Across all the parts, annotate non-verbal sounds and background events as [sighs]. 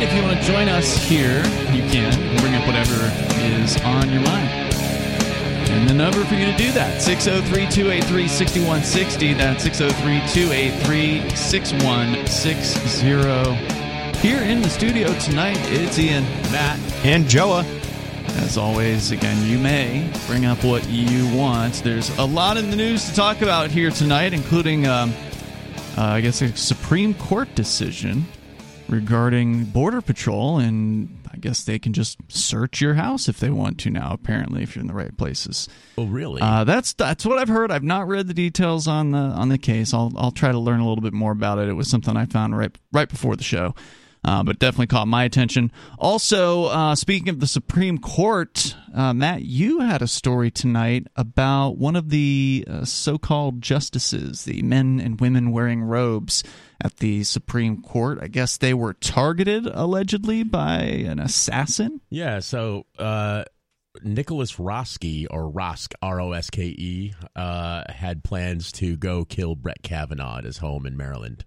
If you want to join us here, you can. Bring up whatever is on your mind. And the number for you to do that 603 283 6160. That's 603 283 6160. Here in the studio tonight, it's Ian, Matt, and Joa. As always, again, you may bring up what you want. There's a lot in the news to talk about here tonight, including, um, uh, I guess, a Supreme Court decision regarding Border Patrol, and I guess they can just search your house if they want to now. Apparently, if you're in the right places. Oh, really? Uh, that's that's what I've heard. I've not read the details on the on the case. I'll I'll try to learn a little bit more about it. It was something I found right right before the show. Uh, but definitely caught my attention. Also, uh, speaking of the Supreme Court, uh, Matt, you had a story tonight about one of the uh, so called justices, the men and women wearing robes at the Supreme Court. I guess they were targeted allegedly by an assassin. Yeah, so uh, Nicholas Roske, or Rosk, R O S K E, uh, had plans to go kill Brett Kavanaugh at his home in Maryland.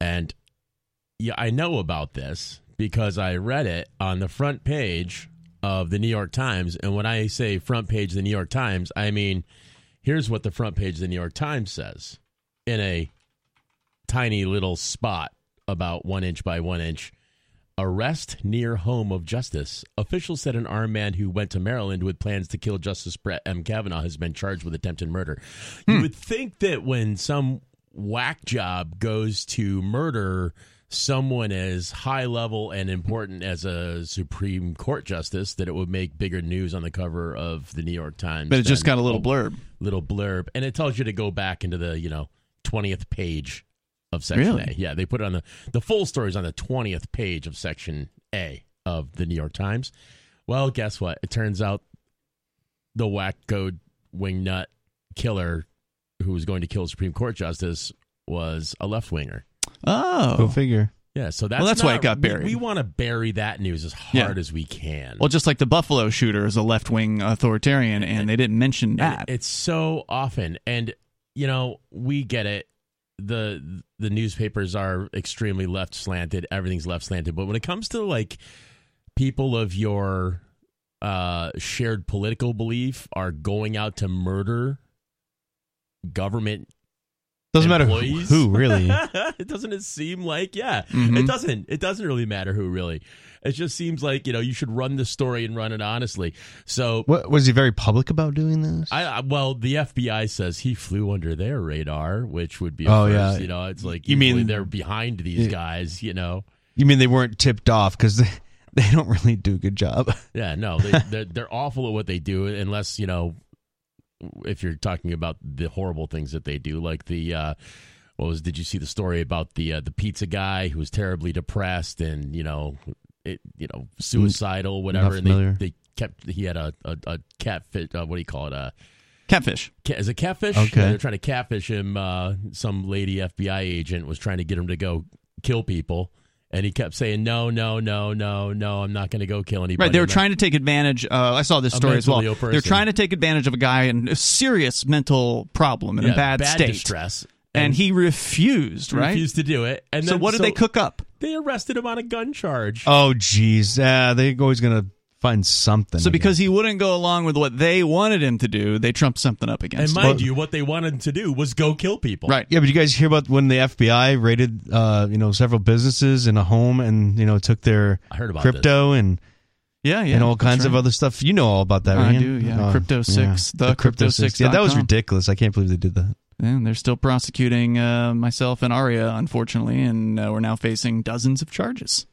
And yeah, I know about this because I read it on the front page of the New York Times. And when I say front page of the New York Times, I mean, here's what the front page of the New York Times says in a tiny little spot about one inch by one inch. Arrest near home of justice. Officials said an armed man who went to Maryland with plans to kill Justice Brett M. Kavanaugh has been charged with attempted murder. Hmm. You would think that when some whack job goes to murder someone as high level and important as a Supreme Court justice that it would make bigger news on the cover of the New York Times. But it just got a little blurb. Little blurb. And it tells you to go back into the, you know, 20th page of section really? A. Yeah, they put it on the the full story is on the 20th page of section A of the New York Times. Well, guess what? It turns out the wacko wingnut killer who was going to kill Supreme Court justice was a left winger. Oh, go figure. Yeah, so that's well, that's not, why it got buried. We, we want to bury that news as hard yeah. as we can. Well, just like the Buffalo shooter is a left wing authoritarian, and, and, they didn't mention that. It's so often, and you know, we get it. The The newspapers are extremely left slanted. Everything's left slanted, but when it comes to like people of your uh, shared political belief are going out to murder government doesn't employees. matter who, who really. [laughs] it doesn't it seem like yeah. Mm-hmm. It doesn't. It doesn't really matter who really. It just seems like you know you should run the story and run it honestly. So what was he very public about doing this? I, I well the FBI says he flew under their radar, which would be oh first, yeah. You know it's like you mean they're behind these yeah. guys. You know. You mean they weren't tipped off because they [laughs] they don't really do a good job. [laughs] Yeah, no, they, they're, they're awful at what they do unless you know if you're talking about the horrible things that they do, like the uh, what was? Did you see the story about the uh, the pizza guy who was terribly depressed and you know it you know suicidal whatever, and they, they kept he had a a, a catfish. Uh, what do you call it? Uh, Catfish. Is it catfish? Okay. Yeah, they're trying to catfish him. Uh, some lady FBI agent was trying to get him to go kill people. And he kept saying, no, no, no, no, no, I'm not going to go kill anybody. Right. They were I'm trying to take advantage. Uh, I saw this story as well. They're trying to take advantage of a guy in a serious mental problem in yeah, a bad, bad state. distress. And, And, he refused, right? refused to do it. And so then- what did they cook up? They arrested him on a gun charge. Oh, geez. Uh, they're always going to find something. So I because he wouldn't go along with what they wanted him to do, they trumped something up and against him. And mind you, what they wanted to do was go kill people. Right. Yeah, but you guys hear about when the FBI raided, uh, you know, several businesses in a home and you know took their I heard about crypto and Yeah, yeah. and all that's kinds of other stuff. You know all about that, I right? do, yeah. Crypto Six, the Crypto Six Yeah, that was ridiculous. I can't believe they did that. And they're still prosecuting uh, myself and Aria, unfortunately, and uh, we're now facing dozens of charges.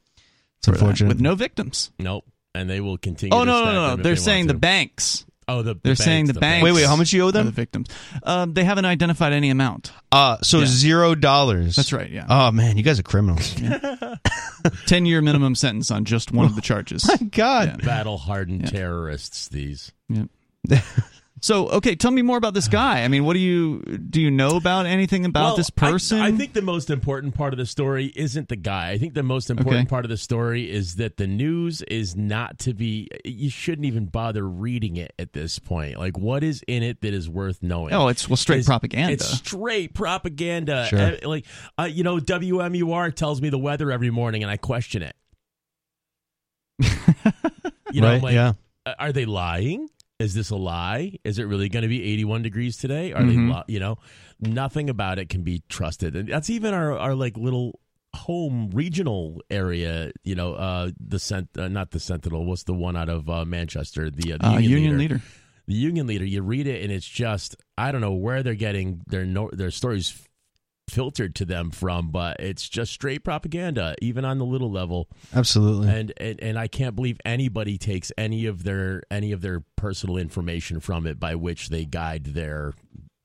It's for that, with no victims. Nope. And they will continue. Oh to no, stack no, no! them They're they saying the banks. Oh, the They're the saying banks, the banks. Wait, wait, how much you owe them? The victims. Um, they haven't identified any amount. Uh, so Yeah. zero dollars. That's right. Yeah. Oh man, you guys are criminals. [laughs] Ten year minimum sentence on just one of the charges. [laughs] My God. battle hardened terrorists. These. Yep. [laughs] So, okay, tell me more about this [sighs] guy. I mean, what do you do? You know about anything about Well, this person? I, think the most important part of the story isn't the guy. I think the most important Okay. part of the story is that the news is not to be. You shouldn't even bother reading it at this point. Like, what is in it that is worth knowing? Oh, it's well straight It's- propaganda. It's straight propaganda. Sure. Uh, like, uh, you know, WMUR tells me the weather every morning, and I question it. [laughs] you know, right? like, yeah. uh, are they lying? Is this a lie? Is it really going to be 81 degrees today? Are Mhm. they, you know, nothing about it can be trusted. And that's even our, our like little home regional area, you know, uh, the cent, uh, not the Sentinel, what's the one out of uh, Manchester? The, uh, the uh, Union, union leader. leader. The Union Leader. You read it and it's just, I don't know where they're getting their, no, their stories filtered to them from, but it's just straight propaganda, even on the little level Absolutely. and, and and I can't believe anybody takes any of their any of their personal information from it by which they guide their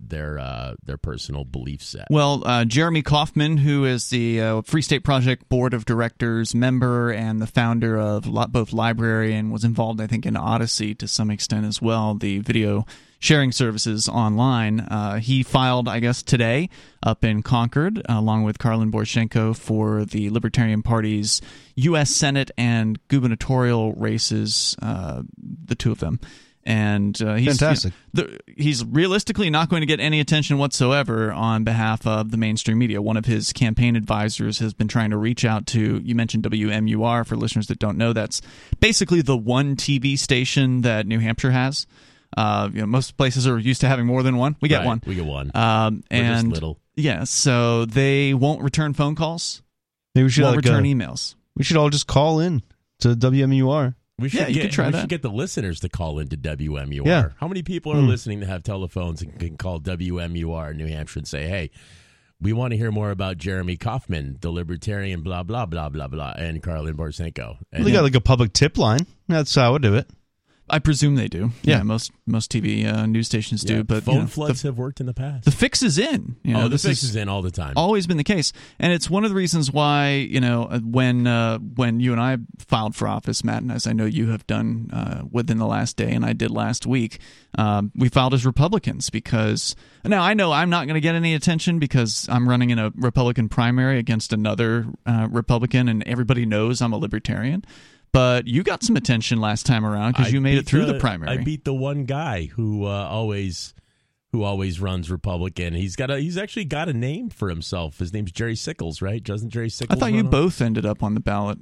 their uh, their personal belief set. Well, uh, Jeremy Kauffman, who is the uh, Free State Project Board of Directors member and the founder of both LBRY and was involved, I think, in Odysee to some extent as well, the video sharing services online. Uh, he filed, I guess, today up in Concord, along with Karlyn Borysenko, for the Libertarian Party's U.S. Senate and gubernatorial races, uh, the two of them. And uh, he's Fantastic. the, he's realistically not going to get any attention whatsoever on behalf of the mainstream media. One of his campaign advisors has been trying to reach out to. You mentioned WMUR for listeners that don't know. That's basically the one TV station that New Hampshire has. Uh, you know, most places are used to having more than one. We get Right, one. We get one. Um, We're just and little. yeah, so they won't return phone calls, Maybe we should won't return uh, emails. we should all just call in to WMUR. We should yeah, you get, could try we that. should get the listeners to call into WMUR. Yeah. How many people are Hmm. listening that have telephones and can call WMUR in New Hampshire and say, "Hey, we want to hear more about Jeremy Kauffman, the libertarian, blah blah blah blah blah, and Karlyn Borysenko." And They got like a public tip line. That's how I would do it. I presume they do. Yeah, Yeah. most most TV uh, news stations do. yeah, But you phone know, floods the, have worked in the past. the fix is in. You know, oh, the this fix is is in all the time. always been the case, and it's one of the reasons why you know uh, when uh, when you and I filed for office, Matt, and as I know you have done uh, within the last day, and I did last week, um, we filed as Republicans because now I know I'm not going to get any attention because I'm running in a Republican primary against another uh, Republican, and everybody knows I'm a Libertarian. But you got some attention last time around because you made it through the, primary. I beat the one guy who uh, always who always runs Republican. He's got a he's actually got a name for himself. His name's Jerry Sickles, right? Doesn't Jerry Sickles? I thought you on- both ended up on the ballot.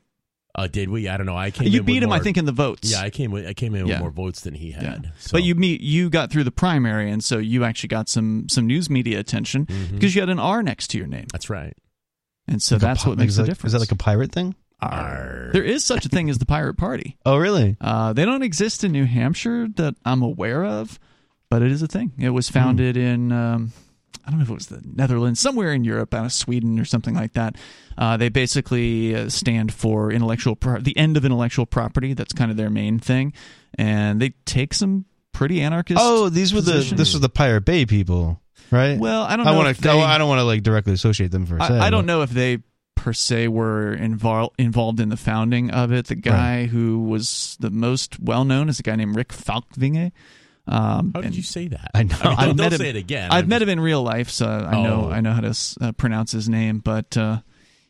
Uh, did we? I don't know. I came. You in beat with him, I think, in the votes. Yeah, I came. With, I came in Yeah. with more votes than he had. So- But you meet you got through the primary, and so you actually got some some news media attention Mhm. because you had an R next to your name, That's right. and so Like that's pi- what makes is the that- difference. Is that like a pirate thing? Arr. there is such a thing as the Pirate Party. Oh, really? Uh, they don't exist in New Hampshire that I'm aware of, but it is a thing. It was founded in um, I don't know if it was the Netherlands, somewhere in Europe, out of Sweden or something like that. Uh, they basically uh, stand for intellectual pro- the end of intellectual property. That's kind of their main thing, and they take some pretty anarchist. Oh, these were the positions. this was the Pirate Bay people, right? Well, I don't know. I want to. they- I don't want to like directly associate them for a I, second. I don't know if they per se were invol- involved in the founding of it. The guy who was the most well known is a guy named Rick Falkvinge. Um, How did you say that? I know. I mean, I've don't met don't him- say it again. I've met him in real life, so I know Oh. I know how to uh, pronounce his name. But uh,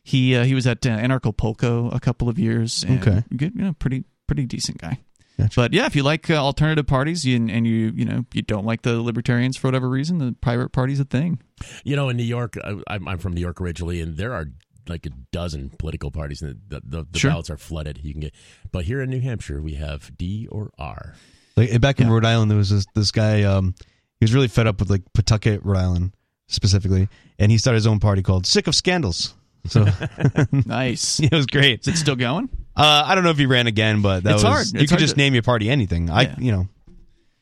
he uh, he was at uh, Anarchapulco a couple of years. And Okay. good, you know, pretty pretty decent guy. Gotcha. But yeah, if you like uh, alternative parties you, and you you know you don't like the libertarians for whatever reason, the private party's a thing. You know, in New York, I, I'm from New York originally, and there are like a dozen political parties, and the, the, the Sure. ballots are flooded. You can get, but here in New Hampshire, we have D or R. Like back in Yeah. Rhode Island, there was this this guy. Um, he was really fed up with like Pawtucket, Rhode Island specifically, and he started his own party called Sick of Scandals. So [laughs] Nice. [laughs] it was great. Is it still going? Uh, I don't know if he ran again, but that It's was hard. you It's could hard just to- name your party anything. I you know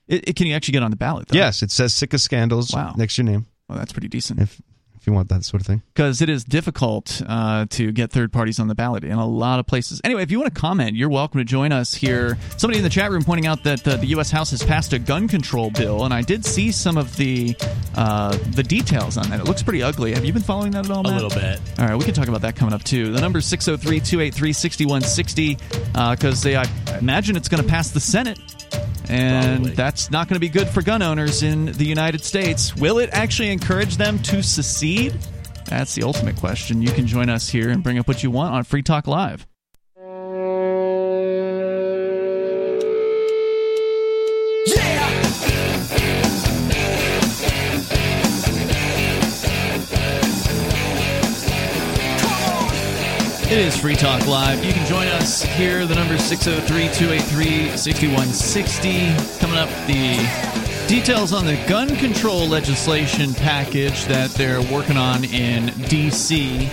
It, it- can you actually get on the ballot? Though? yes, it says Sick of Scandals Wow. next to your name Well, that's pretty decent. if if you want that sort of thing. because it is difficult uh, to get third parties on the ballot in a lot of places. Anyway, if you want to comment, you're welcome to join us here. Somebody in the chat room pointing out that uh, the U.S. House has passed a gun control bill, and I did see some of the uh, the details on that. It looks pretty ugly. Have you been following that at all, A little bit. All right, we can talk about that coming up too. The number is 603 283 6160 because I imagine it's going to pass the Senate. And Probably. that's not going to be good for gun owners in the United States. Will it actually encourage them to secede? That's the ultimate question. You can join us here and bring up what you want on Free Talk Live. It is Free Talk Live. You can join us here. The number is 603 283 6160. Coming up, the details on the gun control legislation package that they're working on in D.C.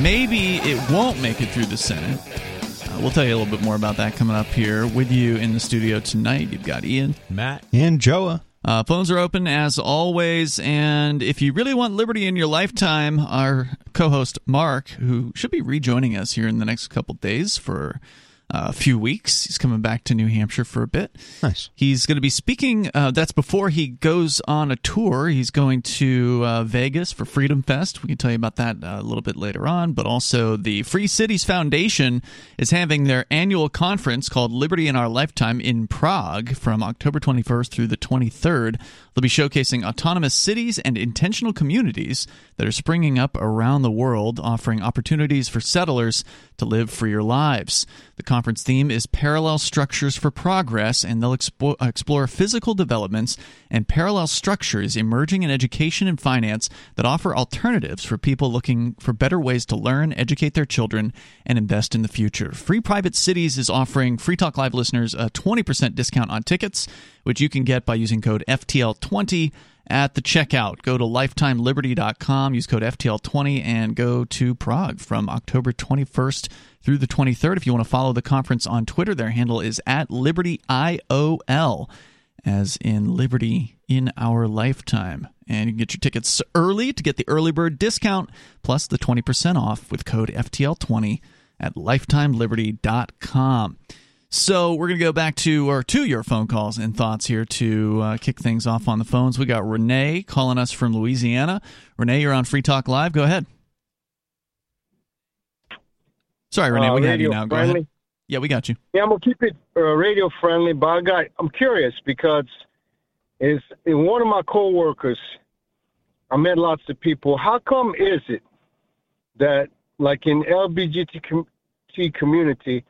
Maybe it won't make it through the Senate. Uh, we'll tell you a little bit more about that coming up here with you in the studio tonight. You've got Ian. Matt. And Joa. Uh, phones are open as always, and if you really want liberty in your lifetime, our co-host Mark, who should be rejoining us here in the next couple days for a few weeks, he's coming back to New Hampshire for a bit. Nice. He's going to be speaking. Uh, that's before he goes on a tour. He's going to uh, Vegas for Freedom Fest. We can tell you about that uh, a little bit later on. But also, the Free Cities Foundation is having their annual conference called Liberty in Our Lifetime in Prague from October 21st through the 23rd. They'll be showcasing autonomous cities and intentional communities that are springing up around the world, offering opportunities for settlers to live freer lives. The conference theme is Parallel Structures for Progress, and they'll expo- explore physical developments and parallel structures emerging in education and finance that offer alternatives for people looking for better ways to learn, educate their children, and invest in the future. Free Private Cities is offering Free Talk Live listeners a 20% discount on tickets, which you can get by using code FTL20 at the checkout. Go to lifetimeliberty.com, use code FTL20, and go to Prague from October 21st through the 23rd. If you want to follow the conference on Twitter, their handle is at LibertyIOL, as in Liberty in Our Lifetime. And you can get your tickets early to get the early bird discount plus the 20% off with code FTL20 at lifetimeliberty.com. So we're going to go back to or to your phone calls and thoughts here to uh, kick things off on the phones. We got Renee calling us from Louisiana. Renee, you're on Free Talk Live. Go ahead. Sorry, Renee, Uh, we have you now. Go friendly. ahead. Yeah, we got you. Yeah, I'm gonna keep it uh, radio friendly, but I got I'm curious because is in one of my coworkers, I met lots of people. How come is it that like in LGBT com- community,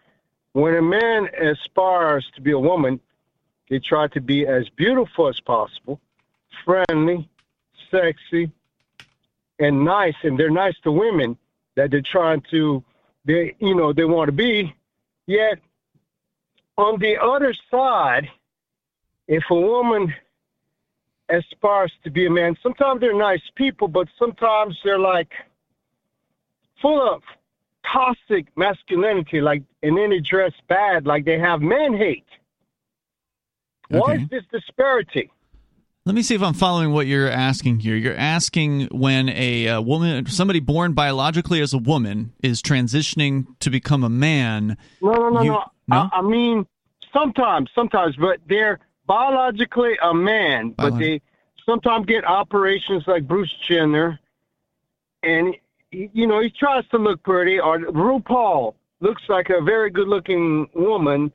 when a man aspires to be a woman, they try to be as beautiful as possible, friendly, sexy, and nice, and they're nice to women that they're trying to they you know they want to be. Yet, on the other side, if a woman aspires to be a man, sometimes they're nice people, but sometimes they're like full of toxic masculinity, like, and then they dress bad, like they have man hate. Why Okay. is this disparity? Let me see if I'm following what you're asking here. You're asking when a, uh woman, somebody born biologically as a woman, is transitioning to become a man. No, no, no, You- no. no? I, I mean, sometimes, sometimes, but they're biologically a man, but they sometimes get operations like Bruce Jenner, and you know he tries to look pretty. Or RuPaul looks like a very good-looking woman.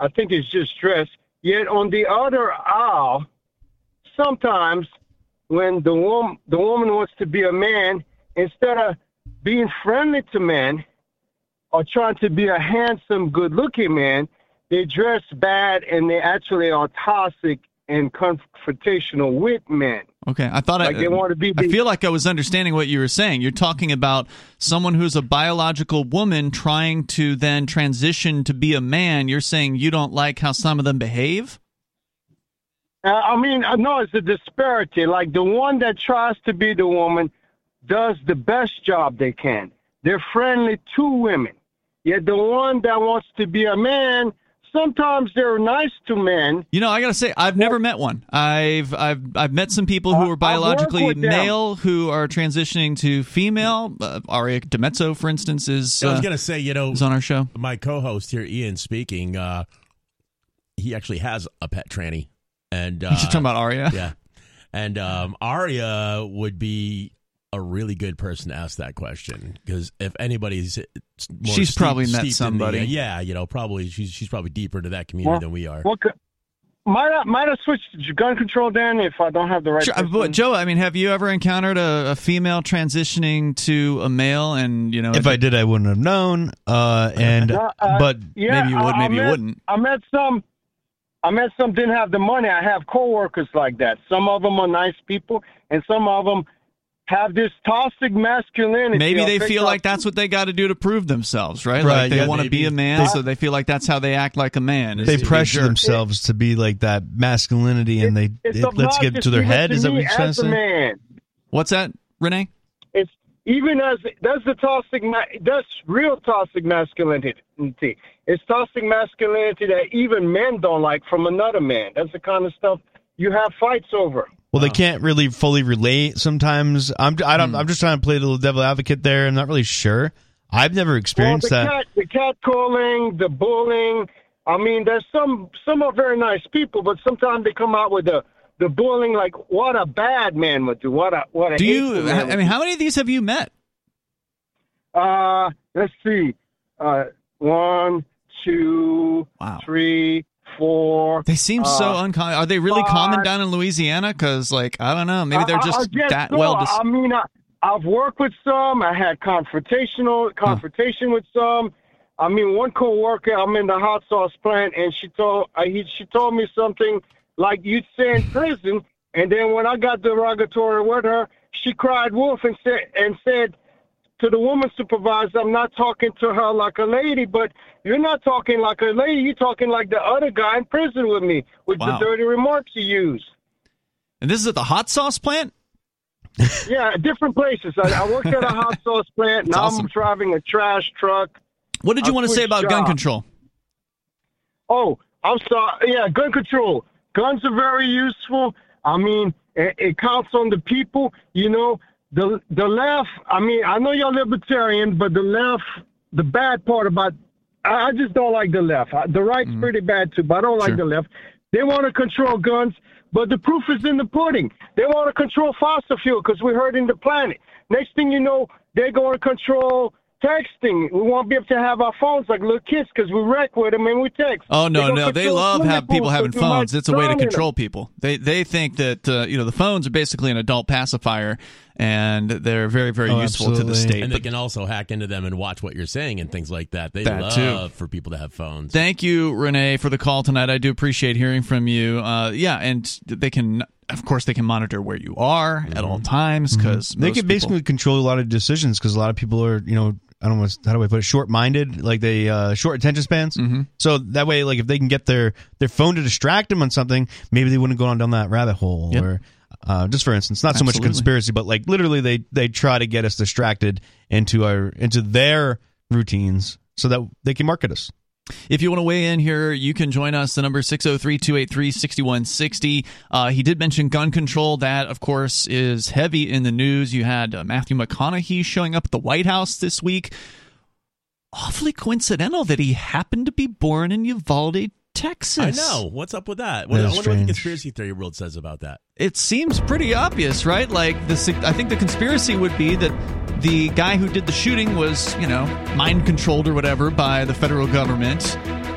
I think it's just dress. Yet on the other aisle, sometimes when the woman the woman wants to be a man, instead of being friendly to men or trying to be a handsome, good-looking man, they dress bad and they actually are toxic and confrontational with men. Okay, I thought Like I, they want to be. I feel like I was understanding what you were saying. You're talking about someone who's a biological woman trying to then transition to be a man. You're saying you don't like how some of them behave? Uh, I mean, I know it's a disparity. Like the one that tries to be the woman does the best job they can. They're friendly to women. Yet the one that wants to be a man, sometimes they're nice to men. You know, I gotta say, I've never met one. I've I've I've met some people who Uh, are biologically with them. male who are transitioning to female. Uh, Aria DiMezzo, for instance, is I was uh, gonna say, you know, is on our show. my co-host here, Ian, speaking. Uh, he actually has a pet tranny, and uh, [laughs] You're talking about Aria. yeah, and um, Aria would be a really good person to ask that question because if anybody's more She's steep- probably met steeped in the- somebody. yeah, you know, probably she's she's probably deeper into that community Well, than we are. What could, might I might I switch to gun control then if I don't have the right? Sure, but Joe, I mean, have you ever encountered a, a female transitioning to a male? And you know, If I did, I wouldn't have known. Uh, and Uh, uh, but yeah, maybe you would, I- I maybe you wouldn't. I met some. I met some didn't have the money. I have coworkers like that. Some of them are nice people, and some of them have this toxic masculinity. maybe they feel like that's what they got to do to prove themselves, right? Right, like they yeah, want to be a man, They- so they feel like that's how they act like a man. they to be a pressure jerk. themselves to be like that masculinity, and they it, let's get to their even head. Is that what you're trying to say? Man. What's that, Renee? It's even as that's the toxic. ma- That's real toxic masculinity. It's toxic masculinity that even men don't like from another man. That's the kind of stuff you have fights over. Well, they can't really fully relate. Sometimes I'm I don't, I'm just trying to play the little devil advocate there. I'm not really sure. I've never experienced well, the that. Cat, the cat calling, the bullying. I mean, there's some some are very nice people, but sometimes they come out with the the bullying like what a bad man would do. What a what a Do hateful you? man I would mean, how many of these have you met? Uh, let's see. Uh, one, two, Wow. three, four. They seem so Uh, uncommon. Are they really five. common down in Louisiana? Because, like, I don't know. Maybe they're I- I- just I that so. well. Dis- I mean, I, I've worked with some. I had confrontational confrontation with some. I mean, one coworker. I'm in the hot sauce plant, and she told uh, he, she told me something like you'd say in prison. And then when I got derogatory with her, she cried wolf and said and said to the woman supervisor, I'm not talking to her like a lady, but you're not talking like a lady. You're talking like the other guy in prison with me with Wow. the dirty remarks you use. and this is at the hot sauce plant. [laughs] Yeah, different places. I, I worked at a hot [laughs] sauce plant. That's Now awesome. I'm driving a trash truck. What did you I want to say about gun control? Oh, I'm sorry. Yeah, gun control. Guns are very useful. I mean, it, it counts on the people. You know, the the left. I mean, I know you're libertarian, but the left. The bad part about I I just don't like the left. The right's mm-hmm. pretty bad too, but I don't like Sure. the left. They want to control guns, but the proof is in the pudding. They want to control fossil fuel because we're hurting the planet. Next thing you know, they're going to control texting. We won't be able to have our phones like little kids because we wreck with them and we text. Oh no, gonna no, they love have people pools having 'cause we might phones. It's a way to drown in them. control people. They they think that uh, you know the phones are basically an adult pacifier, and they're very very Oh, useful to the state. And they can also hack into them and watch what you're saying and things like that. They That love too. for people to have phones. Thank you, Renee, for the call tonight. I do appreciate hearing from you. Uh, yeah, and they can, of course, they can monitor where you are at all times because They can basically control a lot of decisions because a lot of people are, you know, I don't know how do I put it, short minded, like they uh, short attention spans. Mm-hmm. So that way, like if they can get their their phone to distract them on something, maybe they wouldn't go on down that rabbit hole. Yep. Or uh, just for instance, not so much conspiracy, but like literally, they they try to get us distracted into our into their routines so that they can market us. If you want to weigh in here, you can join us. The number 603-283-6160. Uh, he did mention gun control. That, of course, is heavy in the news. You had uh, Matthew McConaughey showing up at the White House this week. Awfully coincidental that he happened to be born in Uvalde, Texas. I know. What's up with that? What, That I is wonder what the conspiracy theory world says about that. it seems pretty obvious, right? Like the I think the conspiracy would be that the guy who did the shooting was, you know, mind controlled or whatever by the federal government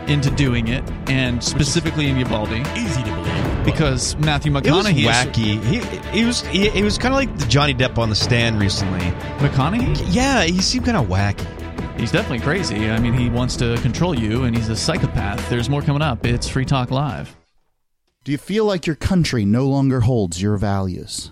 into doing it, and specifically in Uvalde, Easy to believe. because Matthew It was McConaughey is wacky. He he was he, he was kind of like the Johnny Depp on the stand recently. McConaughey. Yeah, he seemed kind of wacky. He's definitely crazy. I mean, he wants to control you, and he's a psychopath. There's more coming up. It's Free Talk Live. Do you feel like your country no longer holds your values?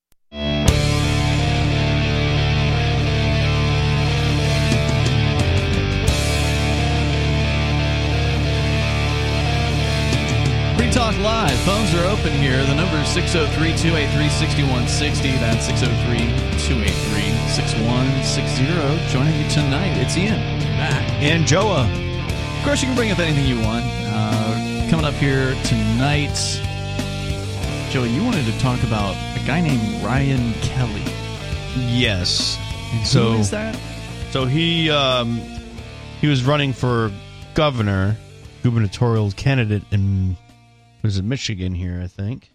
Talk Live. Phones are open here. The number is 603 283 6160. That's 603 283 6160. Joining you tonight, it's Ian. Matt. And Joa. Of course, you can bring up anything you want. Uh, coming up here tonight, Joey, you wanted to talk about a guy named Ryan Kelley. Yes. So Who is that? So he um, he was running for governor, gubernatorial candidate in was in Michigan here? I think.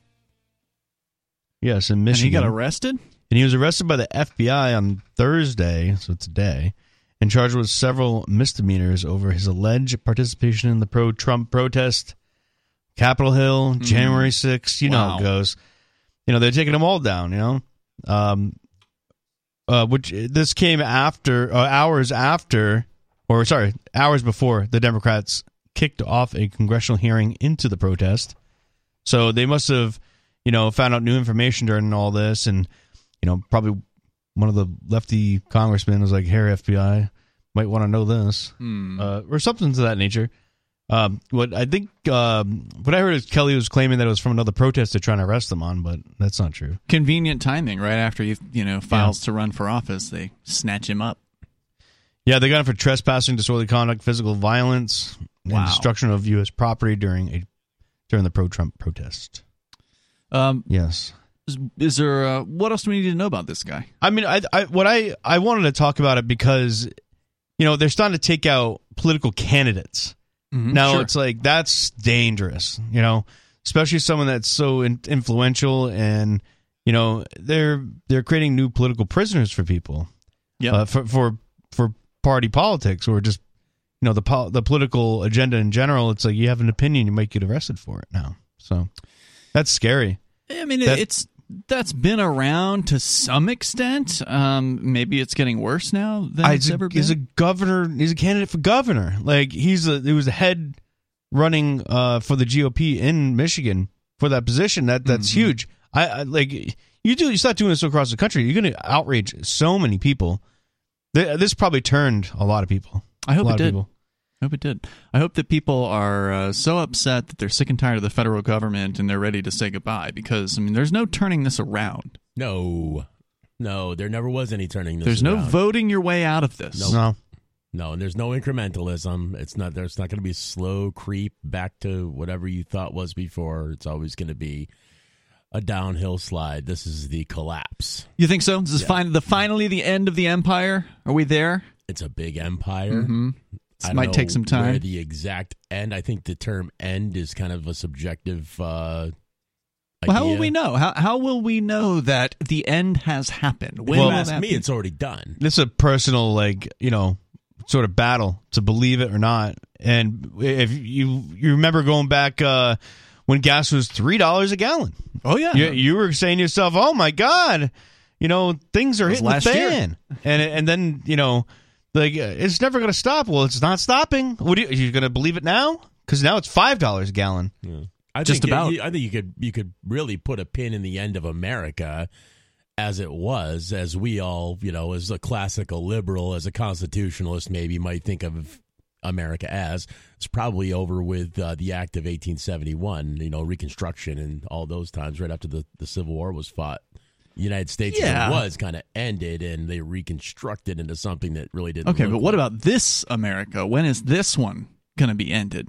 Yes, in And Michigan. he got arrested. And he was arrested by the FBI on Thursday, so today, and charged with several misdemeanors over his alleged participation in the pro-Trump protest, Capitol Hill, January 6th. You know how it goes. You know they're taking them all down. You know, um, uh, which this came after uh, hours after, or sorry, hours before the Democrats kicked off a congressional hearing into the protest. So they must have, you know, found out new information during all this, and you know, probably one of the lefty congressmen was like, "Here, FBI, might want to know this," Hmm. uh, or something to that nature. Um, what I think, um, what I heard is Kelley was claiming that it was from another protest they're trying to arrest them on, but that's not true. Convenient timing, right after he you know files to run for office, they snatch him up. Yeah, they got him for trespassing, disorderly conduct, physical violence, Wow. and destruction of U.S. property during a during the pro-Trump protest. Um, Yes. is, is there uh, what else do we need to know about this guy? I mean, I, I what I I wanted to talk about it because you know they're starting to take out political candidates. Now Sure. it's like that's dangerous, you know, especially someone that's so in, influential and you know they're they're creating new political prisoners for people. Yeah. uh, for for for party politics or just you know the pol- the political agenda in general. It's like you have an opinion, you might get arrested for it now. So that's scary. I mean, That- it's that's been around to some extent. Um, maybe it's getting worse now than it's a, ever been. he's a governor. He's a candidate for governor. Like he's a he was a head running uh, for the GOP in Michigan for that position. That that's Mm-hmm. huge. I, I like you do. You start doing this across the country. You're going to outrage so many people. This probably turned a lot of people. I hope a lot it of did. people. I hope it did. I hope that people are uh, so upset that they're sick and tired of the federal government and they're ready to say goodbye because I mean, there's no turning this around. No, no, there never was any turning this. Around. There's no voting your way out of this. No. No, and there's no incrementalism. It's not. There's not going to be slow creep back to whatever you thought was before. It's always going to be a downhill slide. This is the collapse. You think so? This is Yeah. fin- the finally the end of the empire. Are we there? It's a big empire. Mm-hmm. I This might know take some Where time. the exact end? I think the term "end" is kind of a subjective. Uh, Well, how will we know? How how will we know that the end has happened? When If will you ask me, it's already done. this is a personal like you know sort of battle to believe it or not and if you you remember going back uh when gas was three dollars a gallon oh yeah. you, you were saying to yourself oh my god you know things are was hitting the last year. fan and and then you know like it's never gonna stop well it's not stopping what are you, are you gonna believe it now because now it's five dollars a gallon I Just think about. I think you could you could really put a pin in the end of America as it was, as we all, you know, as a classical liberal, as a constitutionalist, maybe might think of America as. It's probably over with uh, the Act of 1871, you know, Reconstruction and all those times right after the, the Civil War was fought. The United States Yeah. it was kind of ended and they reconstructed into something that really didn't. Okay, look but what about this America? When is this one going to be ended?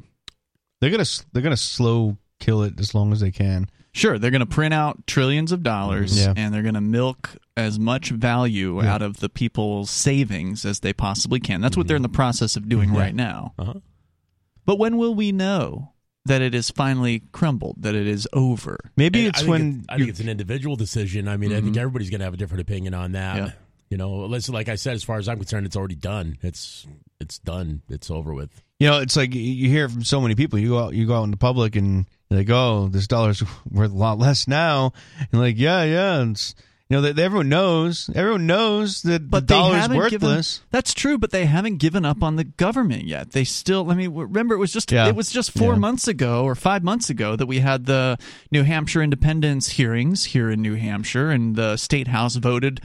they're gonna they're gonna slow kill it as long as they can Sure, they're going to print out trillions of dollars Yeah. and they're going to milk as much value out of the people's savings as they possibly can. That's what they're in the process of doing right now. Uh-huh. But when will we know that it is finally crumbled, that it is over? maybe And it's I when it's, I think it's an individual decision. I mean, I think mm-hmm. everybody's going to have a different opinion on that. Yeah. You know, listen, like I said, as far as I'm concerned, it's already done. It's it's done. It's over with. You know, it's like you- you hear from so many people. You go out, you go out in the public, and you're like, "Oh, this dollar's [laughs] worth a lot less now." And like, yeah, yeah, it's you know that everyone knows, everyone knows that But the dollar is worthless. given. That's true, but they haven't given up on the government yet. They still. I mean, remember it was just Yeah. it was just four Yeah. months ago or five months ago that we had the New Hampshire independence hearings here in New Hampshire, and the state house voted.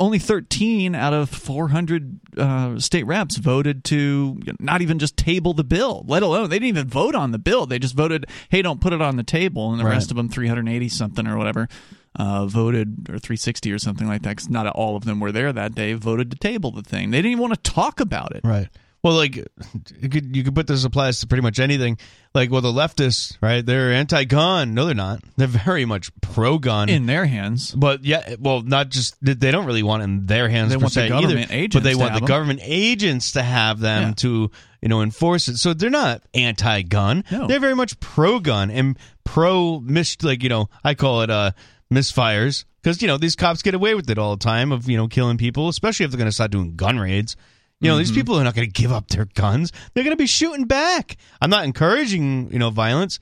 Only 13 out of 400 uh, state reps voted to not even just table the bill, let alone they didn't even vote on the bill. They just voted, "Hey, don't put it on the table," and the Right. rest of them, 380 something or whatever, uh, voted or 360 or something like that. Because not all of them were there that day. Voted to table the thing. They didn't even want to talk about it. Right. Well, like you could you could put this applies to pretty much anything. Like, well, the leftists, right? They're anti-gun. No, they're not. They're very much pro-gun. in their hands. but yeah, well, not just they don't really want it in their hands They per want the government either, agents but they to want have the 'em. government agents to have them Yeah. to you know enforce it. So they're not anti-gun. No. They're very much pro-gun and pro mis like you know I call it uh misfires because you know these cops get away with it all the time of you know killing people, especially if they're going to start doing gun raids. You know, Mm-hmm. these people are not going to give up their guns. They're going to be shooting back. I'm not encouraging, you know, violence,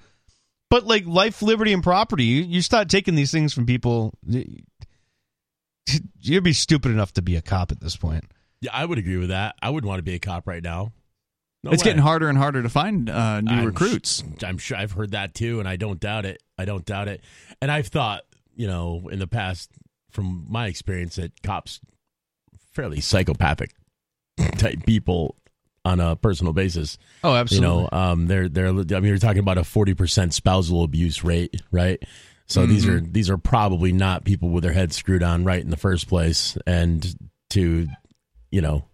but like life, liberty, and property, you, you start taking these things from people. You'd be stupid enough to be a cop at this point. Yeah, I would agree with that. I would want to be a cop right now. No it's way. getting harder and harder to find uh, new I'm recruits. sh- I'm sure I've heard that too, and I don't doubt it. I don't doubt it. And I've thought, you know, in the past, from my experience, that cops fairly psychopathic type people on a personal basis. Oh, absolutely. You know, um, they're they're. I mean, you're talking about a forty percent spousal abuse rate, right? So these are these are probably not people with their heads screwed on right in the first place, and to, you know,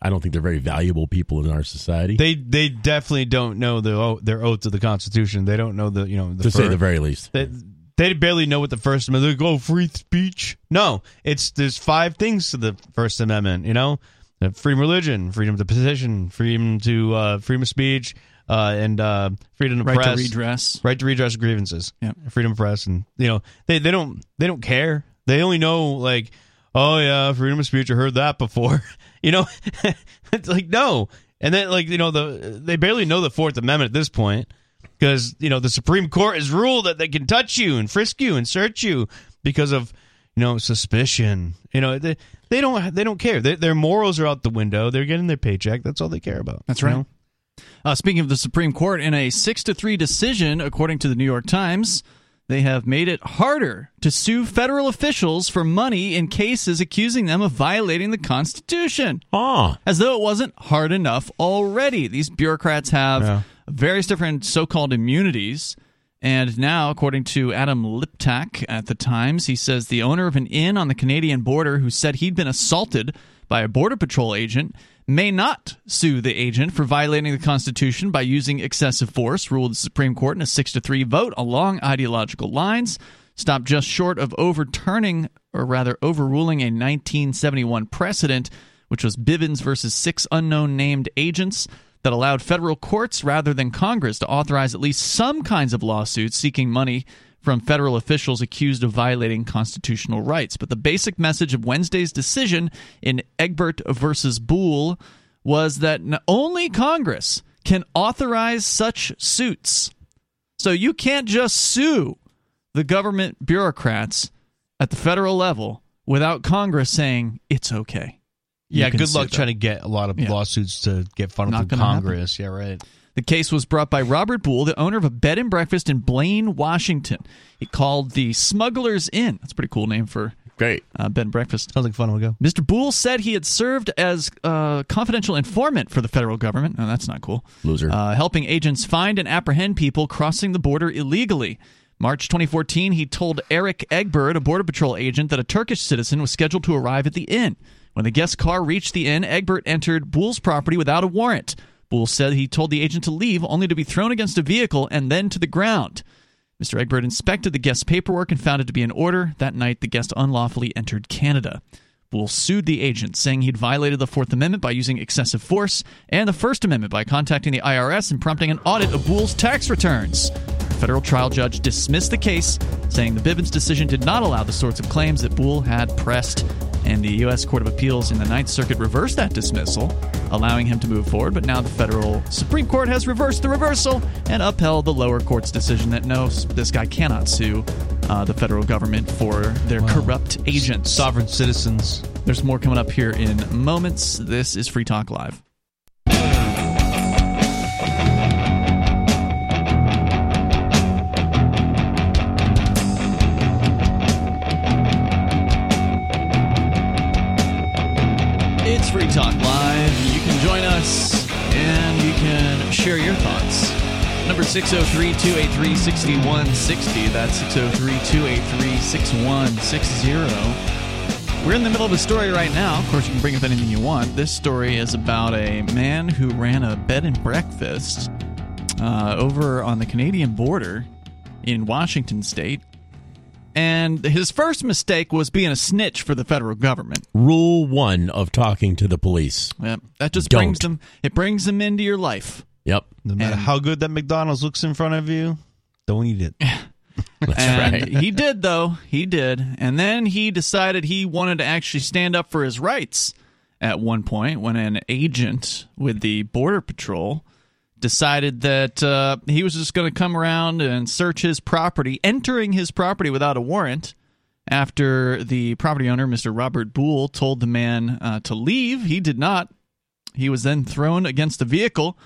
I don't think they're very valuable people in our society. they they definitely don't know the their oath to the Constitution. They don't know the you know the to say the very least. they, they barely know what the First Amendment. They go free speech. No, it's there's five things to the First Amendment. You know, Uh, freedom of religion, freedom to petition, freedom to uh, freedom of speech, uh, and uh, freedom to Right press, to redress. right to redress grievances, Yep. freedom of press, and you know they they don't they don't care. They only know like, oh yeah, freedom of speech. I heard that before. [laughs] you know, [laughs] it's like no, and then like you know the they barely know the Fourth Amendment at this point because you know the Supreme Court has ruled that they can touch you and frisk you and search you because of you know suspicion. You know they they don't they don't care. They, their morals are out the window. They're getting their paycheck. That's all they care about. That's right. know? Uh, speaking of the Supreme Court, in a six to three decision, according to the New York Times, they have made it harder to sue federal officials for money in cases accusing them of violating the Constitution. Oh, As though it wasn't hard enough already. These bureaucrats have Yeah. Various different so called immunities. And now, according to Adam Liptak at the Times, he says the owner of an inn on the Canadian border who said he'd been assaulted by a Border Patrol agent may not sue the agent for violating the Constitution by using excessive force, ruled the Supreme Court in a 6 to 3 vote along ideological lines. Stopped just short of overturning, or rather overruling, a 1971 precedent, which was Bivens versus six unknown named agents that allowed federal courts rather than Congress to authorize at least some kinds of lawsuits seeking money from federal officials accused of violating constitutional rights. But the basic message of Wednesday's decision in Egbert versus Boule was that only Congress can authorize such suits. So you can't just sue the government bureaucrats at the federal level without Congress saying it's okay. You Yeah, can good luck them. trying to get a lot of Yeah. lawsuits to get funded Not from gonna happen. Congress. Yeah, right. The case was brought by Robert Boule, the owner of a bed and breakfast in Blaine, Washington. He called the Smuggler's Inn. That's a pretty cool name for great. uh, bed and breakfast. Sounds like fun. We'll go. Mr. Boule said he had served as a confidential informant for the federal government. Oh, that's not cool. Loser. Uh, helping agents find and apprehend people crossing the border illegally. March 2014, he told Eric Egbert, a Border Patrol agent, that a Turkish citizen was scheduled to arrive at the inn. When the guest car reached the inn, Egbert entered Boule's property without a warrant. Boule said he told the agent to leave, only to be thrown against a vehicle and then to the ground. Mr. Egbert inspected the guest's paperwork and found it to be in order. That night, the guest unlawfully entered Canada. Boule sued the agent, saying he'd violated the Fourth Amendment by using excessive force and the First Amendment by contacting the IRS and prompting an audit of Boule's tax returns. A federal trial judge dismissed the case, saying the Bivens decision did not allow the sorts of claims that Boule had pressed. And the U.S. Court of Appeals in the Ninth Circuit reversed that dismissal, allowing him to move forward. But now the federal Supreme Court has reversed the reversal and upheld the lower court's decision that no, this guy cannot sue uh, the federal government for their corrupt agents. Sovereign citizens. There's more coming up here in moments. This is Free Talk Live. Number 603 283 6160. That's 603 283 6160. We're in the middle of a story right now. Of course, you can bring up anything you want. This story is about a man who ran a bed and breakfast uh, over on the Canadian border in Washington state. And his first mistake was being a snitch for the federal government. Rule one of talking to the police. Yep. That just Don't. brings them it brings them into your life. Yep, No matter And- how good that McDonald's looks in front of you, don't eat it. [laughs] that's and right. he did though. He did. And then he decided he wanted to actually stand up for his rights at one point when an agent with the border patrol decided that uh, he was just going to come around and search his property, entering his property without a warrant. After the property owner, Mr. Robert Boule, told the man uh, to leave, he did not. He was then thrown against a vehicle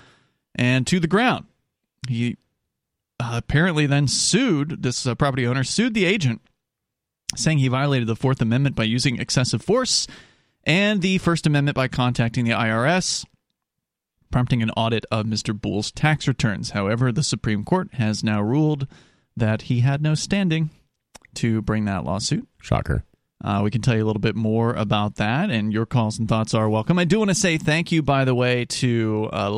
and to the ground. He uh, apparently then sued this uh, property owner sued the agent saying he violated the fourth amendment by using excessive force and the first amendment by contacting the irs prompting an audit of mr Boule's tax returns however the supreme court has now ruled that he had no standing to bring that lawsuit Shocker. uh, we can tell you a little bit more about that, and your calls and thoughts are welcome. I do want to say thank you, by the way, to uh,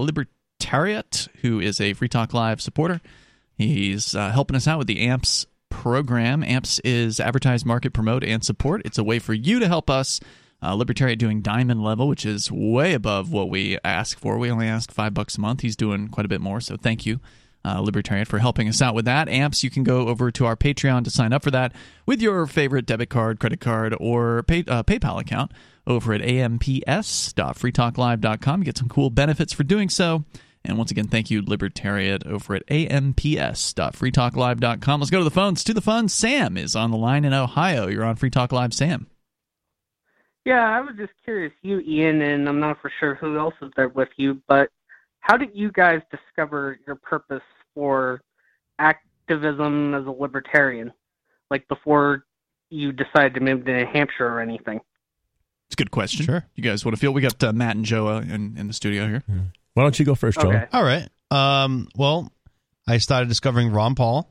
Libertariat, who is a Free Talk Live supporter. He's uh, helping us out with the AMPS program. AMPS is advertise, market, promote, and support. It's a way for you to help us. Uh, Libertariat doing diamond level, which is way above what we ask for. We only ask five bucks a month. He's doing quite a bit more, so thank you uh, Libertarian for helping us out with that. Amps, you can go over to our Patreon to sign up for that with your favorite debit card, credit card, or pay, uh, PayPal account over at amps.freetalklive.com. You get some cool benefits for doing so. And once again, thank you, Libertariat, over at amps.freetalklive.com. Let's go to the phones. To the phones, Sam is on the line in Ohio. You're on Free Talk Live, Sam. Yeah, I was just curious, you, Ian, and I'm not for sure who else is there with you, but how did you guys discover your purpose for activism as a libertarian? Like before you decided to move to New Hampshire or anything? It's a good question. Sure. You guys want to feel? We got uh, Matt and Joe uh, in, in the studio here. Why don't you go first, Joe? Okay. All right. Um, well, I started discovering Ron Paul,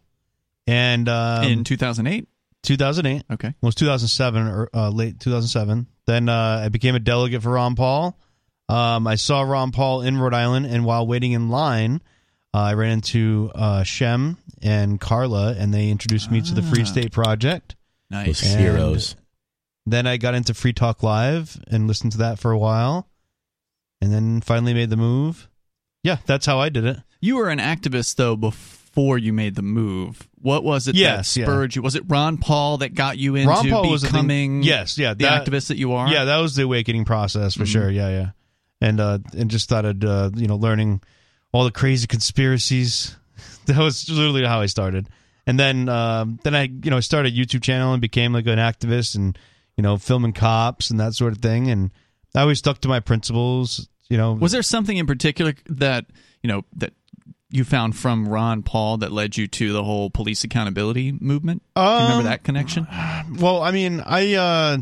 and um, in 2008. 2008 Okay. well, it was 2007 or uh, late 2007. Then uh, I became a delegate for Ron Paul. Um, I saw Ron Paul in Rhode Island, and while waiting in line, uh, I ran into uh, Shem and Carla, and they introduced me to the Free Ah. State Project. Nice. Those And- heroes. Then I got into Free Talk Live and listened to that for a while, and then finally made the move. Yeah, that's how I did it. You were an activist though before you made the move. What was it Yes, that yeah. spurred you? Was it Ron Paul that got you into Ron Paul was becoming yes, yeah, the that- activist that you are? Yeah, that was the awakening process for Mhm. sure. Yeah, yeah, and uh, and just started uh, you know learning all the crazy conspiracies. [laughs] That was literally how I started, and then um, then I you know started a YouTube channel and became like an activist and you know filming cops and that sort of thing. And I always stuck to my principles. You know, Was there something in particular that you know that you found from Ron Paul that led you to the whole police accountability movement? Do you remember Um, that connection? [sighs] Well, I mean, I uh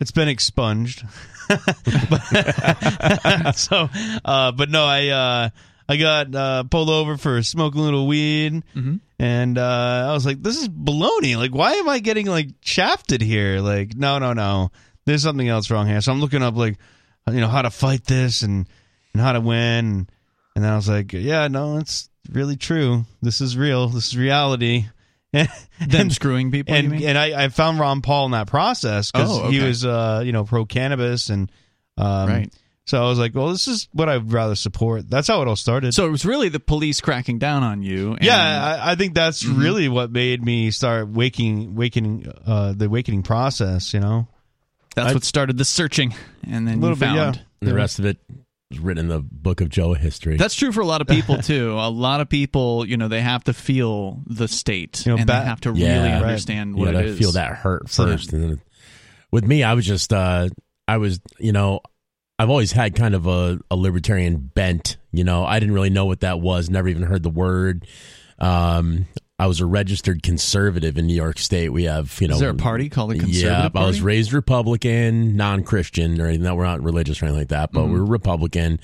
it's been expunged. But- [laughs] so uh but no, I uh I got uh pulled over for smoking a little weed Mhm. and uh I was like this is baloney. Like why am I getting like shafted here? Like no, no, no. There's something else wrong here. So I'm looking up like you know how to fight this and and how to win and then I was like, yeah, no, it's really true. This is real. This is reality. [laughs] And, Them screwing people. you and mean? and I, I found Ron Paul in that process because Oh, he was uh you know pro cannabis and um Right. so I was like well this is what I'd rather support that's how it all started so it was really the police cracking down on you. And, yeah I, I think that's Mhm. really what made me start waking waking uh the awakening process you know that's I- what started the searching, and then a you little bit found. yeah And the rest of it was written in the book of Joe history. That's true for a lot of people [laughs] too. A lot of people, you know, they have to feel the state, You know, and ba- they have to Yeah. really Right. understand what know, it to is. feel that hurt So- first. And then with me, I was just, uh, I was, you know, I've always had kind of a, a libertarian bent. You know, I didn't really know what that was. Never even heard the word. Um, I was a registered conservative in New York State. We have, you know, Is there a party called the Conservative yeah, Party? I was raised Republican, non-Christian, or anything. No, We're not religious or anything like that, but Mhm. we're Republican.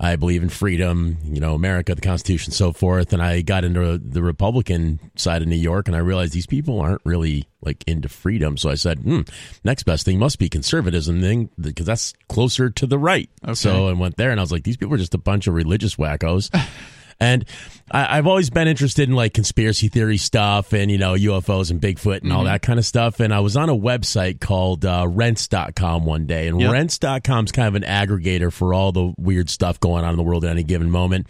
I believe in freedom, you know, America, the Constitution, so forth. And I got into the Republican side of New York, and I realized these people aren't really like into freedom. So I said, hmm, next best thing must be conservatism, thing because that's closer to the right. Okay. So I went there, and I was like, these people are just a bunch of religious wackos. [laughs] And I, I've always been interested in like conspiracy theory stuff and, you know, UFOs and Bigfoot and all that kind of stuff. And I was on a website called uh, rense.com one day. And Yep. rense.com is kind of an aggregator for all the weird stuff going on in the world at any given moment.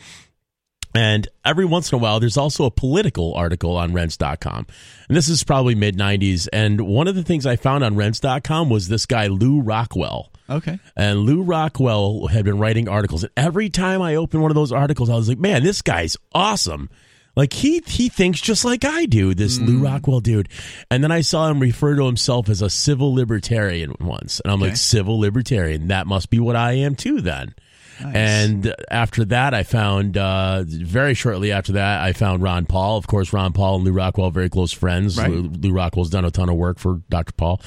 And every once in a while, there's also a political article on rense.com. And this is probably mid 90s. And one of the things I found on rense.com was this guy, Lew Rockwell. Okay. And Lew Rockwell had been writing articles. And every time I opened one of those articles, I was like, man, this guy's awesome. Like he he thinks just like I do, this Lew Rockwell dude. And then I saw him refer to himself as a civil libertarian once. And I'm Okay. like, civil libertarian, that must be what I am too then. And after that, I found uh, very shortly after that, I found Ron Paul. Of course, Ron Paul and Lew Rockwell very close friends. Right. Lew, Lew Rockwell's done a ton of work for Dr. Paul,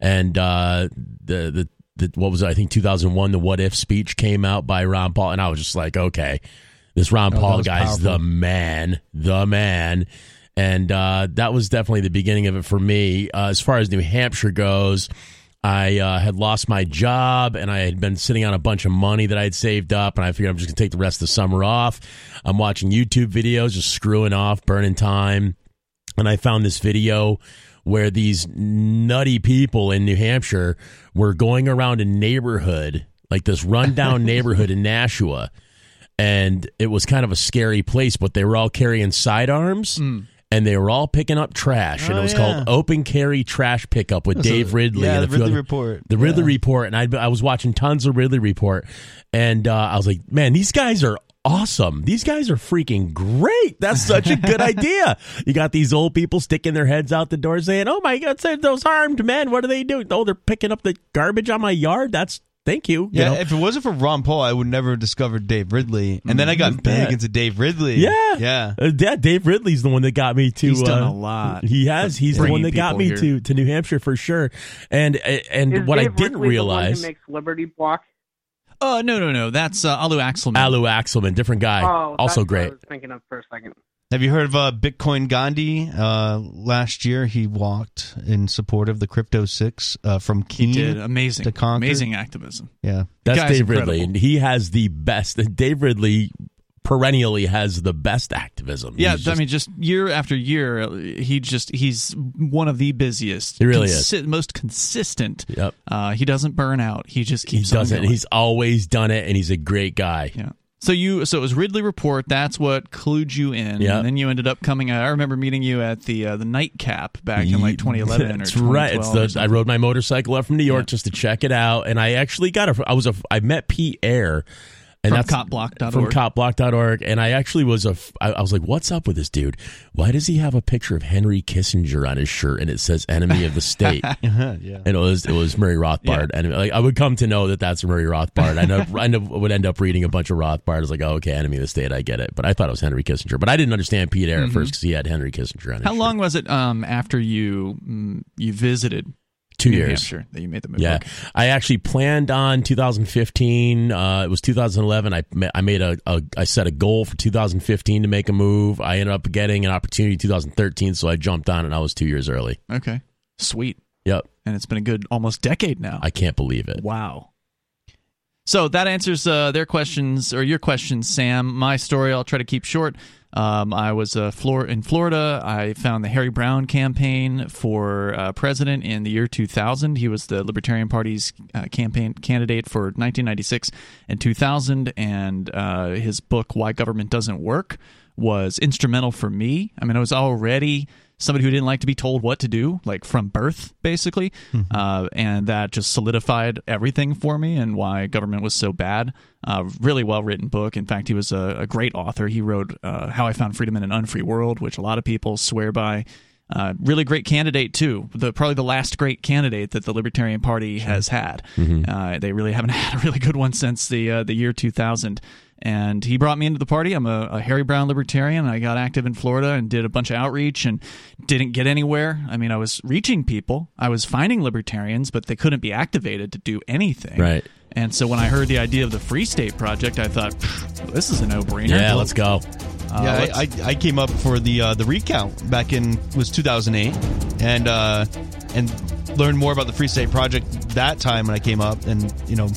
and uh, the the. The, what was it? I think 2001, the What If speech came out by Ron Paul, and I was just like, okay, this Ron Oh, Paul guy's powerful. the man, the man. And uh, that was definitely the beginning of it for me. Uh, as far as New Hampshire goes, I uh, had lost my job and I had been sitting on a bunch of money that I had saved up, and I figured I'm just going to take the rest of the summer off. I'm watching YouTube videos, just screwing off, burning time. And I found this video where these nutty people in New Hampshire were going around a neighborhood, like this rundown [laughs] neighborhood in Nashua. And it was kind of a scary place, but they were all carrying sidearms and they were all picking up trash. and Oh, it was yeah. called Open Carry Trash Pickup with Dave Ridley. Yeah, and the Ridley other- Report. The Ridley Yeah. Report. And I, I was watching tons of Ridley Report. And uh, I was like, man, these guys are awesome. These guys are freaking great. That's such a good [laughs] idea. You got these old people sticking their heads out the door saying, oh my God, those armed men. What are they doing? Oh, they're picking up the garbage on my yard. That's, thank you. you Yeah, know? if it wasn't for Ron Paul, I would never have discovered Dave Ridley. And then I got You big into Dave Ridley. Yeah, Yeah. Uh, yeah, Dave Ridley's the one that got me to. He's done uh, a lot He has. He's the one that got me here. to to New Hampshire for sure. And and Is what I didn't Ridley the one realize, who makes Liberty Block. Uh, no, no, no. That's uh, Alu Axelman. Alu Axelman, different guy, Oh, also that's what I great. was thinking of for a second. Have you heard of uh, Bitcoin Gandhi? Uh, last year, he walked in support of the Crypto Six uh, from He Keene. amazing, to Concord. amazing activism. Yeah. That's guy's Dave Ridley, incredible. and he has the best. Dave Ridley perennially has the best activism. Yeah, He's I mean, just year after year, he just he's one of the busiest. He really is. most consistent. Yep. Uh, he doesn't burn out. He just he keeps on doesn't. He's always done it, and he's a great guy. Yeah. So you, so it was Ridley Report. That's what clued you in, Yeah. and then you ended up coming. I remember meeting you at the uh, the nightcap back in like 2011 That's 2012 right. It's the I rode my motorcycle up from New York Yeah. just to check it out, and I actually got a. I was a. I met Pete Eyre. And From that's copblock.org. From copblock.org. And I actually was a. I, I was like, what's up with this dude? Why does he have a picture of Henry Kissinger on his shirt and it says enemy of the state? [laughs] Uh-huh, yeah. And it was it was Murray Rothbard, and like I would come to know that that's Murray Rothbard. I know [laughs] I up, would end up reading a bunch of Rothbard. I was like, oh, okay, enemy of the state, I get it. But I thought it was Henry Kissinger, but I didn't understand Pete Eyre at first because he had Henry Kissinger on his Mm-hmm. How shirt. long was it um, after you mm, you visited Two New years. Hampshire that you made the move? Yeah, Okay. I actually planned on 2015. Uh, it was 2011. I I made a, a I set a goal for 2015 to make a move. I ended up getting an opportunity 2013, so I jumped on it. and I was two years early. Okay. Sweet. Yep, And it's been a good almost decade now. I can't believe it. Wow. So that answers uh, their questions or your questions, Sam. My story I'll try to keep short. Um, I was uh, in Florida. I found the Harry Browne campaign for uh, president in the year 2000. He was the Libertarian Party's uh, campaign candidate for 1996 and 2000, and uh, his book "Why Government Doesn't Work" was instrumental for me. I mean, I was already somebody who didn't like to be told what to do, like from birth, basically. Uh, and that just solidified everything for me and why government was so bad. Uh, really well written book. In fact, he was a, a great author. He wrote uh, How I Found Freedom in an Unfree World, which a lot of people swear by. Uh, really great candidate too. The probably the last great candidate that the Libertarian Party has had. Uh, they really haven't [laughs] had a really good one since the uh, the year 2000. And he brought me into the party. I'm a, a Harry Browne libertarian. I got active in Florida and did a bunch of outreach and didn't get anywhere. I mean, I was reaching people, I was finding libertarians, but they couldn't be activated to do anything. Right. And so when I heard the idea of the Free State Project, I thought, this is a no brainer. Yeah, let's go. Uh, yeah, let's- I, I, I came up for the uh, the recount back in was 2008, and uh, and learned more about the Free State Project that time when I came up, and you know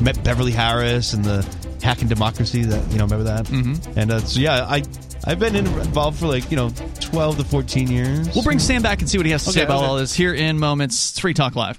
met Beverly Harris and the Hacking Democracy that you know remember that, mm-hmm. and uh, so yeah, I I've been involved for like you know 12 to 14 years. We'll bring Sam back and see what he has to say about okay. all this here in moments. Free Talk Live.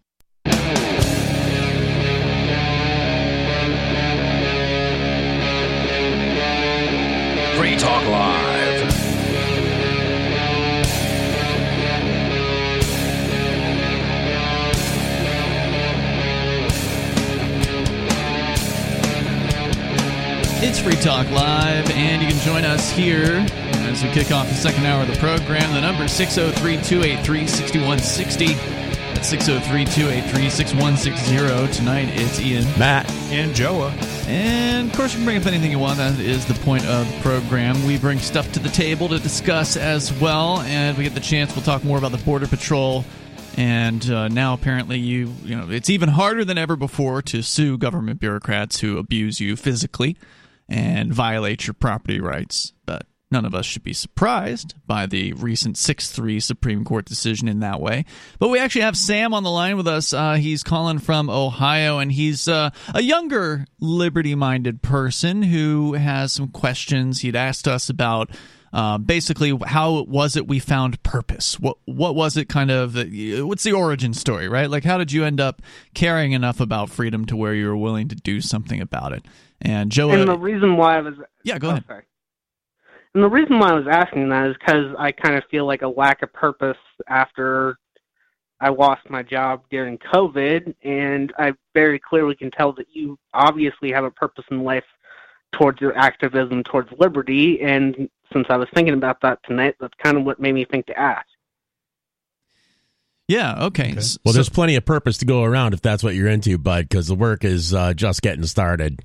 Free Talk Live. It's Free Talk Live, and you can join us here as we kick off the second hour of the program. The number is 603 283 6160. That's 603 283 6160. Tonight it's Ian. Matt. and Joa. And of course, you can bring up anything you want. That is the point of the program. We bring stuff to the table to discuss as well, and if we get the chance. We'll talk more about the Border Patrol. And uh, now, apparently, you you know it's even harder than ever before to sue government bureaucrats who abuse you physically and violate your property rights. But none of us should be surprised by the recent 6 3 Supreme Court decision in that way. But we actually have Sam on the line with us. Uh, he's calling from Ohio, and he's uh, a younger, liberty minded person who has some questions. He'd asked us about. Uh, basically, how was it we found purpose? What what was it kind of? What's the origin story, right? Like, how did you end up caring enough about freedom to where you were willing to do something about it? And Joe, And the reason why I was yeah, go oh, ahead. sorry. And the reason why I was asking that is because I kind of feel like a lack of purpose after I lost my job during COVID, and I very clearly can tell that you obviously have a purpose in life towards your activism towards liberty. And since I was thinking about that tonight, that's kind of what made me think to ask. Yeah, okay. S- Well, so- there's plenty of purpose to go around if that's what you're into, bud, because the work is uh, just getting started.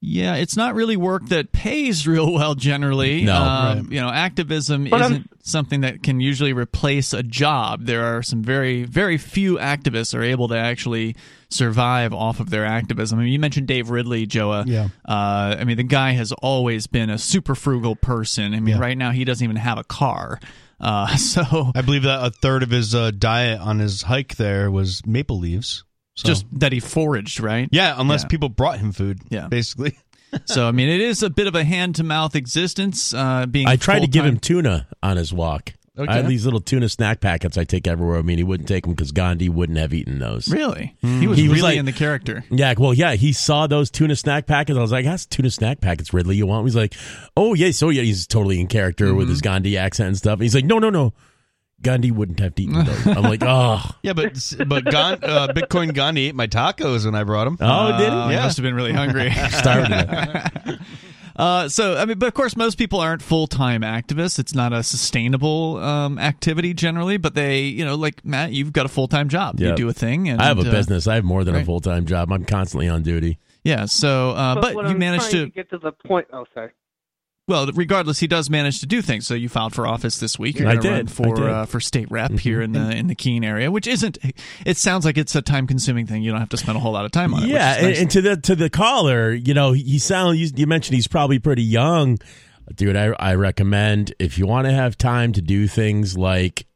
Yeah, it's not really work that pays real well generally. No. Um, Right. You know, activism But I'm- isn't something that can usually replace a job. There are some very, very few activists are able to actually survive off of their activism. I mean, you mentioned Dave Ridley, Joa. Yeah. Uh, I mean, the guy has always been a super frugal person. I mean, Yeah. right now he doesn't even have a car. Uh, [laughs] so I believe that a third of his uh, diet on his hike there was maple leaves. So. just that he foraged, right? yeah, unless Yeah. people brought him food. Yeah. basically. [laughs] So I mean, it is a bit of a hand to mouth existence. Uh, being I tried to give him tuna on his walk. Okay. I had these little tuna snack packets I take everywhere. I mean, he wouldn't take them because Gandhi wouldn't have eaten those. Really, he was He was really like- in the character. Yeah, well, yeah, he saw those tuna snack packets. I was like, "That's tuna snack packets, Ridley. You want?" He's like, "Oh yeah, so yeah." He's totally in character with his Gandhi accent and stuff. And he's like, "No, no, no, Gandhi wouldn't have eaten those." I'm like, "Oh, [laughs] Yeah, but but Gon, uh, Bitcoin Gandhi ate my tacos when I brought him. oh, did Uh, he?" he must have been really hungry. Starved to death. uh, so, I mean, but of course, most people aren't full time activists. It's not a sustainable um, activity generally. But they, you know, like Matt, you've got a full time job. You do a thing. And, I have a uh, business. I have more than a full time job. I'm constantly on duty. Yeah. So, uh, but, what you I'm managed trying to. get to the point. Oh, sorry. Well, regardless, he does manage to do things. So you filed for office this week. You're I did. run for did. Uh, for state rep mm-hmm. here in the mm-hmm. in the Keene area, which isn't. It sounds like it's a time consuming thing. You don't have to spend a whole lot of time on it. Yeah, and, nice. and to the to the caller, you know, he sound you, you mentioned he's probably pretty young, dude. I I recommend if you want to have time to do things like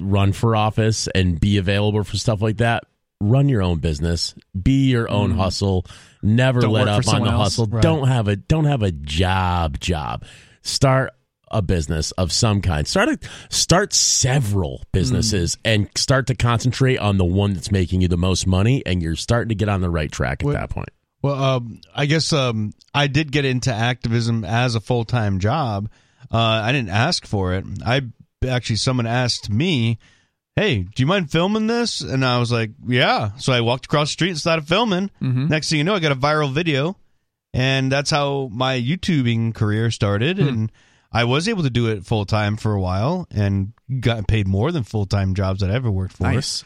run for office and be available for stuff like that. Run your own business, be your own mm-hmm. hustle. Never. Don't let up on the hustle. Right. Don't have a don't have a job job. Start a business of some kind. Start a, start several businesses Mm. and start to concentrate on the one that's making you the most money, and you're starting to get on the right track at What- that point. Well, um, I guess um, I did get into activism as a full time job. Uh, I didn't ask for it. I actually someone asked me, "Hey, do you mind filming this?" And I was like, "Yeah." So I walked across the street and started filming. Mhm. Next thing you know, I got a viral video, and that's how my YouTubing career started. And I was able to do it full time for a while, and got paid more than full time jobs that I ever worked for. nice.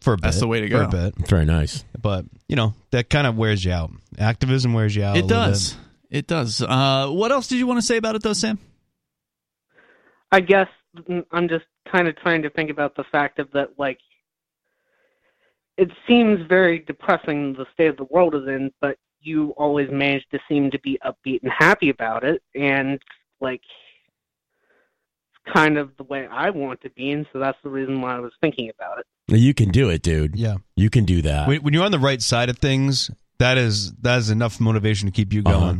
For a bit, That's the way to go. for a bit, Very nice. but you know that kind of wears you out. Activism wears you out. It little does. It does. Uh, what else did you want to say about it, though, Sam? I guess mm, I'm just kind of trying to think about the fact of that, like, it seems very depressing the state of the world is in, but you always manage to seem to be upbeat and happy about it, and like, it's kind of the way I want to be, and so that's the reason why I was thinking about it. You can do it, dude. Yeah. You can do that. When, when you're on the right side of things, that is that is enough motivation to keep you Uh-huh.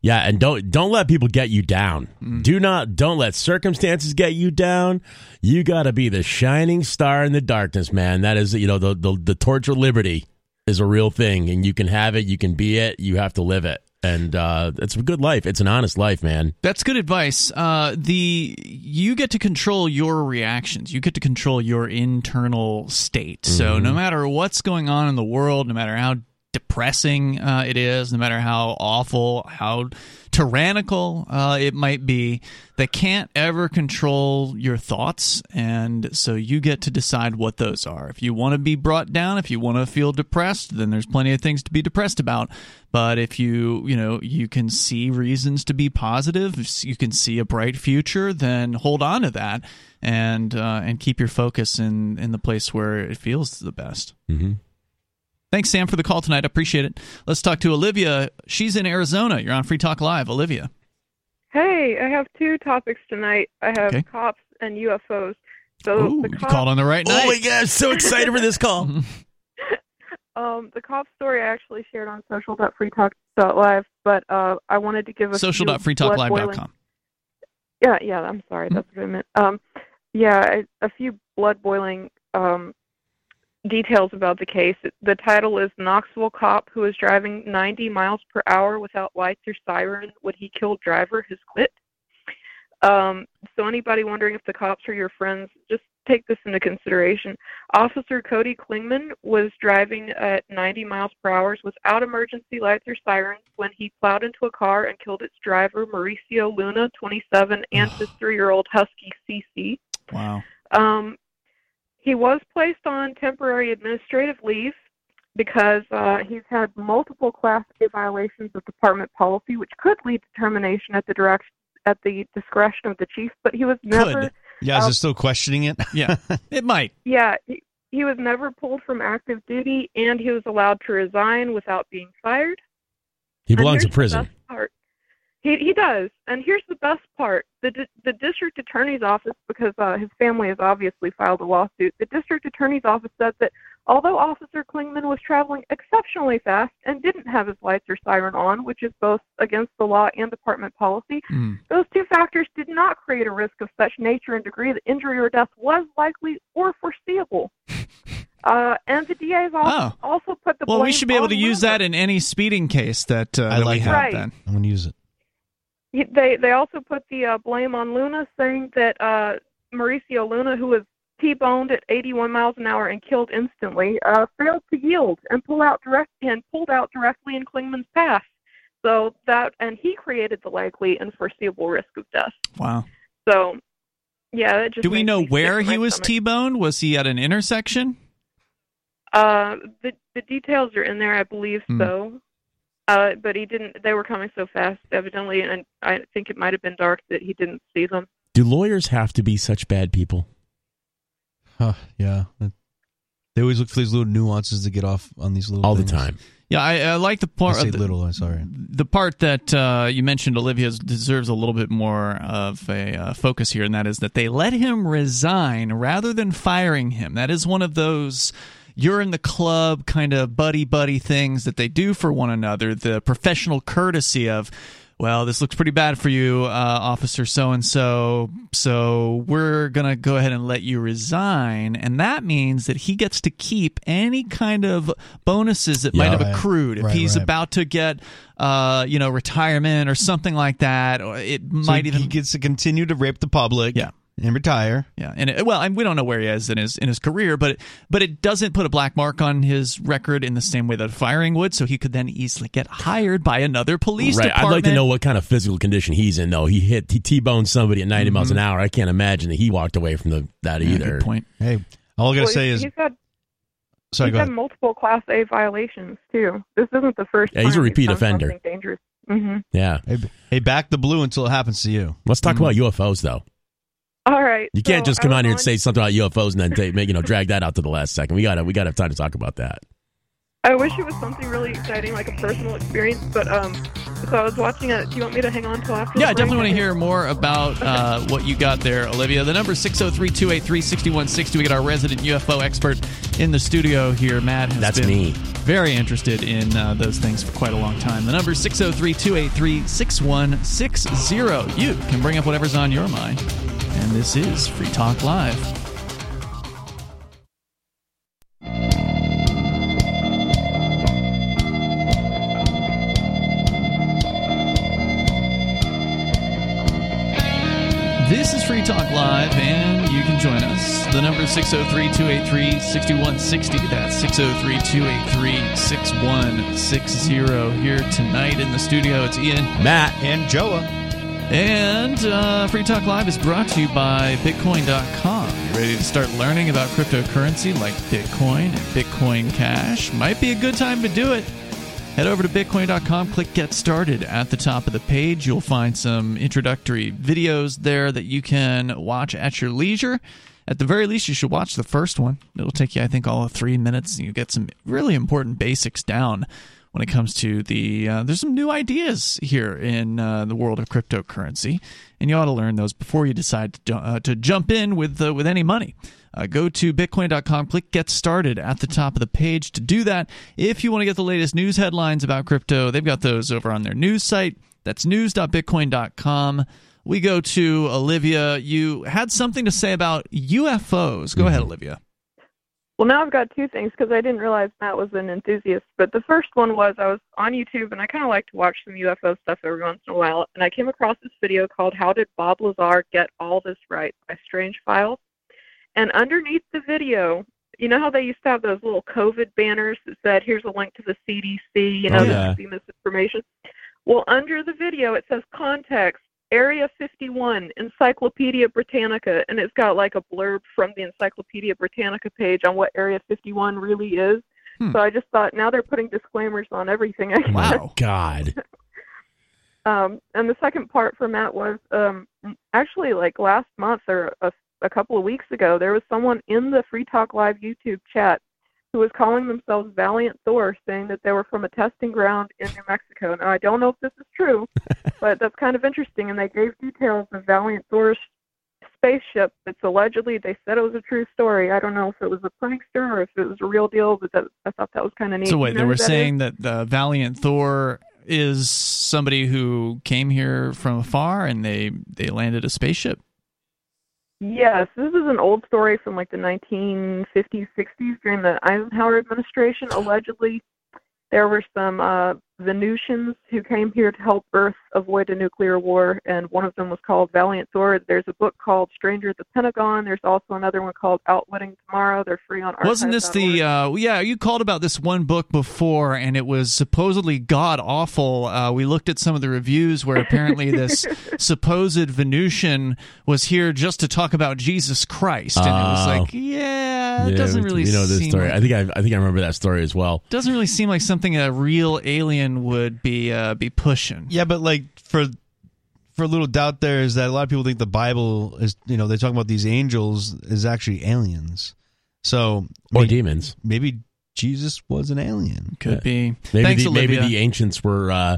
Yeah, and don't don't let people get you down. Do not don't let circumstances get you down. You got to be the shining star in the darkness, man. That is, you know, the, the the torch of liberty is a real thing, and you can have it. You can be it. You have to live it, and uh, it's a good life. It's an honest life, man. That's good advice. Uh, the you get to control your reactions. You get to control your internal state. So no matter what's going on in the world, no matter how depressing uh, it is, no matter how awful, how tyrannical uh, it might be, they can't ever control your thoughts, and so you get to decide what those are. If you want to be brought down, if you want to feel depressed, then there's plenty of things to be depressed about. But if you, you know, you can see reasons to be positive, you can see a bright future, then hold on to that and uh, and keep your focus in in the place where it feels the best. Mm-hmm. Thanks, Sam, for the call tonight. I appreciate it. Let's talk to Olivia. She's in Arizona. You're on Free Talk Live, Olivia. Hey, I have two topics tonight. I have Okay. cops and UFOs. So Ooh, the you called on the right night. Oh my god, so excited for this call. [laughs] um, the cop story I actually shared on social.freetalk.live, but uh, I wanted to give a few blood-boiling- Social.freetalklive.com. Yeah, yeah, I'm sorry, that's what I meant. Um, yeah, I, a few blood boiling um, details about the case. The title is Knoxville cop who was driving 90 miles per hour without lights or Siren when he killed driver has quit. Um, so anybody wondering if the cops are your friends, just take this into consideration. Officer Cody Klingman was driving at 90 miles per hour without emergency lights or sirens when he plowed into a car and killed its driver, Mauricio Luna, 27, and his three-year-old husky, CC. Wow. Um, he was placed on temporary administrative leave because uh, he's had multiple Class A violations of department policy, which could lead to termination at the direction at the discretion of the chief. But he was never, Could. Yeah, is Uh, it still questioning it? Yeah, [laughs] it might. yeah, he, he was never pulled from active duty, and he was allowed to resign without being fired. He belongs in prison. Part. He he does, and here's the best part: the di- the district attorney's office, because uh, his family has obviously filed a lawsuit. The district attorney's office said that although Officer Klingman was traveling exceptionally fast and didn't have his lights or siren on, which is both against the law and department policy, Mm. those two factors did not create a risk of such nature and degree that injury or death was likely or foreseeable. [laughs] Uh, and the DA's office also put the Well, we should be able to use that in any speeding case that, uh, I that we like have. Right. Then I'm gonna use it. He- They they also put the uh, blame on Luna, saying that uh, Mauricio Luna, who was T-boned at 81 miles an hour and killed instantly, uh, failed to yield and pull out direct and pulled out directly in Klingman's path. So that and he created the likely and foreseeable risk of death. wow. So yeah, that just Do we know where he was stomach. T-boned? Was he at an intersection? Uh, the the details are in there, I believe Hmm. so. Uh, but he didn't. They were coming so fast, evidently, and I think it might have been dark that he didn't see them. Do lawyers have to be such bad people? Huh, yeah. They always look for these little nuances to get off on these little All the time. Yeah, I, I like the I part. say the, little. I'm sorry. the part that uh, you mentioned, Olivia, deserves a little bit more of a uh, focus here, and that is that they let him resign rather than firing him. That is one of those you're in the club kind of buddy buddy things that they do for one another. The professional courtesy of. Well, this looks pretty bad for you, uh, Officer So and So. So we're going to go ahead and let you resign. And that means that he gets to keep any kind of bonuses that might have Right. accrued. If Right, he's right. about to get, uh, you know, retirement or something like that, or it So might even. he gets to continue to rape the public. Yeah. And retire. yeah, and it, well, and we don't know where he is in his in his career, but but it doesn't put a black mark on his record in the same way that firing would. So he could then easily get hired by another police right. department. I'd like to know what kind of physical condition he's in, though. He hit, he T-boned somebody at 90 miles an hour. I can't imagine that he walked away from the, that Mm-hmm. Yeah, either. Good point. Hey, all I gotta Well, say he's, is he's had sorry. he's Go had ahead. multiple Class A violations too. This isn't the first. Yeah, he's a repeat done offender. something Dangerous. hmm Yeah. Hey, hey, back the blue until it happens to you. Let's talk about UFOs, though. Right. You can't so just come out here and say something about UFOs and then take, make, you know, drag that out to the last second. We gotta, we gotta have time to talk about that. I wish it was something really exciting, like a personal experience. But um, so I was watching it. Do you want me to hang on till after? Yeah, I the break? definitely want to hear more about uh, what you got there, Olivia. The number is 603 283 6160. We get our resident UFO expert in the studio here. Matt has That's been me. very interested in uh, those things for quite a long time. The number is 603 283 6160. You can bring up whatever's on your mind. And this is Free Talk Live. This is Free Talk Live, and you can join us. The number is 603 283 6160. That's 603 283 6160. Here tonight in the studio, it's Ian. Matt. And Joa. And uh, Free Talk Live is brought to you by Bitcoin.com. You ready to start learning about cryptocurrency like Bitcoin and Bitcoin Cash? Might be a good time to do it. Head over to Bitcoin.com, click Get Started at the top of the page. You'll find some introductory videos there that you can watch at your leisure. At the very least, you should watch the first one. It'll take you, I think, all of three minutes, and you get some really important basics down when it comes to the. Uh, there's some new ideas here in uh, the world of cryptocurrency, and you ought to learn those before you decide to, uh, to jump in with uh, with any money. Uh, go to bitcoin.com, click get started at the top of the page to do that. If you want to get the latest news headlines about crypto, they've got those over on their news site. That's news.bitcoin.com. We go to Olivia. You had something to say about UFOs. Go ahead, Olivia. Well, now I've got two things because I didn't realize Matt was an enthusiast. But the first one was I was on YouTube and I kind of like to watch some UFO stuff every once in a while. And I came across this video called "How Did Bob Lazar Get All This Right" by Strange Files. And underneath the video, you know how they used to have those little COVID banners that said, "Here's a link to the CDC," you know, Oh, this yeah. misinformation. Well, under the video, it says context. Area 51, Encyclopedia Britannica, and it's got like a blurb from the Encyclopedia Britannica page on what Area 51 really is. Hmm. So I just thought now they're putting disclaimers on everything. I. Wow. God. [laughs] Um, and the second part for Matt was um, actually like last month or a, a couple of weeks ago, there was someone in the Free Talk Live YouTube chat who was calling themselves Valiant Thor, saying that they were from a testing ground in New Mexico. Now, I don't know if this is true, [laughs] but that's kind of interesting. And they gave details of Valiant Thor's spaceship that's allegedly, they said it was a true story. I don't know if it was a prankster or if it was a real deal, but that, I thought that was kind of neat. So wait, you they were that is? saying that the Valiant Thor is somebody who came here from afar and they they landed a spaceship. Yes, this is an old story from like the 1950s, 60s during the Eisenhower administration. Allegedly, there were some uh, Venusians who came here to help Earth avoid a nuclear war, and one of them was called Valiant Thor. There's a book called Stranger at the Pentagon. There's also another one called Outwitting Tomorrow. They're free on Wasn't this the uh, yeah? You called about this one book before, and it was supposedly god awful. Uh, we looked at some of the reviews where apparently [laughs] this supposed Venusian was here just to talk about Jesus Christ, and it was like, yeah, it Yeah, doesn't really. You know this seem story. Like, I think I, I think I remember that story as well. doesn't really seem like something a real alien would be uh, be pushing. Yeah, but like for for a little doubt there is that a lot of people think the Bible is you know they talk about these angels is actually aliens. So Or may- demons. maybe Jesus was an alien. Could be. Maybe Thanks, the, maybe the ancients were uh,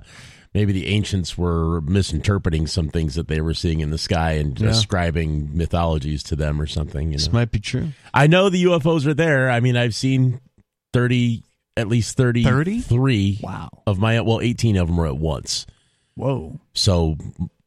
maybe the ancients were misinterpreting some things that they were seeing in the sky and Yeah. ascribing mythologies to them or something. You This might be true. I know the UFOs are there. I mean, I've seen thirty, at least thirty, 30? three Wow. of my well, eighteen of them were at once. Whoa. So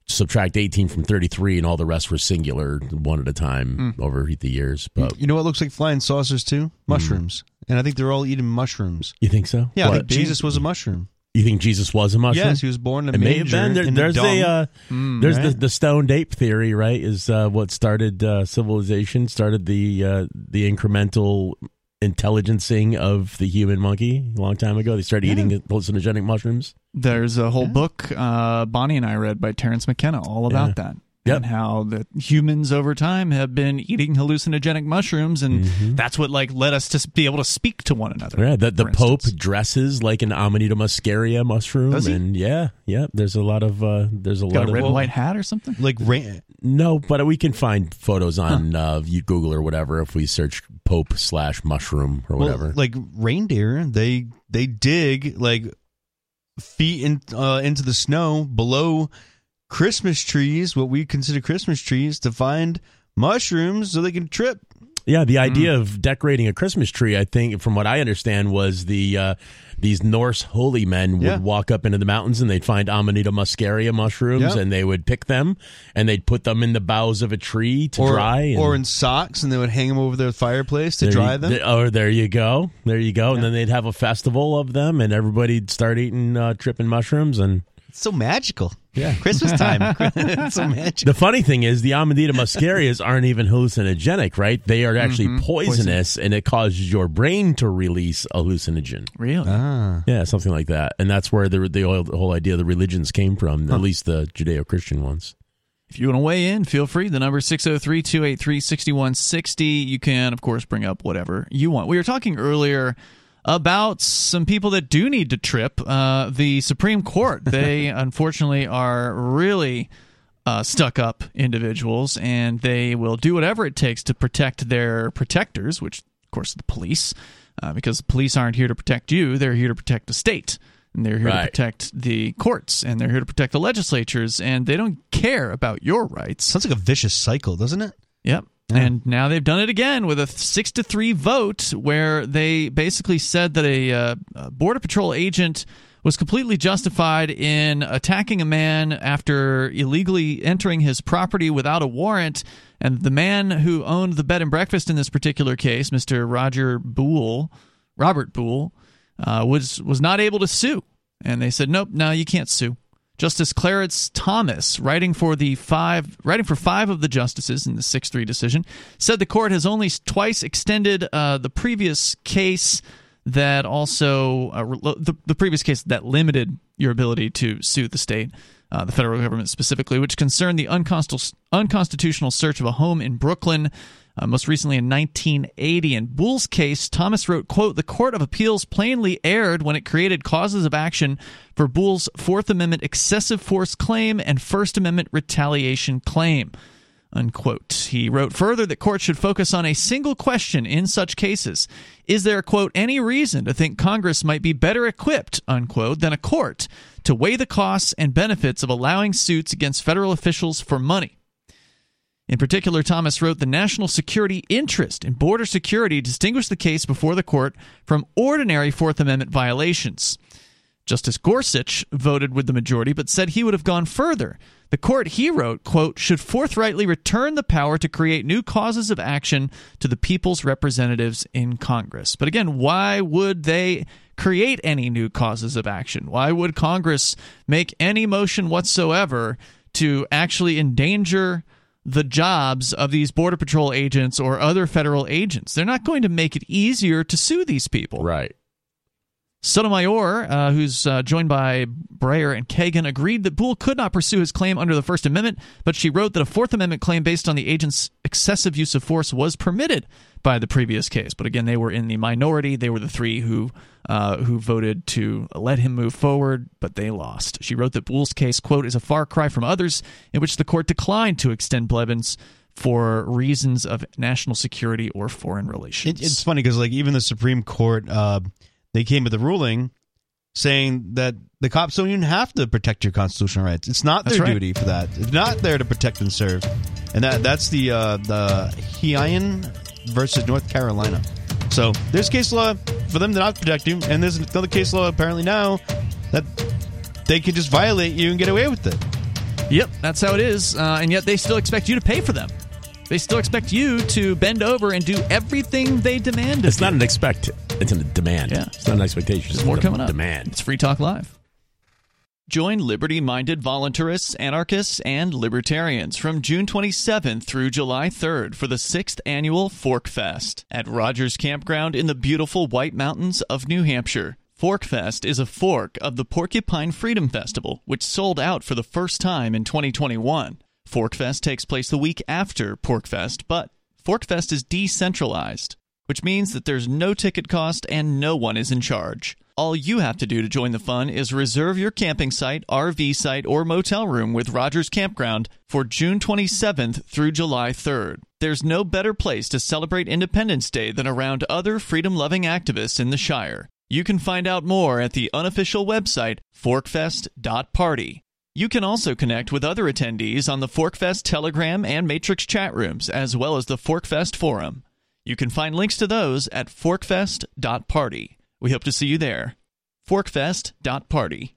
subtract eighteen from thirty-three, and all the rest were singular, one at a time over the years. But You know what looks like flying saucers too? Mushrooms. And I think they're all eating mushrooms. you think so? Yeah, I think Jesus was a mushroom. You think Jesus was a mushroom? Yes, he was born in a It may have been. There- in the there's a uh, there's the right. the stoned ape theory, right? Is uh, what started uh, civilization, started the uh, the incremental intelligencing of the human monkey a long time ago. They started eating hallucinogenic mushrooms. There's a whole book uh, Bonnie and I read by Terence McKenna all about Yeah. that. Yep. And how the humans over time have been eating hallucinogenic mushrooms, and that's what like led us to be able to speak to one another. Mm-hmm. Yeah, the, the Pope instance. dresses like an Amanita muscaria mushroom, Does he? and yeah, yeah. There's a lot of uh, there's a got lot a of red and white hat or something. like ra- No, but we can find photos on uh, you Google or whatever if we search Pope slash mushroom or well, whatever. like reindeer, they they dig like feet in, uh, into the snow below Christmas trees, what we consider Christmas trees, to find mushrooms so they can trip. Yeah, the Mm. idea of decorating a Christmas tree, I think, from what I understand, was the uh, these Norse holy men would Yeah. walk up into the mountains and they'd find Amanita muscaria mushrooms Yeah. and they would pick them and they'd put them in the boughs of a tree to or, dry. And or in socks, and they would hang them over their fireplace to dry you, them. th- oh, there you go, there you go. And then they'd have a festival of them, and everybody'd start eating uh, tripping mushrooms and. It's so magical. Yeah. Christmas time. [laughs] [laughs] it's so magical. The funny thing is, the Amanita muscarias aren't even hallucinogenic, right? They are actually Mm-hmm. poisonous, and it causes your brain to release a hallucinogen. Really? Ah. Yeah, something like that. And that's where the the whole, the whole idea of the religions came from, at least the Judeo Christian ones. If you want to weigh in, feel free. The number is 603 283 6160. You can, of course, bring up whatever you want. We were talking earlier about some people that do need to trip. Uh, the Supreme Court, [laughs] they unfortunately are really uh, stuck up individuals, and they will do whatever it takes to protect their protectors, which, of course, is the police, uh, because the police aren't here to protect you, they're here to protect the state. And they're here to protect the courts, and they're here to protect the legislatures, and they don't care about your rights. Sounds like a vicious cycle, doesn't it? Yep. And now they've done it again with a six to three vote, where they basically said that a, uh, a border patrol agent was completely justified in attacking a man after illegally entering his property without a warrant. And the man who owned the bed and breakfast in this particular case, Mr. Roger Boule, Robert Boule, uh, was was not able to sue. And they said, nope, no, you can't sue. Justice Clarence Thomas, writing for the five, writing for five of the justices in the six-three decision, said the court has only twice extended uh, the previous case that also uh, the, the previous case that limited your ability to sue the state, uh, the federal government specifically, which concerned the unconstitu- unconstitutional search of a home in Brooklyn. Uh, most recently in 1980 in Boule's case thomas wrote quote the court of appeals plainly erred when it created causes of action for Boule's fourth amendment excessive force claim and first amendment retaliation claim unquote. He wrote further that courts should focus on a single question in such cases. Is there quote any reason to think congress might be better equipped unquote than a court to weigh the costs and benefits of allowing suits against federal officials for money in particular, Thomas wrote the national security interest in border security distinguished the case before the court from ordinary Fourth Amendment violations. Justice Gorsuch voted with the majority but said he would have gone further. The court, he wrote, quote, should forthrightly return the power to create new causes of action to the people's representatives in Congress. But again, why would they create any new causes of action? Why would Congress make any motion whatsoever to actually endanger the jobs of these Border Patrol agents or other federal agents? They're not going to make it easier to sue these people. Right. Sotomayor, uh, who's uh, joined by Breyer and Kagan, agreed that Boule could not pursue his claim under the First Amendment, but she wrote that a Fourth Amendment claim based on the agent's excessive use of force was permitted by the previous case. But again, they were in the minority. They were the three who uh, who voted to let him move forward, but they lost. She wrote that Boule's case, quote, is a far cry from others in which the court declined to extend Bivens for reasons of national security or foreign relations. It, it's funny because like even the Supreme Court, uh, they came with a ruling saying that the cops don't even have to protect your constitutional rights. It's not their right. duty for that. It's not there to protect and serve. And that that's the uh, the Heien versus North Carolina. So there's case law for them to not protect you, and there's another case law apparently now that they could just violate you and get away with it. Yep, that's how it is. Uh, and yet they still expect you to pay for them. They still expect you to bend over and do everything they demand. of It's not an expect. It's a demand. Yeah. It's not an expectation. There's It's more coming up. Demand. It's Free Talk Live. Join liberty minded voluntarists, anarchists, and libertarians from June 27th through July 3rd for the sixth annual Fork Fest at Rogers Campground in the beautiful White Mountains of New Hampshire. Fork Fest is a fork of the Porcupine Freedom Festival, which sold out for the first time in 2021. Fork Fest takes place the week after PorcFest, but Fork Fest is decentralized, which means that there's no ticket cost and no one is in charge. All you have to do to join the fun is reserve your camping site, RV site, or motel room with Rogers Campground for June 27th through July 3rd. There's no better place to celebrate Independence Day than around other freedom loving activists in the Shire. You can find out more at the unofficial website, porcfest.party. You can also connect with other attendees on the PorcFest Telegram and Matrix chat rooms, as well as the PorcFest forum. You can find links to those at porcfest.party. We hope to see you there. Porcfest.party.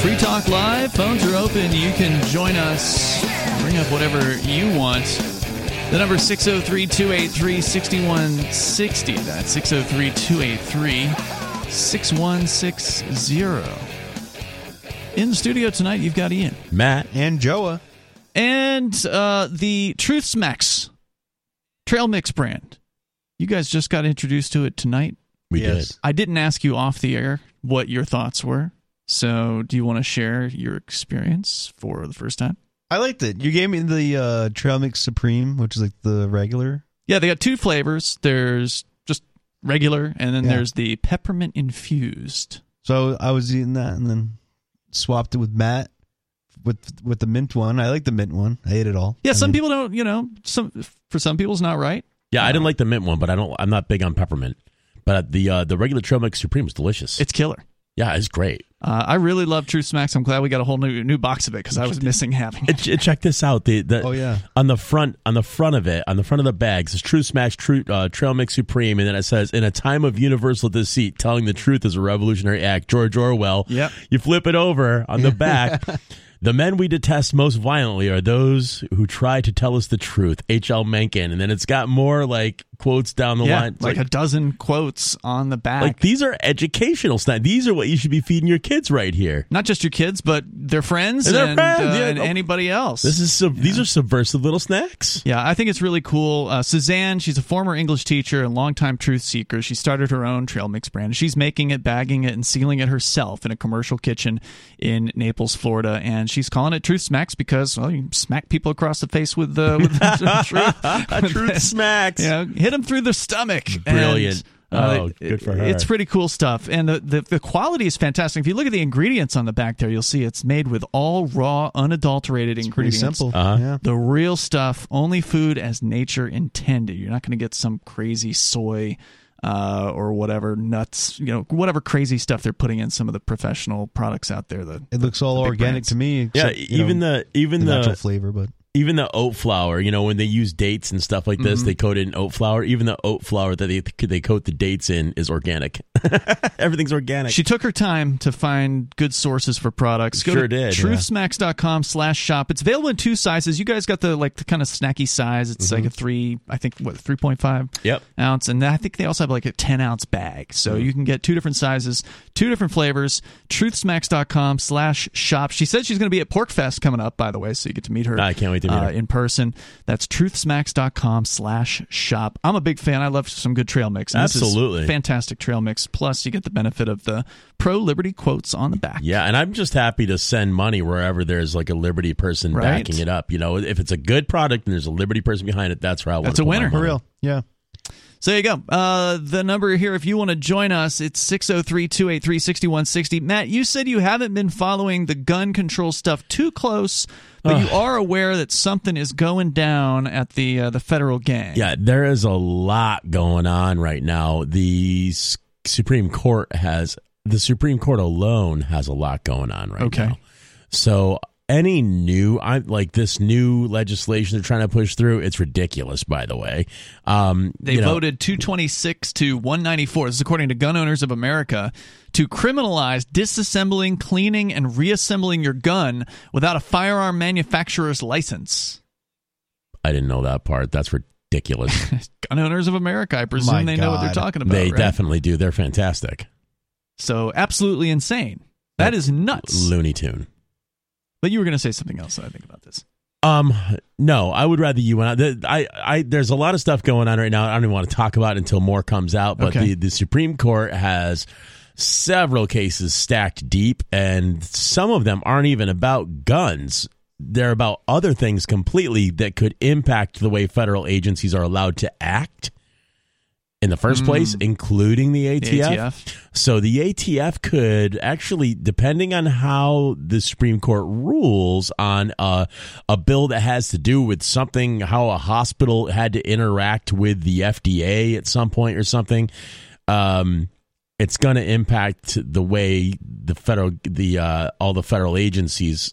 Free Talk Live. Phones are open. You can join us. Bring up whatever you want. The number is 603 283 6160. That's 603 283 6160. In the studio tonight, you've got Ian. Matt. And Joa. And uh, the Truth Smacks trail mix brand. You guys just got introduced to it tonight. We Yes. did. I didn't ask you off the air what your thoughts were. So, do you want to share your experience for the first time? I liked it. You gave me the uh, Trail Mix Supreme, which is like the regular. Yeah, they got two flavors. There's just regular, and then Yeah. there's the peppermint infused. So I was eating that and then swapped it with Matt with with the mint one. I like the mint one. I ate it all. Yeah, I some mean, people don't. You know, some for some people it's not right. Yeah, I didn't like the mint one, but I don't. I'm not big on peppermint. But the uh, the regular Trail Mix Supreme is delicious. It's killer. yeah, it's great. Uh, I really love True Smacks. I'm glad we got a whole new new box of it because I was missing having it. Check this out. The, the Oh yeah. on the front on the front of it on the front of the bag says True Smash True uh, Trail Mix Supreme, and then it says in a time of universal deceit, telling the truth is a revolutionary act. George Orwell. Yep. You flip it over on the back. [laughs] the men we detest most violently are those who try to tell us the truth. H. L. Mencken, and then it's got more like quotes down the yeah, line. It's like, a dozen quotes on the back. like these are educational snacks. These are what you should be feeding your kids right here. not just your kids, but their friends And and, their friends, uh, yeah. and anybody else. This is sub- these are subversive little snacks. Yeah, I think it's really cool. Uh, Suzanne, she's a former English teacher and longtime truth seeker. She started her own trail mix brand. She's making it, bagging it, and sealing it herself in a commercial kitchen in Naples, Florida. And she's calling it Truth Smacks because well, you smack people across the face with the, with the [laughs] truth. Truth [laughs] smacks. You know, hit them through the stomach. Brilliant. And, uh, Oh, good for her. It's pretty cool stuff, and the, the the quality is fantastic. If you look at the ingredients on the back there, you'll see it's made with all raw, unadulterated Pretty ingredients simple. Uh-huh. Yeah. the real stuff, only food as nature intended. You're not going to get some crazy soy uh, or whatever nuts, you know, whatever crazy stuff they're putting in some of the professional products out there. The It looks all the organic brands. to me. Yeah, except, you even know, the even the the, natural flavor, but even the oat flour, you know, when they use dates and stuff like this, Mhm. they coat it in oat flour. Even the oat flour that they they coat the dates in is organic. [laughs] Everything's organic. She took her time to find good sources for products. Go Sure to did, truthsmacks.com slash shop. It's available in two sizes. You guys got the like the kind of snacky size. It's like a three, I think what, three point five Mm-hmm. Yep. ounce. And I think they also have like a ten ounce bag. So Mm-hmm. you can get two different sizes, two different flavors. Truthsmacks.com slash shop. She said she's gonna be at PorcFest coming up, by the way, so you get to meet her I can't wait uh, in person. That's truthsmacks.com slash shop. I'm a big fan. I love some good trail mix. and this is Absolutely. fantastic trail mix. Plus, you get the benefit of the pro liberty quotes on the back. Yeah, and I'm just happy to send money wherever there's like a Liberty person Right. backing it up. You know, if it's a good product and there's a Liberty person behind it, that's where I want That's to a winner. For real. Yeah. So there you go. Uh, the number here, if you want to join us, it's 603 283 6160. Matt, you said you haven't been following the gun control stuff too close, but you are aware that something is going down at the uh, the federal gang. Yeah, there is a lot going on right now. The S- Supreme Court has the Supreme Court alone has a lot going on right Okay. now. So any new I like this new legislation they're trying to push through, it's ridiculous by the way. Um They you know, voted 226 to 194. This is according to Gun Owners of America to criminalize disassembling, cleaning, and reassembling your gun without a firearm manufacturer's license. I didn't know that part. That's ridiculous. [laughs] Gun Owners of America, I presume My they know what they're talking about. they right? definitely do. They're fantastic. So absolutely insane. That is nuts. Looney Tune. But you were going to say something else. I think about this. Um, no, I would rather you went out. I, I, there's a lot of stuff going on right now. I don't even want to talk about it until more comes out. But Okay. the, the Supreme Court has several cases stacked deep, and some of them aren't even about guns. They're about other things completely that could impact the way federal agencies are allowed to act in the first place, including the The ATF. ATF. So the ATF could actually, depending on how the Supreme Court rules on a, a bill that has to do with something, how a hospital had to interact with the FDA at some point or something, um, it's going to impact the way the federal, the uh, all the federal agencies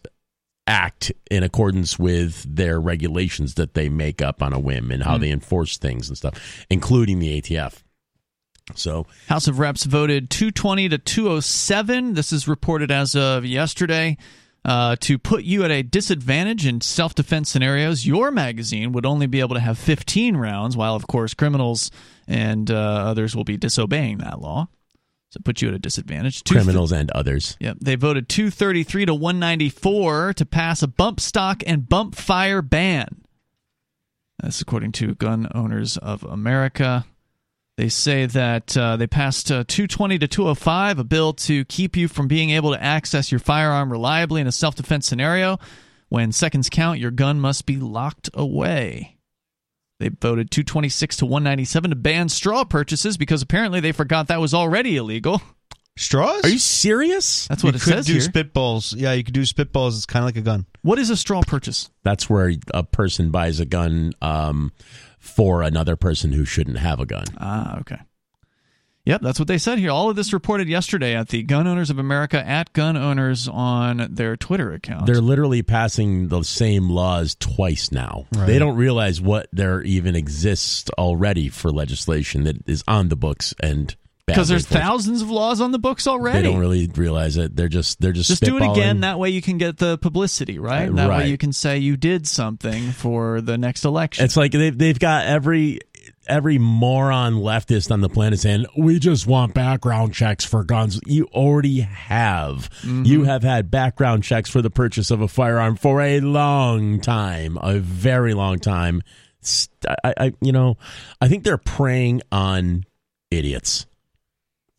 act in accordance with their regulations that they make up on a whim and how they enforce things and stuff, including the ATF. So House of Reps voted 220 to 207. This is reported as of yesterday. Uh, to put you at a disadvantage in self defense scenarios, your magazine would only be able to have 15 rounds, while, of course, criminals and uh, others will be disobeying that law. So, put you at a disadvantage. Two- criminals and others. Yep. They voted 233 to 194 to pass a bump stock and bump fire ban. That's according to Gun Owners of America. They say that uh, they passed uh, 220 to 205, a bill to keep you from being able to access your firearm reliably in a self defense scenario. When seconds count, your gun must be locked away. They voted 226 to 197 to ban straw purchases because apparently they forgot that was already illegal. Straws? Are you serious? That's what you it could says do here. spitballs. Yeah, you could do spitballs. It's kind of like a gun. What is a straw purchase? That's where a person buys a gun um, for another person who shouldn't have a gun. Ah, okay. Yep, that's what they said here. All of this reported yesterday at the Gun Owners of America at Gun Owners on their Twitter account. They're literally passing the same laws twice now. They don't realize what there even exists already for legislation that is on the books and because there's thousands of laws on the books already. They don't really realize it. They're just they're just Just do it again. That way you can get the publicity, right? That way you can say you did something for the next election. It's like they've they've got every every moron leftist on the planet saying we just want background checks for guns. You already have. Mm-hmm. You have had background checks for the purchase of a firearm for a long time, a very long time. I, I you know, I think they're preying on idiots.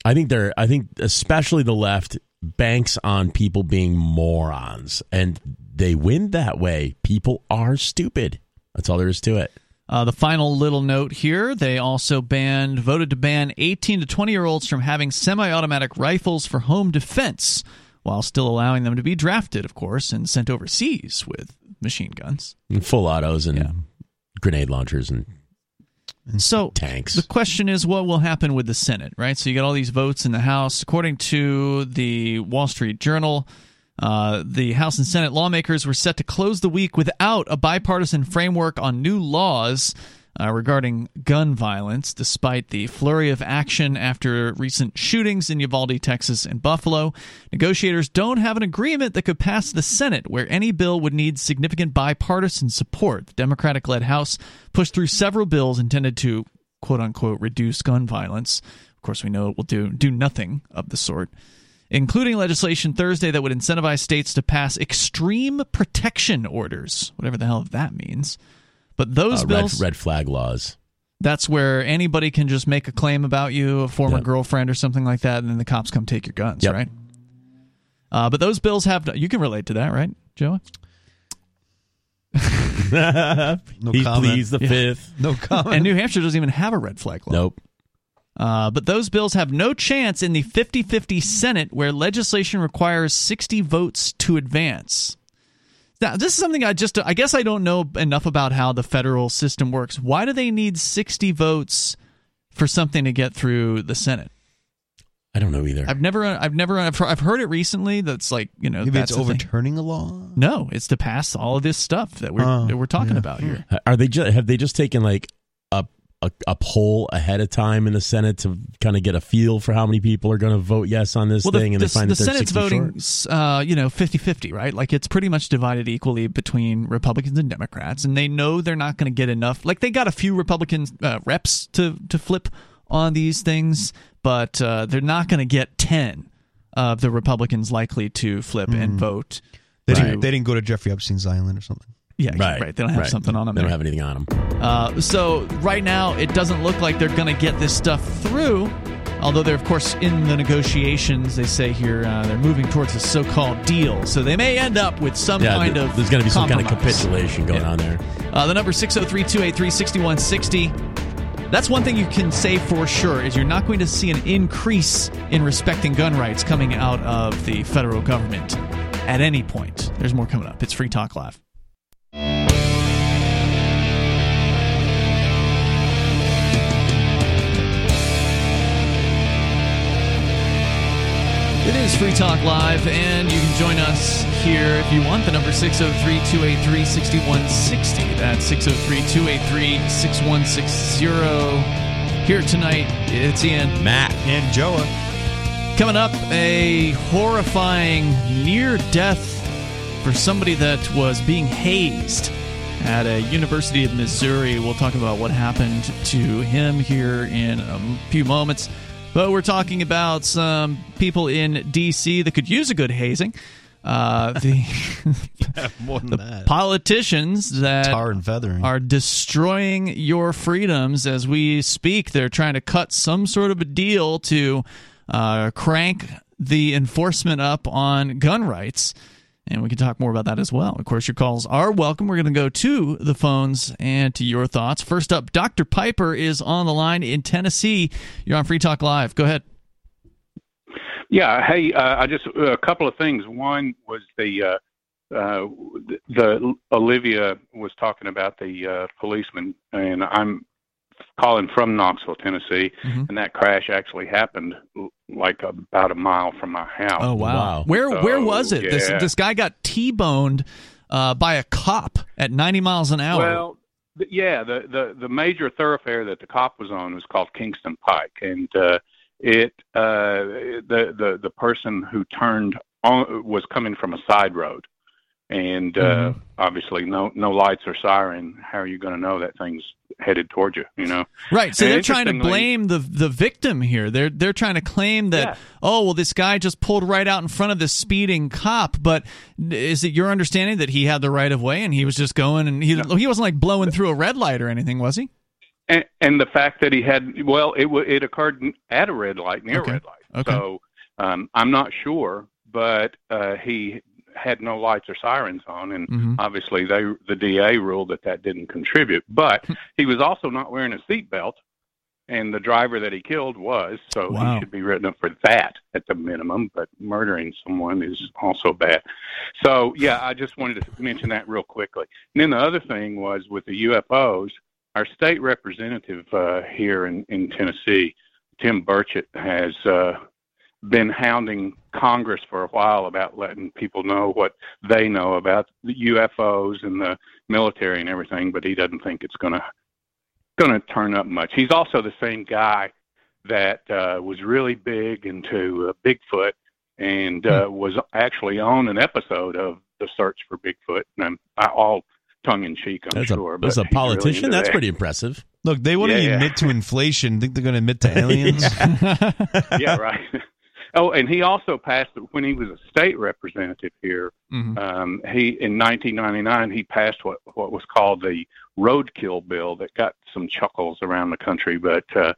I think they're I think especially the left banks on people being morons and they win that way. People are stupid. That's all there is to it. Uh, the final little note here they also banned, voted to ban 18 to 20 year olds from having semi automatic rifles for home defense, while still allowing them to be drafted, of course, and sent overseas with machine guns. And full autos and Yeah. grenade launchers and So tanks. the question is what will happen with the Senate, right? So you got all these votes in the House. According to the Wall Street Journal, Uh, the House and Senate lawmakers were set to close the week without a bipartisan framework on new laws uh, regarding gun violence, despite the flurry of action after recent shootings in Uvalde, Texas, and Buffalo. Negotiators don't have an agreement that could pass the Senate, where any bill would need significant bipartisan support. The Democratic led House pushed through several bills intended to, quote unquote, reduce gun violence. Of course, we know it will do, do nothing of the sort including legislation Thursday that would incentivize states to pass extreme protection orders, whatever the hell that means. But those Uh, bills, red, red flag laws. that's where anybody can just make a claim about you, a former Yep. girlfriend or something like that, and then the cops come take your guns, Yep. right? Uh, but those bills have you can relate to that, right, Joey? [laughs] [laughs] No he comment. pleads the Yeah. fifth. No comment. And New Hampshire doesn't even have a red flag law. Nope. Uh, but those bills have no chance in the 50 50 Senate, where legislation requires 60 votes to advance. Now, this is something I just, I guess I don't know enough about how the federal system works. Why do they need 60 votes for something to get through the Senate? I don't know either. I've never, I've never, I've heard, it recently. That's like, you know, Maybe that's it's the thing. overturning a law. No, it's to pass all of this stuff that we're Oh, that we're talking yeah. about here. Are they just have they just taken like a, a a poll ahead of time in the Senate to kind of get a feel for how many people are going to vote yes on this Well, thing, the, and they the, find the that they're Senate's 60 voting, short? uh, you know, 50-50, right? Like it's pretty much divided equally between Republicans and Democrats, and they know they're not going to get enough. Like they got a few Republican uh, reps to to flip on these things, but uh, they're not going to get ten of the Republicans likely to flip Hmm. and vote. They, to- didn't, they didn't go to Jeffrey Epstein's island or something. Yeah, Right, right, They don't have right. something on them. They don't have anything on them. Uh, so right now, it doesn't look like they're going to get this stuff through. Although they're, of course, in the negotiations, they say here uh, they're moving towards a so-called deal. So they may end up with some Yeah, kind th- of there's going to be some kind of capitulation going Yeah. on there. Uh, the number 603-283-6160. That's one thing you can say for sure is you're not going to see an increase in respecting gun rights coming out of the federal government at any point. There's more coming up. It's Free Talk Live. It is Free Talk Live, and you can join us here if you want. The number 603 283 6160. That's 603 283 6160. Here tonight, it's Ian. Matt, And Joa. Coming up, a horrifying near death for somebody that was being hazed at a University of Missouri. We'll talk about what happened to him here in a few moments. But we're talking about some people in D.C. that could use a good hazing. Uh, [laughs] the More than the that. politicians that Tar and feathering. are destroying your freedoms as we speak. They're trying to cut some sort of a deal to uh, crank the enforcement up on gun rights. And we can talk more about that as well. Of course, your calls are welcome. We're going to go to the phones and to your thoughts. First up, Dr. Piper is on the line in Tennessee. You're on Free Talk Live. Go ahead. Yeah. Hey, uh, I just a couple of things. One was the uh, uh, the Olivia was talking about the uh, policeman, and I'm calling from Knoxville, Tennessee, Mhm. and that crash actually happened like about a mile from my house. Oh wow. wow. Where where was it? This this guy got T-boned uh, by a cop at 90 miles an hour. Well, th- yeah, the, the the major thoroughfare that the cop was on was called Kingston Pike, and uh, it uh, the the the person who turned on was coming from a side road, and uh, Mhm. obviously no no lights or siren. How are you going to know that thing's headed towards you? You know. Right, so And they're trying to blame the the victim here. They're they're trying to claim that Yeah. oh well, this guy just pulled right out in front of this speeding cop. But is it your understanding that he had the right of way and he was just going and he he wasn't like blowing through a red light or anything, was he? And, and the fact that he had well, it it occurred at a red light near Okay. a red light. Okay. So um, I'm not sure, but uh, he had no lights or sirens on, and Mhm. obviously they the DA ruled that that didn't contribute. But [laughs] he was also not wearing a seatbelt, and the driver that he killed was, so Wow. he should be written up for that at the minimum. But murdering someone is also bad. So yeah, I just wanted to mention that real quickly. And then the other thing was with the UFOs. Our state representative uh, here in, in Tennessee, Tim Burchett, has uh, been hounding Congress for a while about letting people know what they know about the UFOs and the military and everything, but he doesn't think it's going to going to turn up much. He's also the same guy that uh, was really big into uh, Bigfoot and uh, Hmm. was actually on an episode of The Search for Bigfoot, and I'm I, all tongue in cheek, I'm As sure. a, but as a he's really politician, that's that. pretty impressive. Look, they want to Yeah. admit to [laughs] inflation. Think they're going to admit to [laughs] aliens? yeah, right. [laughs] Oh, and he also passed when he was a state representative here. Mhm. Um, he in 1999 he passed what what was called the roadkill bill that got some chuckles around the country. But uh,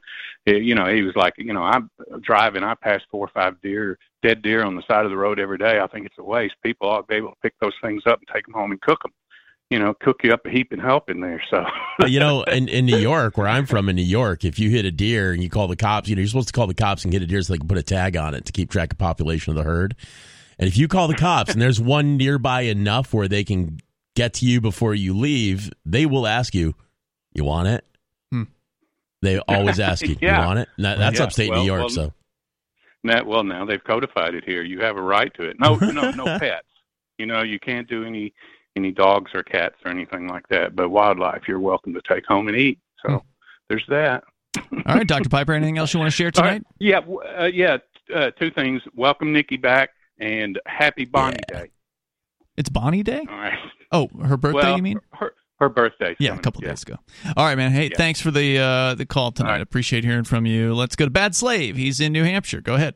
he- you know, he was like, you know, I'm driving, I pass four or five deer, dead deer on the side of the road every day. I think it's a waste. People ought to be able to pick those things up and take them home and cook them. You know, cook you up a heap and help in there. So you know, [laughs] in, in New York, where I'm from in New York, if you hit a deer and you call the cops, you know, you're supposed to call the cops and get a deer so they can put a tag on it to keep track of population of the herd. And if you call the cops and there's one nearby enough where they can get to you before you leave, they will ask you, "You want it?" Hmm. They always [laughs] ask you, Yeah. "You want it?" That- that's Yeah, upstate well, New York, well, so Now, well, now they've codified it here. You have a right to it. No, no, no [laughs] pets. You know, you can't do any any dogs or cats or anything like that. But wildlife, you're welcome to take home and eat. So there's that. [laughs] All right, Dr. Piper, anything else you want to share [laughs] All right. tonight? Yeah, uh, yeah. Uh, two things. Welcome Nikki back and happy Bonnie Day. It's Bonnie Day? All right. Oh, her birthday, well, you mean? her her birthday? Yeah, a couple days ago. All right, man. Hey, Yeah. thanks for the uh, the call tonight. Appreciate hearing from you. Let's go to Bad Slave. He's in New Hampshire. Go ahead.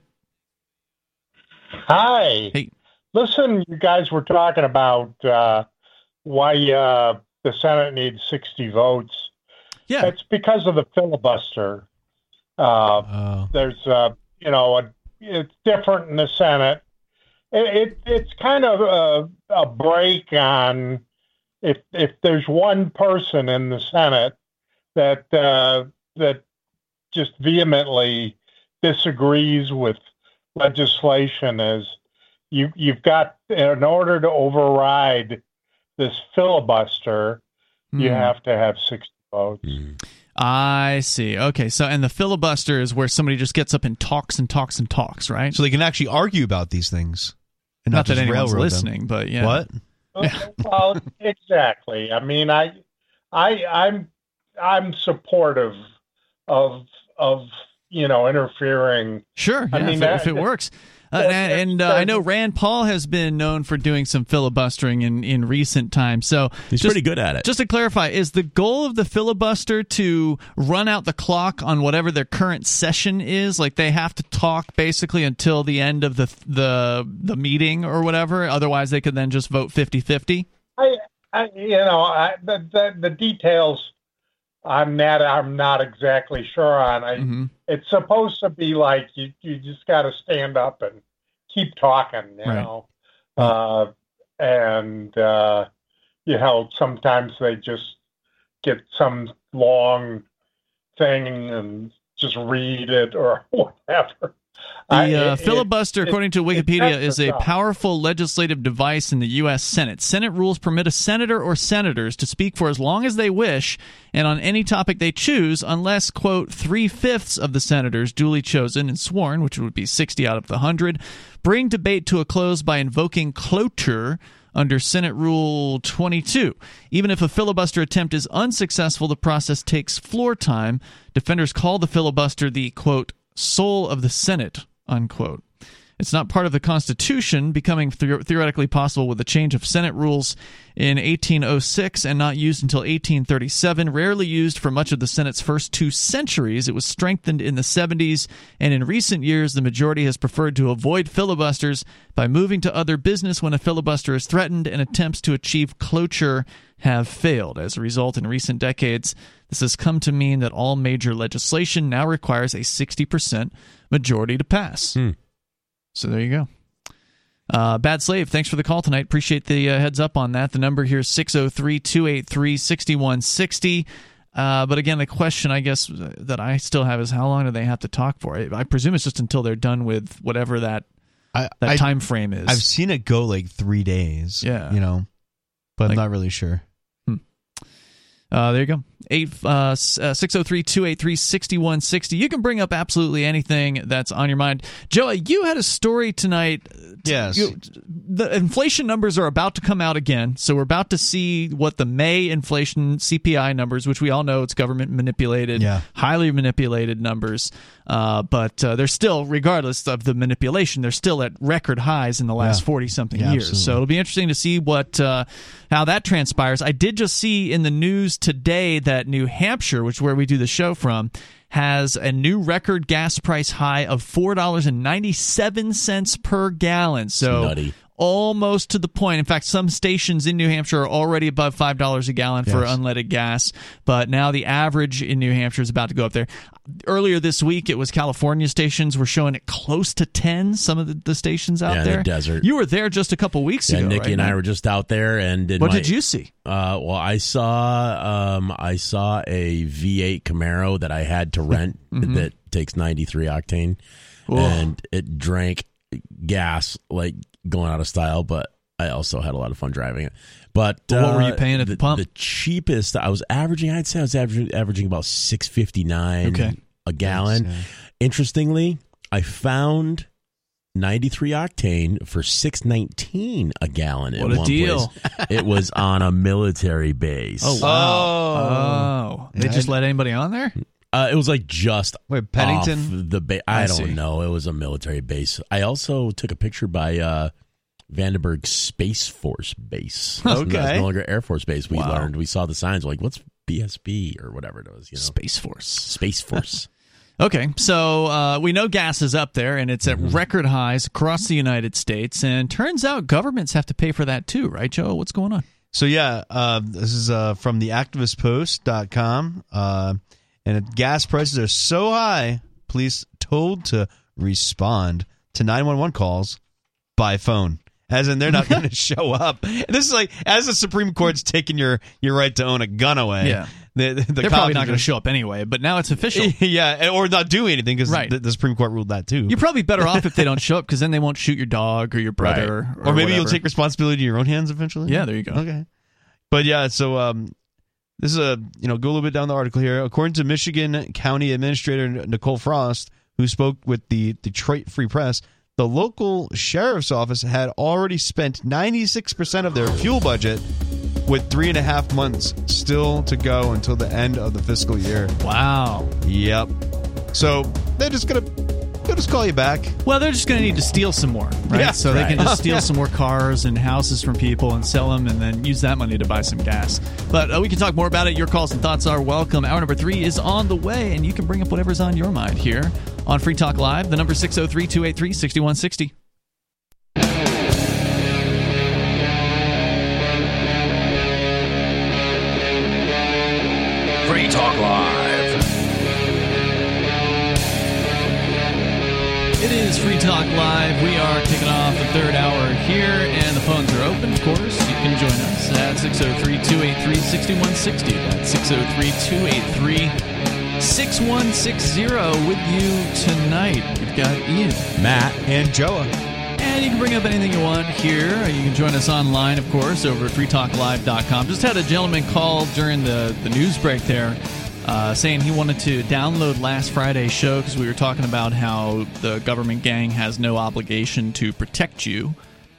Hi. Hey. Listen, you guys were talking about uh, why uh, the Senate needs 60 votes. Yeah. It's because of the filibuster. Uh, Oh. There's, uh, you know, a, it's different in the Senate. It, it it's kind of a, a break on if if there's one person in the Senate that uh, that just vehemently disagrees with legislation is you you've got in order to override this filibuster you Hmm. have to have 60 votes I see. Okay, so and the filibuster is where somebody just gets up and talks and talks and talks, right? So they can actually argue about these things. And Not not, that just anyone's railroad them. listening, but yeah. What? well exactly i mean i i i'm i'm supportive of of you know interfering Sure, I mean, if, that- if it works. Uh, and and uh, I know Rand Paul has been known for doing some filibustering in, in recent times. So he's just- pretty good at it. Just to clarify, is the goal of the filibuster to run out the clock on whatever their current session is? Like they have to talk basically until the end of the the the meeting or whatever. Otherwise, they could then just vote 50-50? I, I you know, I, the, the the details, I'm not I'm not exactly sure on. I, Mhm. It's supposed to be like you you just got to stand up and keep talking, you Right. know, uh, and uh, you know sometimes they just get some long thing and just read it or [laughs] whatever. The uh, filibuster, it- according to Wikipedia, is a powerful legislative device in the U.S. Senate. Senate rules permit a senator or senators to speak for as long as they wish and on any topic they choose, unless, quote, three fifths of the senators duly chosen and sworn, which would be 60 out of the 100, bring debate to a close by invoking cloture under Senate Rule 22. Even if a filibuster attempt is unsuccessful, the process takes floor time. Defenders call the filibuster the, quote, soul of the Senate, unquote. It's not part of the Constitution, becoming the- theoretically possible with a change of Senate rules in 1806 and not used until 1837. Rarely used for much of the Senate's first two centuries, it was strengthened in the 70s, and in recent years, the majority has preferred to avoid filibusters by moving to other business when a filibuster is threatened, and attempts to achieve cloture have failed. As a result, in recent decades, this has come to mean that all major legislation now requires a 60% majority to pass. So there you go. Uh, Bad Slave, thanks for the call tonight. Appreciate the uh, heads up on that. The number here is 603 283 6160. Uh, but again, the question I guess that I still have is how long do they have to talk for? I, I presume it's just until they're done with whatever that I, that I- time frame is. I've seen it go like three days. Yeah. You know, but Like- I'm not really sure. Uh, there you go. Eight uh, six zero three two eight three sixty one sixty. You can bring up absolutely anything that's on your mind. Joe, you had a story tonight. Yes. You- the inflation numbers are about to come out again, so we're about to see what the May inflation CPI numbers, which we all know it's government manipulated, Yeah. highly manipulated numbers. Uh, but uh, they're still, regardless of the manipulation, they're still at record highs in the last Yeah. forty something Yeah, years. absolutely. So it'll be interesting to see what uh, how that transpires. I did just see in the news today that New Hampshire, which is where we do the show from, has a new record gas price high of four dollars and ninety seven cents per gallon. So. Almost to the point. In fact, some stations in New Hampshire are already above five dollars a gallon for Yes. unleaded gas, but now the average in New Hampshire is about to go up there. Earlier this week, it was California stations were showing it close to ten. Some of the, the stations out Yeah, in the there, desert. You were there just a couple weeks Yeah, ago. Nikki right, and I were just out there, and What my- did you see? Uh, well, I saw um, I saw a V8 Camaro that I had to rent [laughs] Mm-hmm. that takes 93 octane, Whoa. and it drank gas like going out of style. But I also had a lot of fun driving it. But What were uh, you paying at the pump? The cheapest I was averaging, I'd say I was averaging, averaging about 6.59 Okay. a gallon. Interestingly, I found 93 octane for 619 a gallon at What a one deal. place. it was on a military base. Oh wow! Oh, they Yeah, just I- let anybody on there? Uh, it was like just Wait, Pennington? off the ba- I, I don't see. know. It was a military base. I also took a picture by uh, Vandenberg Space Force Base. [laughs] Okay. That's no longer Air Force Base. We Wow. learned. We saw the signs. Like, what's BSB or whatever it was? You know, Space Force. Space Force. [laughs] Okay, so uh, we know gas is up there and it's at Mm-hmm. record highs across the United States. And turns out governments have to pay for that too, right, Joe? What's going on? So yeah, uh, this is uh, from the activistpost.com. Uh, and gas prices are so high, police told to respond to 911 calls by phone. As in, they're not going [laughs] to show up. This is like, as the Supreme Court's taking your, your right to own a gun away. Yeah. the, the They're probably not going to show up anyway, but now it's official. [laughs] yeah, or not do anything because Right. the, the Supreme Court ruled that too. You're probably better off if they don't [laughs] show up because then they won't shoot your dog or your brother. or, maybe you'll take responsibility in your own hands eventually. Yeah, there you go. Okay. But yeah, so um, this is a you know go a little bit down the article here. According to Michigan County Administrator Nicole Frost, who spoke with the Detroit Free Press, the local sheriff's office had already spent 96 percent of their fuel budget, with three and a half months still to go until the end of the fiscal year. Wow. Yep. So they're just gonna they'll just call you back. Well, they're just going to need to steal some more, right? Yeah, so they can just [laughs] steal some more cars and houses from people and sell them and then use that money to buy some gas. But uh, we can talk more about it. Your calls and thoughts are welcome. Hour number three is on the way, and you can bring up whatever's on your mind here on Free Talk Live. The number 603 283 6160. Free Talk Live. Free Talk Live. We are kicking off the third hour here, and the phones are open, of course. You can join us at 603 283 6160. That's 603 283 6160 with you tonight. We've got Ian. Matt. And Joa. And you can bring up anything you want here. Uh, you can join us online, of course, over at freetalklive.com. Just had a gentleman call during the, the news break there uh, saying he wanted to download last Friday's show because we were talking about how the government gang has no obligation to protect you.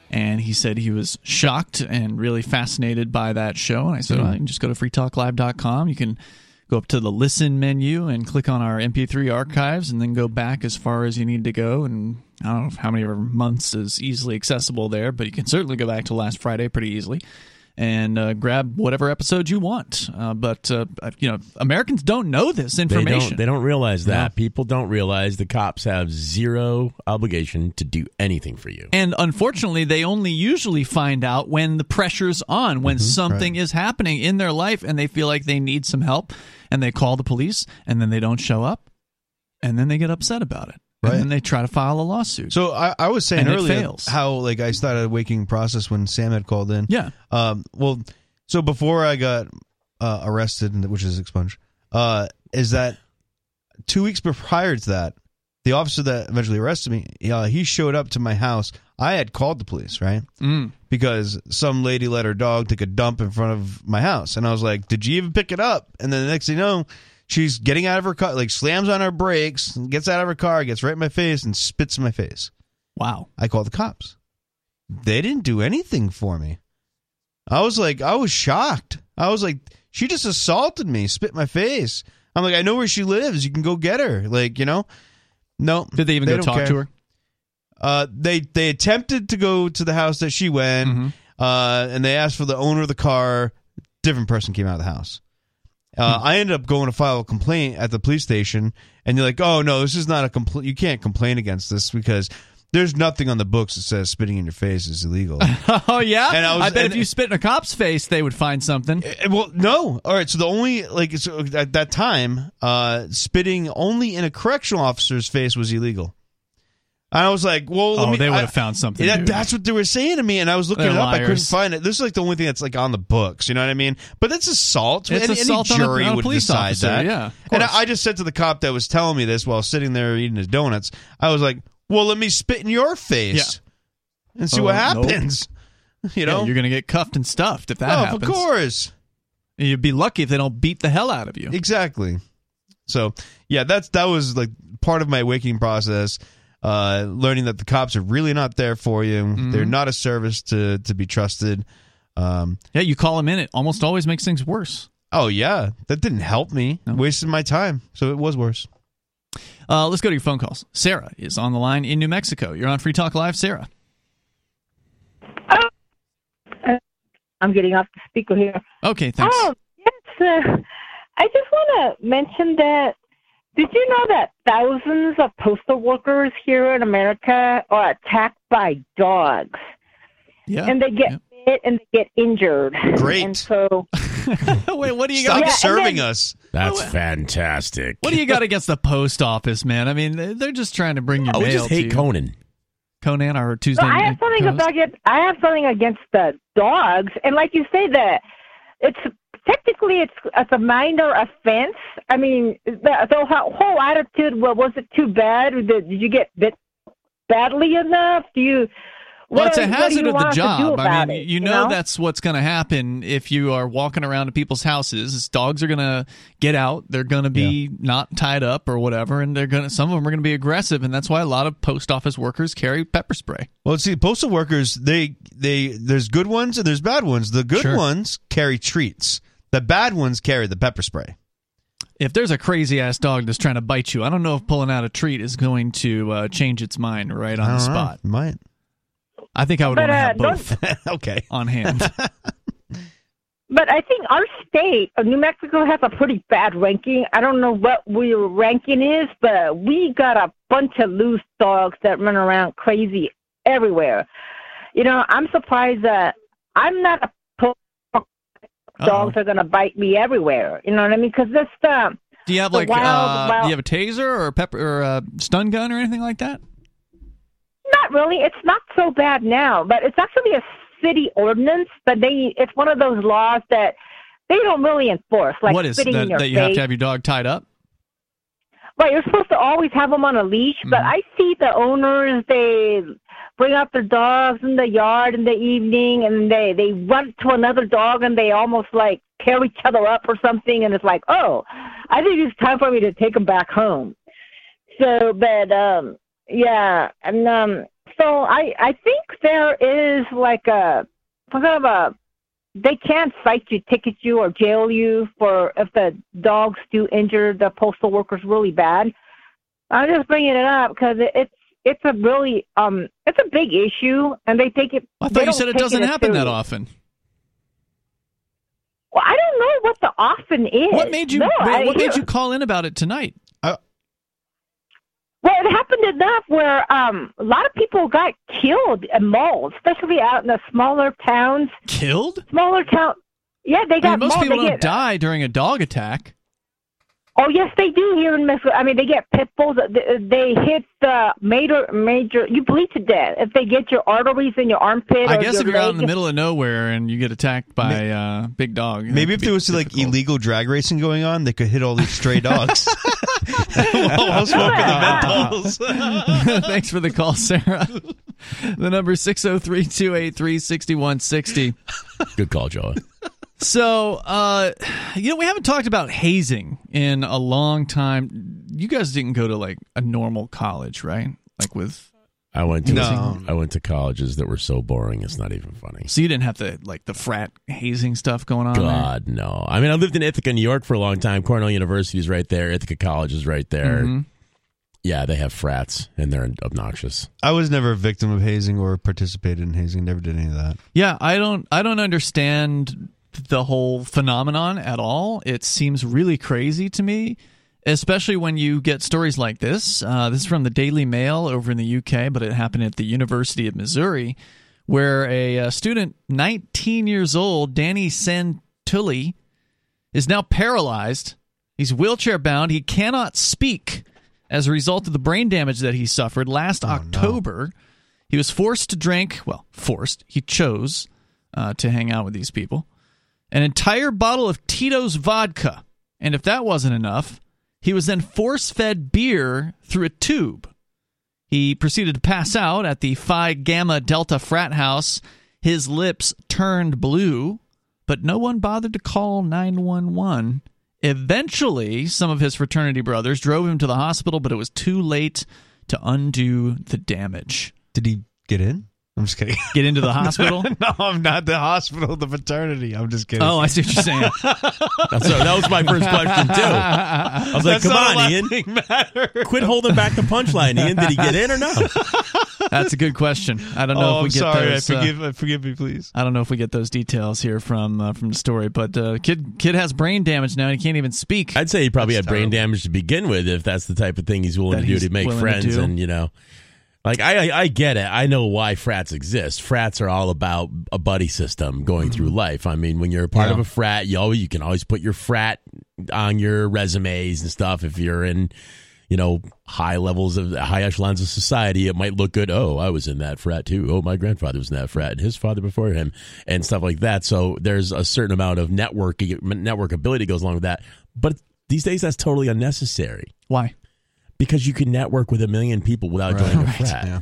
And he said he was shocked and really fascinated by that show. And I said, well, you can just go to freetalklive.com. You can go up to the listen menu and click on our MP3 archives and then go back as far as you need to go. And I don't know how many months is easily accessible there, but you can certainly go back to last Friday pretty easily and uh, grab whatever episode you want. Uh, but, uh, you know, Americans don't know this They information. don't, they don't realize that. No. People don't realize the cops have zero obligation to do anything for you. And unfortunately, they only usually find out when the pressure's on, when something is happening in their life and they feel like they need some help and they call the police and then they don't show up and then they get upset about it. Right. And then they try to file a lawsuit. So I, I was saying earlier how like I started a waking process when Sam had called in. Yeah. Um. Well, so before I got uh, arrested, which is expunged, uh, is that two weeks prior to that the officer that eventually arrested me, uh, he showed up to my house. I had called the police, right? Mm. Because some lady let her dog take a dump in front of my house, and I was like, "Did you even pick it up?" And then the next thing you know, she's getting out of her car, like slams on her brakes, gets out of her car, gets right in my face, and spits in my face. Wow! I called the cops. They didn't do anything for me. I was like, I was shocked. I was like, she just assaulted me, spit in my face. I'm like, I know where she lives. You can go get her. Like, you know, no. Did they even go talk care. to her? Uh, they they attempted to go to the house that she went, Mm-hmm. uh, and they asked for the owner of the car. Different person came out of the house. Uh, I ended up going to file a complaint at the police station, and you're like, "Oh no, this is not a complaint. You can't complain against this because there's nothing on the books that says spitting in your face is illegal." [laughs] oh yeah, And I was- bet and- if you spit in a cop's face, they would find something. Eh, Well, no. All right. So the only like so at that time, uh, spitting only in a correctional officer's face was illegal. And I was like, "Well, let Oh, me- they would have found something. Yeah, that's what they were saying to me, and I was looking They're it up. I couldn't find it. This is like the only thing that's like on the books. You know what I mean? But it's assault. It's any, assault any on a- jury on a would police decide officer, that. yeah, and I. I just said to the cop that was telling me this while sitting there eating his donuts, I was like, "Well, let me spit in your face and see Oh, what nope. happens." [laughs] You know? Yeah, you're gonna get cuffed and stuffed if that oh, happens. of course. You'd be lucky if they don't beat the hell out of you. Exactly. So yeah, that's that was like part of my waking process. Uh, learning that the cops are really not there for you. Mm-hmm. They're not a service to to be trusted. Um, Yeah, you call them in, it almost always makes things worse. oh yeah, that didn't help me. Wasted my time, so it was worse. Uh, let's go to your phone calls. Sarah is on the line in New Mexico. You're on Free Talk Live, Sarah. I'm getting off the speaker here. Okay, thanks. Oh, yes. Uh, I just want to mention that. Did you know that thousands of postal workers here in America are attacked by dogs? Yeah. And they get bit and they get injured. Great. And so, [laughs] Wait, what do you Stop got? serving us. That's fantastic. What do you got [laughs] against the post office, man? I mean, they- they're just trying to bring your Oh, we mail just hate to you. Conan. Conan, our Tuesday. so I have something co-host. about it. I have something against the dogs, and like you say, that it's technically it's it's a minor offense. I mean, the, the whole whole attitude. Well, was it too bad? Did, did you get bit badly enough? Do you? Well, what it's a do- what do hazard of the want us to do job. I mean, it, you know, that's what's going to happen if you are walking around to people's houses. Dogs are going to get out. They're going to be not tied up or whatever, and they're going to. Some of them are going to be aggressive, and that's why a lot of post office workers carry pepper spray. Well, see, postal workers they they there's good ones and there's bad ones. The good Sure. ones carry treats. The bad ones carry the pepper spray. If there's a crazy ass dog that's trying to bite you, I don't know if pulling out a treat is going to uh, change its mind right on the don't know. spot. Might. I think I would But, want to uh, have both [laughs] okay. on hand. [laughs] But I think our state, uh, New Mexico, has a pretty bad ranking. I don't know what your ranking is, but we got a bunch of loose dogs that run around crazy everywhere. You know, I'm surprised that I'm not a dogs are going to bite me everywhere. You know what I mean? Because this um, Do you have the like wild, uh, wild- do you have a taser or a pepper or a stun gun or anything like that? Not really. It's not so bad now, but it's actually a city ordinance. But they, it's one of those laws that they don't really enforce, like what is that? That you face. have to have your dog tied up? Right, you're supposed to always have them on a leash, but Mm-hmm. I see the owners they bring out their dogs in the yard in the evening, and they they run to another dog and they almost like tear each other up or something, and it's like, oh, I think it's time for me to take them back home. So, but um, yeah, and um, so I I think there is like a some kind of a they can't cite you, ticket you, or jail you for if the dogs do injure the postal workers really bad. I'm just bringing it up because it, it's it's a really um it's a big issue, and they take it. I they thought you said it doesn't as happen that often. Well, I don't know what the often is. What made you? No, wait, I what made you call in about it tonight? Well, it happened enough where um a lot of people got killed and mauled, especially out in the smaller towns. Killed? Smaller town. Yeah, they I got mean, most mauled. people they don't get, die during a dog attack. Oh yes, they do here in Mexico. I mean, they get pit bulls. They, they hit the major major. You bleed to death if they get your arteries in your armpit. I or guess your if you're out in the middle of nowhere and you get attacked by uh, big dog, Maybe if there was like illegal drag racing going on, they could hit all these stray dogs. [laughs] While smoking the menthols. [laughs] [laughs] Thanks for the call, Sarah. The number is 603 283 6160. Good call, Joe. So, uh, you know, we haven't talked about hazing in a long time. You guys didn't go to like a normal college, right? Like with I went to No. I went to colleges that were so boring it's not even funny. so you didn't have the like the frat hazing stuff going on. there? God no. I mean, I lived in Ithaca, New York for a long time. Cornell University is right there. Ithaca College is right there. Mhm. Yeah, they have frats and they're obnoxious. I was never a victim of hazing or participated in hazing. Never did any of that. Yeah, I don't I don't understand the whole phenomenon at all. It seems really crazy to me, especially when you get stories like this. Uh, this is from the Daily Mail over in the UK, but it happened at the University of Missouri, where a, uh student, 19 years old, Danny Santulli, is now paralyzed. He's wheelchair bound. He cannot speak as a result of the brain damage that he suffered last October. He was forced to drink, well, forced, he chose uh, to hang out with these people, an entire bottle of Tito's vodka. And if that wasn't enough, he was then force fed beer through a tube. He proceeded to pass out at the Phi Gamma Delta frat house. His lips turned blue, but no one bothered to call 911. Eventually, some of his fraternity brothers drove him to the hospital, but it was too late to undo the damage. Did he get in? I'm just kidding. Get into the [laughs] hospital? [laughs] no, I'm not the hospital, the fraternity. I'm just kidding. Oh, I see what you're saying. [laughs] That's, that was my first question too. I was like, That's "Come on, Ian, matter. quit holding back the punchline, Ian. Did he get in or no?" That's a good question. I don't know oh, if we I'm get sorry. those. I uh, forgive, uh, forgive me, please. I don't know if we get those details here from uh, from the story, but uh, kid kid has brain damage now. and He can't even speak. I'd say he probably That's had brain damage to begin with, if that's the type of thing he's willing That to do to make willing to friends, and you know, like I, I, I get it. I know why frats exist. Frats are all about a buddy system going through life. I mean, when you're a part Mm-hmm. Yeah. of a frat, you always you can always put your frat on your resumes and stuff. If you're in, you know, high levels of high echelons of society, it might look good. Oh, I was in that frat too. Oh, my grandfather was in that frat, and his father before him, and stuff like that. So there's a certain amount of networking network ability goes along with that. But these days, that's totally unnecessary Why? Because you can network with a million people without joining a frat. Yeah.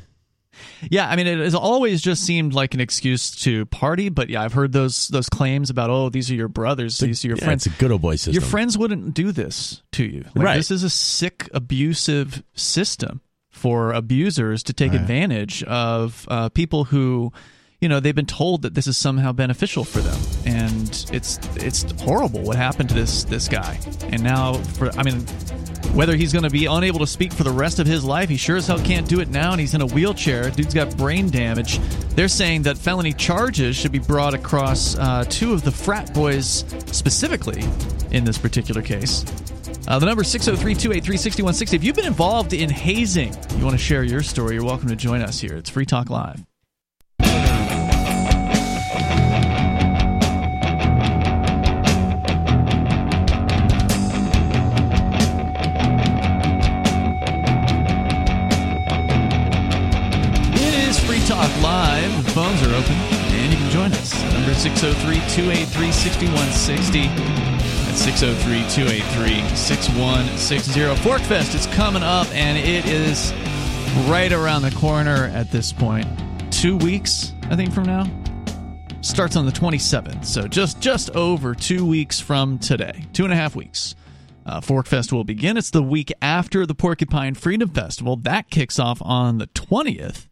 Yeah, I mean, it has always just seemed like an excuse to party. But yeah, I've heard those those claims about oh, these are your brothers, these are your Yeah, friends. it's a good old boy system. Your friends wouldn't do this to you. Like, Right. This is a sick, abusive system for abusers to take Right. advantage of uh, people who, you know, they've been told that this is somehow beneficial for them, it's it's horrible what happened to this this guy. And now, for I mean, whether he's going to be unable to speak for the rest of his life, he sure as hell can't do it now, and he's in a wheelchair. Dude's got brain damage. They're saying that felony charges should be brought across uh, two of the frat boys specifically in this particular case. Uh, the number is 603 283 6160. If you've been involved in hazing, you want to share your story, you're welcome to join us here. It's Free Talk Live. 603 283 6160. That's 603 283 6160. Forkfest is coming up, and it is right around the corner at this point. Two weeks, I think, from now. Starts on the 27th, so just just over two weeks from today. Two and a half weeks. Uh, Forkfest will begin. It's the week after the Porcupine Freedom Festival. That kicks off on the 20th.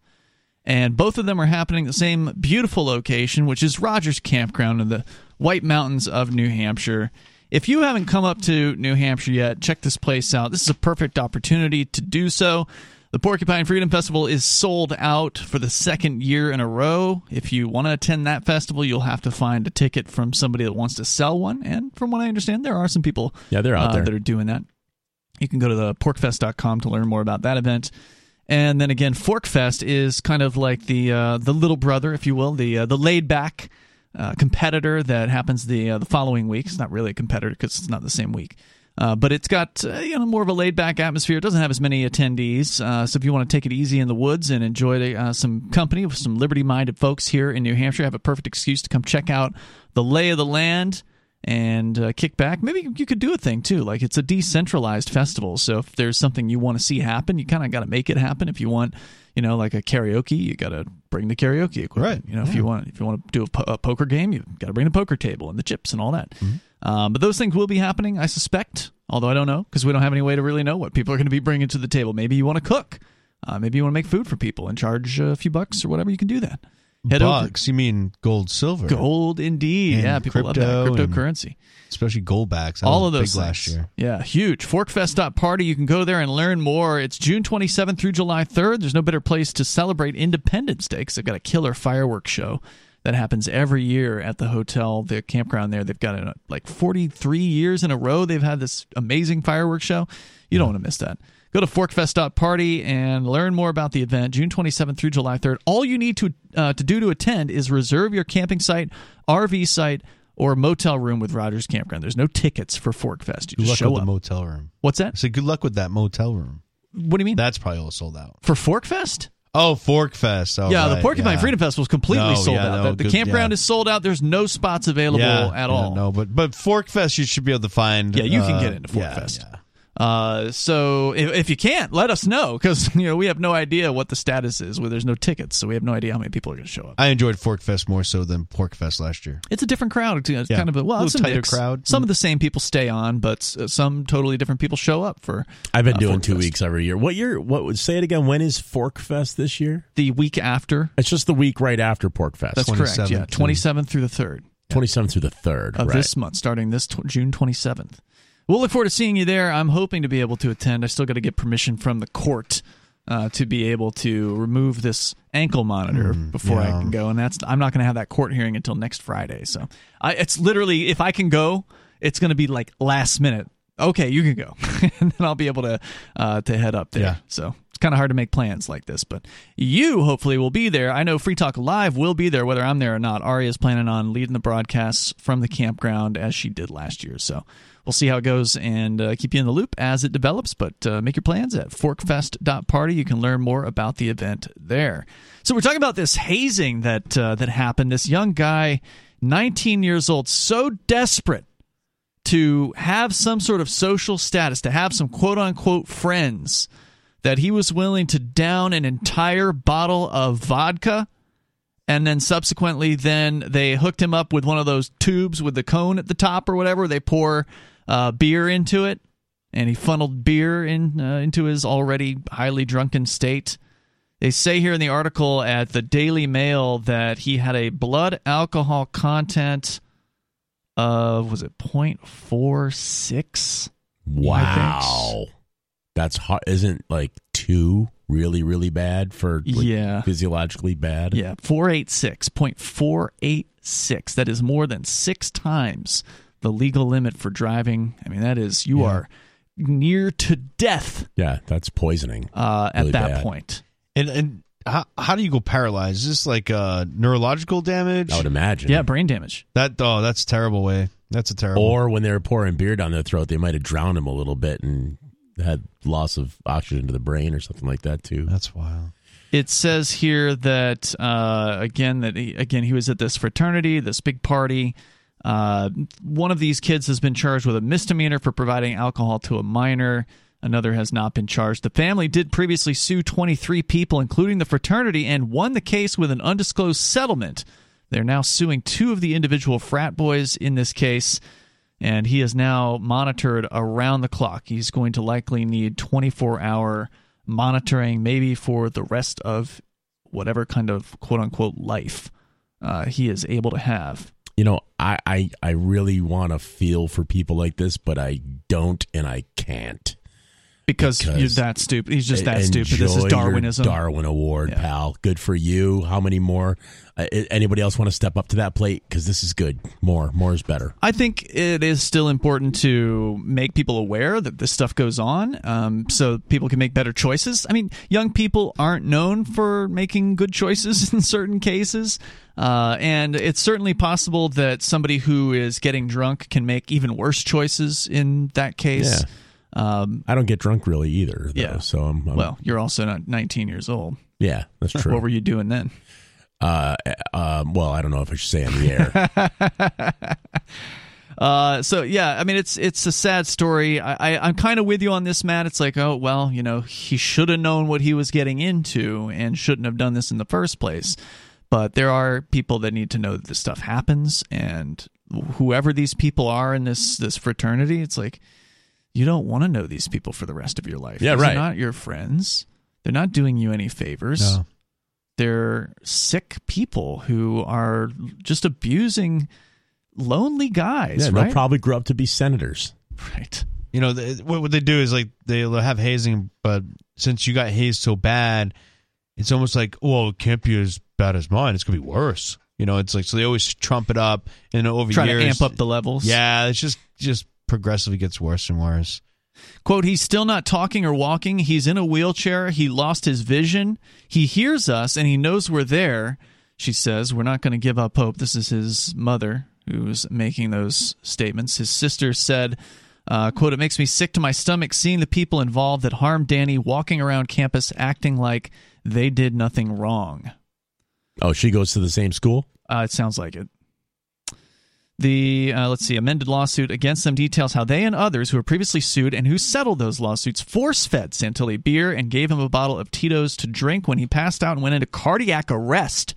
And both of them are happening at the same beautiful location, which is Rogers Campground in the White Mountains of New Hampshire. If you haven't come up to New Hampshire yet, check this place out. This is a perfect opportunity to do so. The Porcupine Freedom Festival is sold out for the second year in a row. If you want to attend that festival, you'll have to find a ticket from somebody that wants to sell one. And from what I understand, there are some people Yeah, they're out uh, there. that are doing that. You can go to the porcfest.com to learn more about that event. And then again, Forkfest is kind of like the uh, the little brother, if you will, the uh, the laid back uh, competitor that happens the uh, the following week. It's not really a competitor because it's not the same week, uh, but it's got uh, you know more of a laid back atmosphere. It doesn't have as many attendees, uh, so if you want to take it easy in the woods and enjoy uh, some company with some liberty minded folks here in New Hampshire, have a perfect excuse to come check out the lay of the land and uh, kick back. Maybe you could do a thing too. Like it's a decentralized festival, so if there's something you want to see happen, you kind of got to make it happen. If you want, you know, like a karaoke, you got to bring the karaoke equipment. Right. You know, if you want if you want to do a, po- a poker game, you got to bring the poker table and the chips and all that. Mm-hmm. Um, but those things will be happening, I suspect. Although I don't know because we don't have any way to really know what people are going to be bringing to the table. Maybe you want to cook. Uh, maybe you want to make food for people and charge a few bucks or whatever. You can do that. Head over- Bucks? You mean gold, silver, Gold, indeed. And yeah, people love that cryptocurrency. especially Goldbacks. That All of those big last year. Yeah, huge. Forkfest.party. You can go there and learn more. It's June 27th through July 3rd. There's no better place to celebrate Independence Day because they've got a killer fireworks show that happens every year at the hotel, the campground there. They've got it uh, like 43 years in a row. They've had this amazing fireworks show. You don't want to miss that. Go to forkfest.party and learn more about the event, June 27th through July 3rd. All you need to uh, to do to attend is reserve your camping site, RV site, or motel room with Rogers Campground. There's no tickets for Forkfest. You Good just luck show with up. the motel room. What's I that? said, good luck with that motel room. What do you mean? That's probably all sold out. For Forkfest? Oh, Forkfest. Oh, yeah, the right, Porcupine yeah. Freedom Festival is completely No, sold yeah, out. no, the the good- campground yeah. is sold out. There's no spots available at all. No, but but Forkfest, you should be able to find. Yeah, you can uh, get into yeah, Forkfest. Yeah. Uh, so if, if you can't, let us know because [laughs] you know we have no idea what the status is. Where there's no tickets, so we have no idea how many people are going to show up. I enjoyed Forkfest more so than PorcFest last year. It's a different crowd. It's Yeah. kind of a well, Little it's a tighter mix. crowd. Some of the same people stay on, but some totally different people show up for. I've been uh, doing two weeks every year. What year? What would say it again? When is Fork Fest this year? The week after. It's just the week right after PorcFest. That's correct. Yeah, twenty seventh through the third. twenty seventh through the third. of right. this month, starting this tw- June 27th. We'll look forward to seeing you there. I'm hoping to be able to attend. I still got to get permission from the court uh, to be able to remove this ankle monitor before I can go, and that's I'm not going to have that court hearing until next Friday. So I, it's literally if I can go, it's going to be like last minute. Okay, you can go, [laughs] and then I'll be able to uh, to head up there. Yeah. So kind of hard to make plans like this, but you hopefully will be there. I know Free Talk Live will be there, whether I'm there or not. Ari is planning on leading the broadcasts from the campground as she did last year. So we'll see how it goes and uh, keep you in the loop as it develops. But uh, make your plans at forkfest.party. You can learn more about the event there. So we're talking about this hazing that uh, that happened. This young guy, 19 years old, so desperate to have some sort of social status, to have some quote unquote friends, that he was willing to down an entire bottle of vodka. And then subsequently, then they hooked him up with one of those tubes with the cone at the top or whatever. They pour uh, beer into it, and he funneled beer in uh, into his already highly drunken state. They say here in the article at the Daily Mail that he had a blood alcohol content of was it 0.46? Wow, that's hard. Isn't like two really really bad for like, Yeah. physiologically bad? Yeah, 486.486. That is more than six times the legal limit for driving. I mean, that is, you Yeah. are near to death yeah, that's poisoning. uh, at that bad. And and how, how do you go paralyzed? Is this like uh, neurological damage? I would imagine. Yeah, brain damage. That oh, that's a terrible way. That's a terrible. Or when they were pouring beer down their throat, they might have drowned him a little bit and had loss of oxygen to the brain or something like that too. that's wild. It says here that uh, again that he, again he was at this fraternity, this big party. Uh, one of these kids has been charged with a misdemeanor for providing alcohol to a minor. Another has not been charged. The family did previously sue 23 people, including the fraternity, and won the case with an undisclosed settlement. They're now suing two of the individual frat boys in this case, and he is now monitored around the clock. He's going to likely need 24 hour monitoring, maybe for the rest of whatever kind of quote unquote life uh, he is able to have. You know, I I, I really want to feel for people like this, but I don't and I can't. Because, Because you're that stupid. He's just that stupid. This is Darwinism. Darwin Award, Yeah. pal. Good for you. How many more? Uh, anybody else want to step up to that plate? Because this is good. More, more is better. I think it is still important to make people aware that this stuff goes on um, so people can make better choices. I mean, young people aren't known for making good choices [laughs] in certain cases. Uh, and it's certainly possible that somebody who is getting drunk can make even worse choices in that case. Yeah. Um, I don't get drunk really either. Though, Yeah. So I'm, I'm well, you're also not 19 years old. yeah, that's true. What were you doing then? uh, um, well, I don't know if I should say on the air. [laughs] Uh, so yeah, I mean it's it's a sad story. I, I I'm kind of with you on this, Matt. It's like, oh well, you know, he should have known what he was getting into and shouldn't have done this in the first place. But there are people that need to know that this stuff happens, and whoever these people are in this this fraternity, it's like you don't want to know these people for the rest of your life. Yeah, These right. Are not your friends. They're not doing you any favors. No. They're sick people who are just abusing lonely guys. Yeah, right? they'll probably grow up to be senators. Right. You know, the, what what they do is like they'll have hazing, but since you got hazed so bad, it's almost like, well, it can't be as bad as mine. It's gonna be worse. You know, it's like so they always trump it up, and over Try years, to amp up the levels. Yeah, it's just just progressively gets worse and worse. Quote, he's still not talking or walking. He's in a wheelchair. He lost his vision. He hears us and he knows we're there. She says, We're not going to give up hope. This is his mother who's making those statements. His sister said, uh, quote, it makes me sick to my stomach seeing the people involved that harmed Danny walking around campus acting like they did nothing wrong. Oh, she goes to the same school? Uh, it sounds like it. The uh, let's see, amended lawsuit against them details how they and others who were previously sued and who settled those lawsuits force fed Santulli beer and gave him a bottle of Tito's to drink when he passed out and went into cardiac arrest.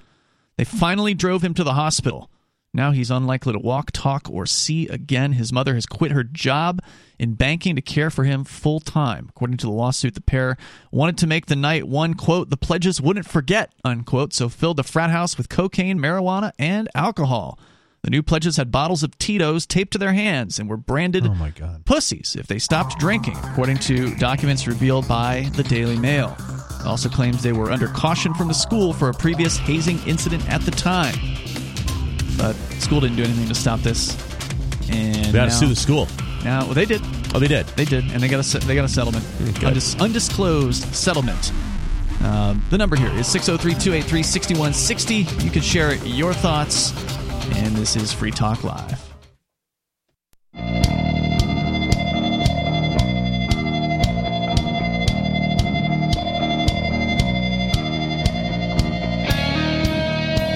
They finally drove him to the hospital. Now he's unlikely to walk, talk, or see again. His mother has quit her job in banking to care for him full time. According to the lawsuit, the pair wanted to make the night one, quote, the pledges wouldn't forget, unquote, so filled the frat house with cocaine, marijuana, and alcohol. The new pledges had bottles of Tito's taped to their hands and were branded Oh my god. pussies if they stopped drinking, according to documents revealed by the Daily Mail. It also claims they were under caution from the school for a previous hazing incident at the time. But school didn't do anything to stop this. And We got to sue the school. Now, well, they did. Oh, they did. They did, and they got a they got a settlement. Undis- undisclosed settlement. Uh, the number here is 603-283-6160. You can share your thoughts, and this is Free Talk Live.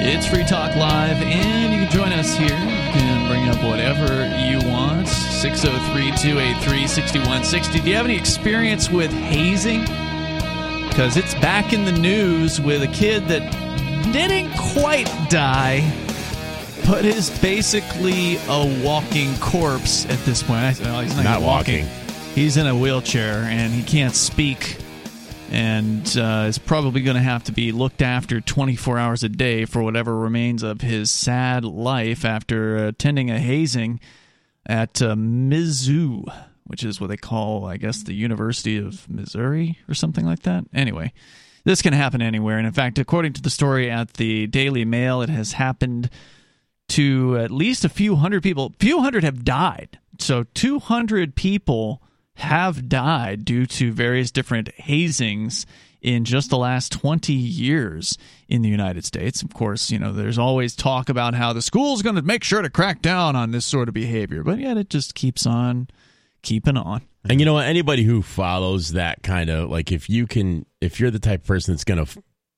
It's Free Talk Live, and you can join us here. You can bring up whatever you want. 603 283 6160. Do you have any experience with hazing? Because it's back in the news with a kid that didn't quite die, but is basically a walking corpse at this point. I- well, he's not, Not walking. walking. He's in a wheelchair and he can't speak and uh, is probably going to have to be looked after 24 hours a day for whatever remains of his sad life after attending a hazing at uh, Mizzou, which is what they call, I guess, the University of Missouri or something like that. Anyway, this can happen anywhere. And in fact, according to the story at the Daily Mail, it has happened to at least a few hundred people. Few hundred have died. So 200 people have died due to various different hazings in just the last 20 years in the United States. Of course, you know, there's always talk about how the school's going to make sure to crack down on this sort of behavior, but yet it just keeps on keeping on. And you know? Anybody who follows that kind of like, if you can, if you're the type of person that's gonna,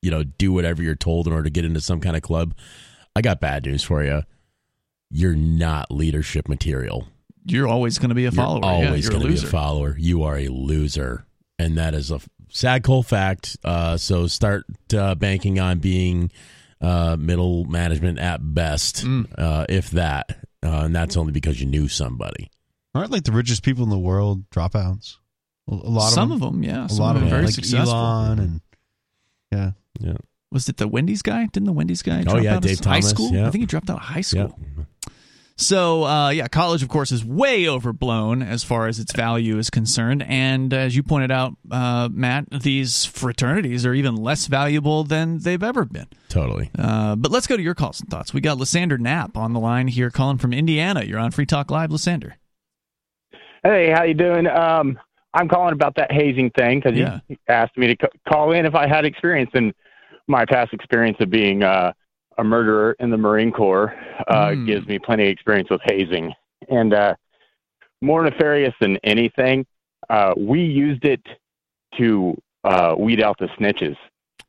you know, do whatever you're told in order to get into some kind of club, I got bad news for you. You're not leadership material. You're always going to be a follower. You're always you're going a to be a loser. follower. You are a loser, and that is a sad cold fact. Uh, so start uh, banking on being uh, middle management at best, Mm. uh, if that, uh, and that's only because you knew somebody. Aren't like the richest people in the world dropouts? A a lot Some of of them. them, yeah. A Some lot of them of them, very like successful. Elon and yeah. Yeah. Was it the Wendy's guy? Didn't the Wendy's guy? Oh, drop yeah, out Dave of high school. yeah. I think he dropped out of high school. Yeah. So, uh, yeah, college, of course, is way overblown as far as its value is concerned. And as you pointed out, uh, Matt, these fraternities are even less valuable than they've ever been. Totally. Uh, but let's go to your calls and thoughts. We got Lysander Knapp on the line here, calling from Indiana. You're on Free Talk Live, Lysander. Hey, how you doing? Um, I'm calling about that hazing thing because Yeah. you asked me to c- call in if I had experience, and my past experience of being uh, a murderer in the Marine Corps uh, Mm. gives me plenty of experience with hazing. And uh, more nefarious than anything, uh, we used it to uh, weed out the snitches.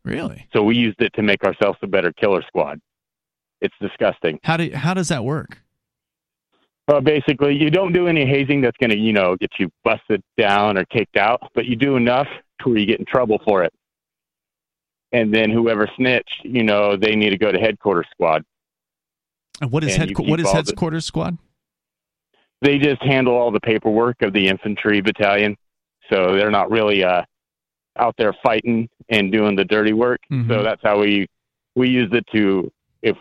Really? So we used it to make ourselves a better killer squad. It's disgusting. How do how does that work? Well, basically, you don't do any hazing that's going to, you know, get you busted down or kicked out, but you do enough to where you get in trouble for it. And then whoever snitched, you know, they need to go to headquarters squad. And what is And head, what is all the- headquarters squad? They just handle all the paperwork of the infantry battalion, so they're not really uh, out there fighting and doing the dirty work. Mhm. So that's how we we used it to if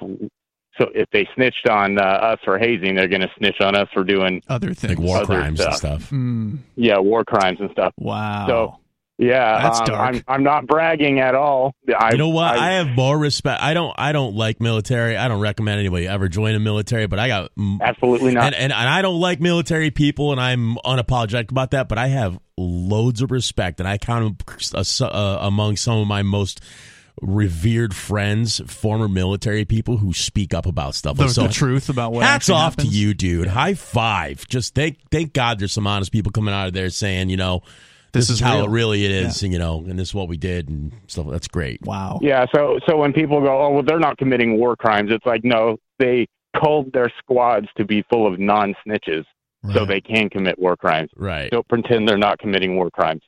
so if they snitched on uh, us for hazing, they're going to snitch on us for doing Other things. Like war Other crimes and stuff. stuff. Mm, yeah war crimes and stuff. wow. So yeah, That's um, dark. I'm I'm not bragging at all. I, you know what? I, I, have more respect. I don't. I don't like military. I don't recommend anybody ever join a military. But I got absolutely not. and, and and I don't like military people, and I'm unapologetic about that. But I have loads of respect, and I count them uh, uh, among some of my most revered friends, former military people who speak up about stuff. the, Like, so the truth about what hats off happens. to you, dude. High five. Just thank thank God there's some honest people coming out of there saying, you know, this, This is, is how real. it really it is, and you know, and this is what we did and stuff. That's great. Wow. yeah, so so when people go, oh well, they're not committing war crimes. It's like no, they culled their squads to be full of non snitches, so they can commit war crimes. Right. Don't pretend they're not committing war crimes.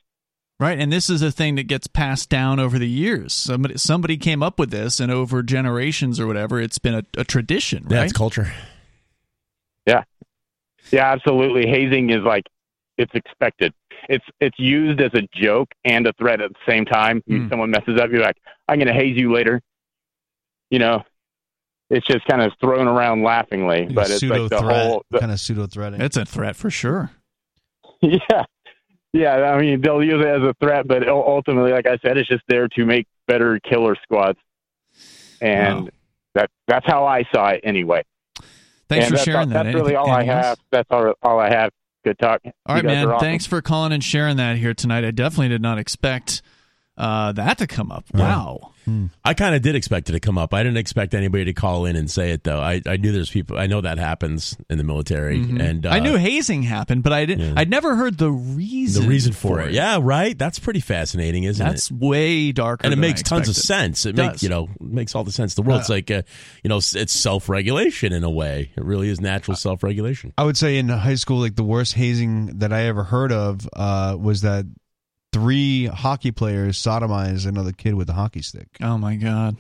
Right, and this is a thing that gets passed down over the years. Somebody somebody came up with this, and over generations or whatever, it's been a, a tradition, Yeah, right? it's culture. Yeah, yeah, absolutely. Hazing is like it's expected. It's it's used as a joke and a threat at the same time. You, Hmm. Someone messes up, you're like, "I'm going to haze you later." You know, it's just kind of thrown around laughingly, but it's like the whole the, kind of pseudo threatening. It's a threat for sure. [laughs] yeah, yeah. I mean, they'll use it as a threat, but ultimately, like I said, it's just there to make better killer squads, and Wow. that that's how I saw it anyway. Thanks And for that's sharing all, that. That's really Anything- all I anything else? have. That's all, all I have. Good talk. All right, man. awesome. Thanks for calling and sharing that here tonight. I definitely did not expect uh, that to come up. Wow. I kind of did expect it to come up. I didn't expect anybody to call in and say it though. I, I knew there's people. I know that happens in the military, Mhm. and uh, I knew hazing happened, but I didn't. yeah. I'd never heard the reason. the reason. reason for it. Yeah, right. That's pretty fascinating, isn't that's it? That's way darker. And it than I makes tons of sense. It It makes you know makes all the sense. The world's like uh, you know it's self regulation in a way. It really is natural self regulation. I would say in high school, like the worst hazing that I ever heard of uh, was that three hockey players sodomized another kid with a hockey stick. Oh my god.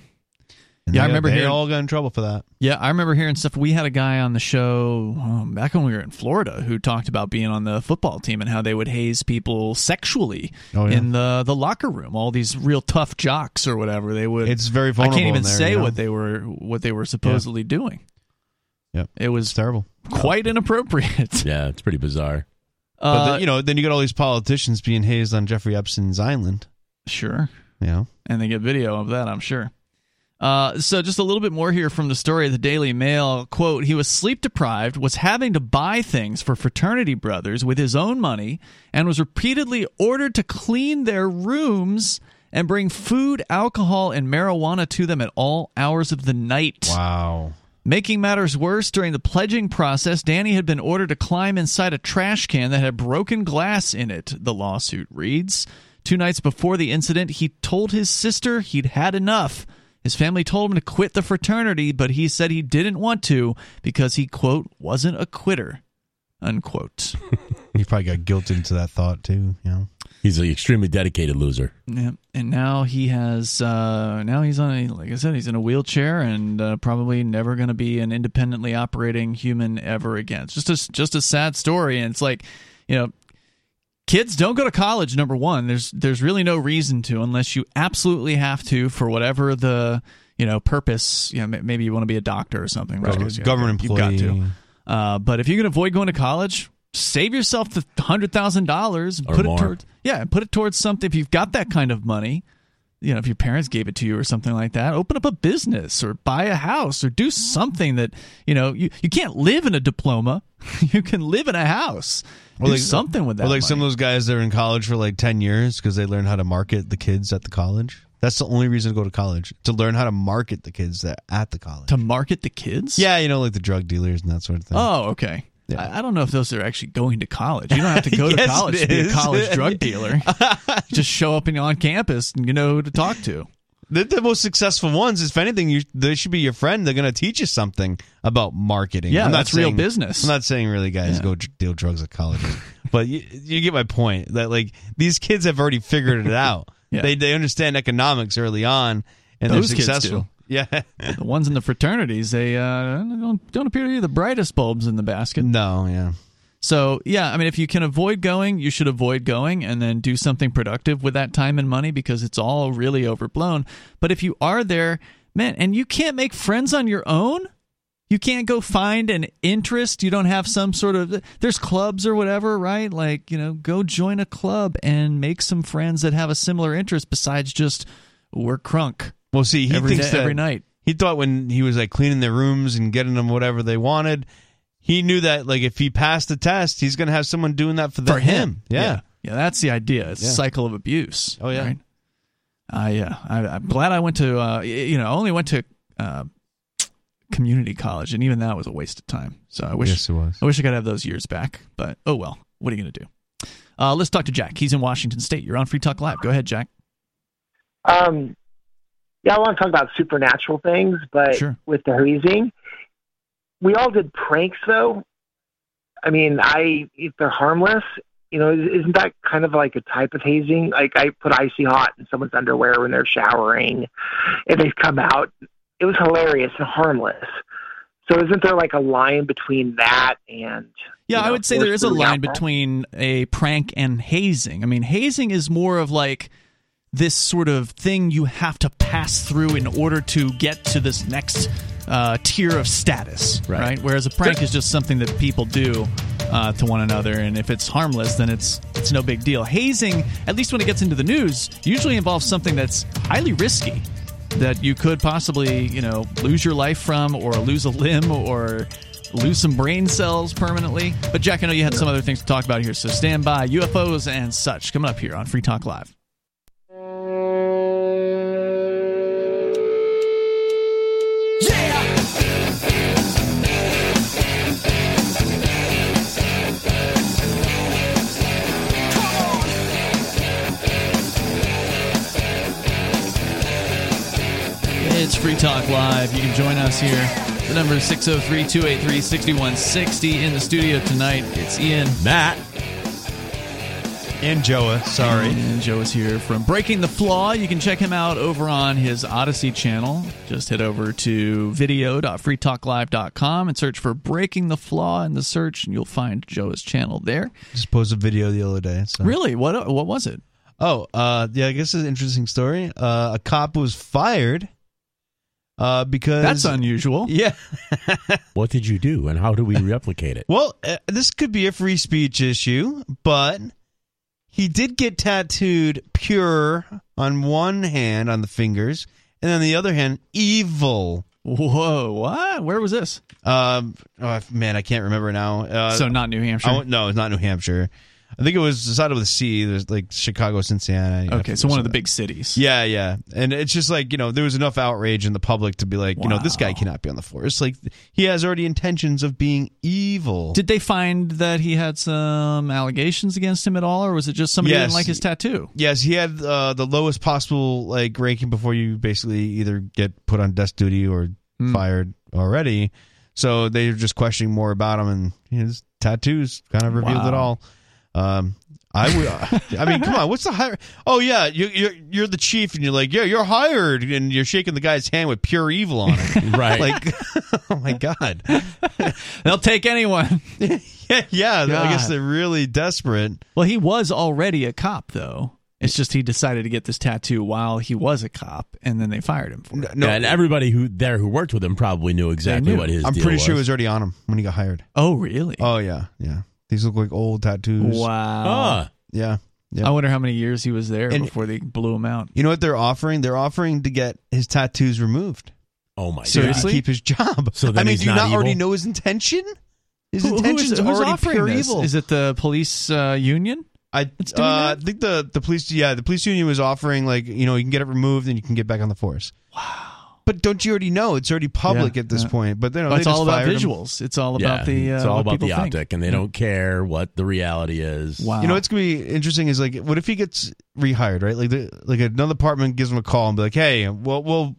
And Yeah, I remember they hearing- all got in trouble for that. Yeah, I remember hearing stuff. We had a guy on the show um, back when we were in Florida who talked about being on the football team and how they would haze people sexually Oh, yeah. in the the locker room. All these real tough jocks or whatever they would. It's very I can't even in there, say you know? what they were what they were supposedly doing. Yep. It was It's terrible. quite inappropriate. Yeah, it's pretty bizarre. But Uh, then, you know, then you got all these politicians being hazed on Jeffrey Epstein's island. sure. You know, and they get video of that, I'm sure. Uh, so just a little bit more here from the story of the Daily Mail. Quote, he was sleep deprived, was having to buy things for fraternity brothers with his own money, and was repeatedly ordered to clean their rooms and bring food, alcohol, and marijuana to them at all hours of the night. wow. Making matters worse, during the pledging process, Danny had been ordered to climb inside a trash can that had broken glass in it, the lawsuit reads. Two nights before the incident, he told his sister he'd had enough. His family told him to quit the fraternity, but he said he didn't want to because he, quote, wasn't a quitter, unquote. [laughs] He probably got guilt into that thought too. You know, He's an extremely dedicated loser. Yeah, and now he has. Uh, now he's on. A, like I said, he's in a wheelchair and uh, probably never going to be an independently operating human ever again. It's just a just a sad story, and it's like, you know, kids don't go to college. Number one, there's there's really no reason to unless you absolutely have to for whatever the you know purpose. You know, maybe you want to be a doctor or something. which Right. is, you know, Government you've got to. Uh, but if you can avoid going to college, save yourself the hundred thousand dollars and put more. it towards yeah, and put it towards something. If you've got that kind of money, you know, if your parents gave it to you or something like that, open up a business or buy a house or do something that you know you you can't live in a diploma. [laughs] you can live in a house. Or do like- something with that. or like some of those guys that are in college for like ten years because they learn how to market the kids at the college. That's the only reason to go to college to learn how to market the kids that at the college. to market the kids. yeah, you know, like the drug dealers and that sort of thing. Oh, okay. Yeah. I, I don't know if those are actually going to college. You don't have to [laughs] go to college to be a college drug dealer. [laughs] Just show up in, on campus and you know who to talk to. They're the most successful ones. If anything, you, they should be your friend. They're going to teach you something about marketing. Yeah, I'm that's real business. I'm not saying really guys Yeah. go deal drugs at college, but you, you get my point. That like these kids have already figured it out. [laughs] Yeah. They they understand economics early on, and Those they're kids successful. Yeah, the ones in the fraternities, they uh, don't, don't appear to be the brightest bulbs in the basket. No, yeah. So, yeah, I mean, if you can avoid going, you should avoid going and then do something productive with that time and money because it's all really overblown. But if you are there, man, and you can't make friends on your own, you can't go find an interest. You don't have some sort of, there's clubs or whatever, right? Like, you know, go join a club and make some friends that have a similar interest besides just, we're crunk. Well, see, he every thinks day- that every night. He thought when he was like cleaning their rooms and getting them whatever they wanted, he knew that like if he passed the test, he's going to have someone doing that for, the, for him. Yeah. yeah, Yeah, that's the idea. It's Yeah. a cycle of abuse. Oh, yeah. right? Uh, yeah, I, I'm glad I went to. Uh, you know, I only went to uh, community college, and even that was a waste of time. So I wish. Yes, it was. I wish I could have those years back. But oh well. What are you going to do? Uh, let's talk to Jack. He's in Washington State. You're on Free Talk Live. Go ahead, Jack. Um, yeah, I want to talk about supernatural things, but Sure. with the hazing, we all did pranks though. I mean, I if they're harmless, you know, isn't that kind of like a type of hazing? Like I put icy hot in someone's underwear when they're showering, and they come out. It was hilarious and harmless. So isn't there like a line between that and Yeah, you I would say there is a line between a prank and hazing. I mean, hazing is more of like this sort of thing you have to pass through in order to get to this next uh, tier of status, right. Whereas a prank is just something that people do uh, to one another, and if it's harmless, then it's it's no big deal. Hazing, at least when it gets into the news, usually involves something that's highly risky that you could possibly, you know, lose your life from or lose a limb or lose some brain cells permanently. But Jack, I know you had some other things to talk about here, so stand by. UFOs and such coming up here on Free Talk Live. Free Talk Live. You can join us here. The number is 603 283 6160. In the studio tonight, it's Ian, Matt, and Joa. Sorry. And Joe is here from Breaking the Flaw. You can check him out over on his Odysee channel. Just head over to video.freetalklive.com and search for Breaking the Flaw in the search, and you'll find Joe's channel there. Just posted a video the other day. So. Really? What what was it? Oh, uh, yeah, I guess it's an interesting story. Uh, a cop was fired uh, because That's unusual. [laughs] Yeah. what did you do, and how do we replicate it? Well, uh, this could be a free speech issue, but he did get tattooed pure on one hand on the fingers, and on the other hand, evil. Whoa! What? Where was this? Um, oh, man, I can't remember now. Uh, So not New Hampshire? I no, it's not New Hampshire. I think it was decided with a C. There's like Chicago, Cincinnati. Okay, so one of the big cities. Yeah, yeah. And it's just like, you know, there was enough outrage in the public to be like, you know, this guy cannot be on the force. Like, he has already intentions of being evil. Did they find that he had some allegations against him at all, or was it just somebody Yes. didn't like his tattoo? Yes, he had uh, the lowest possible like ranking before you basically either get put on desk duty or Hmm. fired already. So they were just questioning more about him, and his tattoos kind of revealed Wow. it all. Um, I would. I mean, come on. What's the hire? Oh yeah, you, you're you're the chief, and you're like, yeah, you're hired, and you're shaking the guy's hand with pure evil on it. [laughs] Right. Like, [laughs] oh my god. [laughs] They'll take anyone. yeah, yeah. I guess they're really desperate. Well, he was already a cop, though. It's just he decided to get this tattoo while he was a cop, and then they fired him for it. No, Yeah, and everybody who there who worked with him probably knew exactly knew. what his. I'm deal pretty sure it was. was already on him when he got hired. Oh, really? Oh yeah, yeah. These look like old tattoos. Wow. Ah, Yeah. yeah. I wonder how many years he was there And- before they blew him out. You know what they're offering? They're offering to get his tattoos removed. oh my god. So he god! keep his job. So then I mean, he's do you not not already evil? know his intention? His Who- who is intention's it- who's already offering pure this? evil. Is it the police uh, union? I, It's doing uh, I think the the police yeah the police union was offering like you know you can get it removed and you can get back on the force. But don't you already know? It's already public Yeah, at this yeah. point. But you know, Well, it's all about fired him. visuals. It's all Yeah, about the. Uh, it's all about the people think. optic, and they don't care what the reality is. Wow. You know what's gonna be interesting is like, what if he gets rehired, right? Like, the, like another department gives him a call and be like, "Hey, well, well,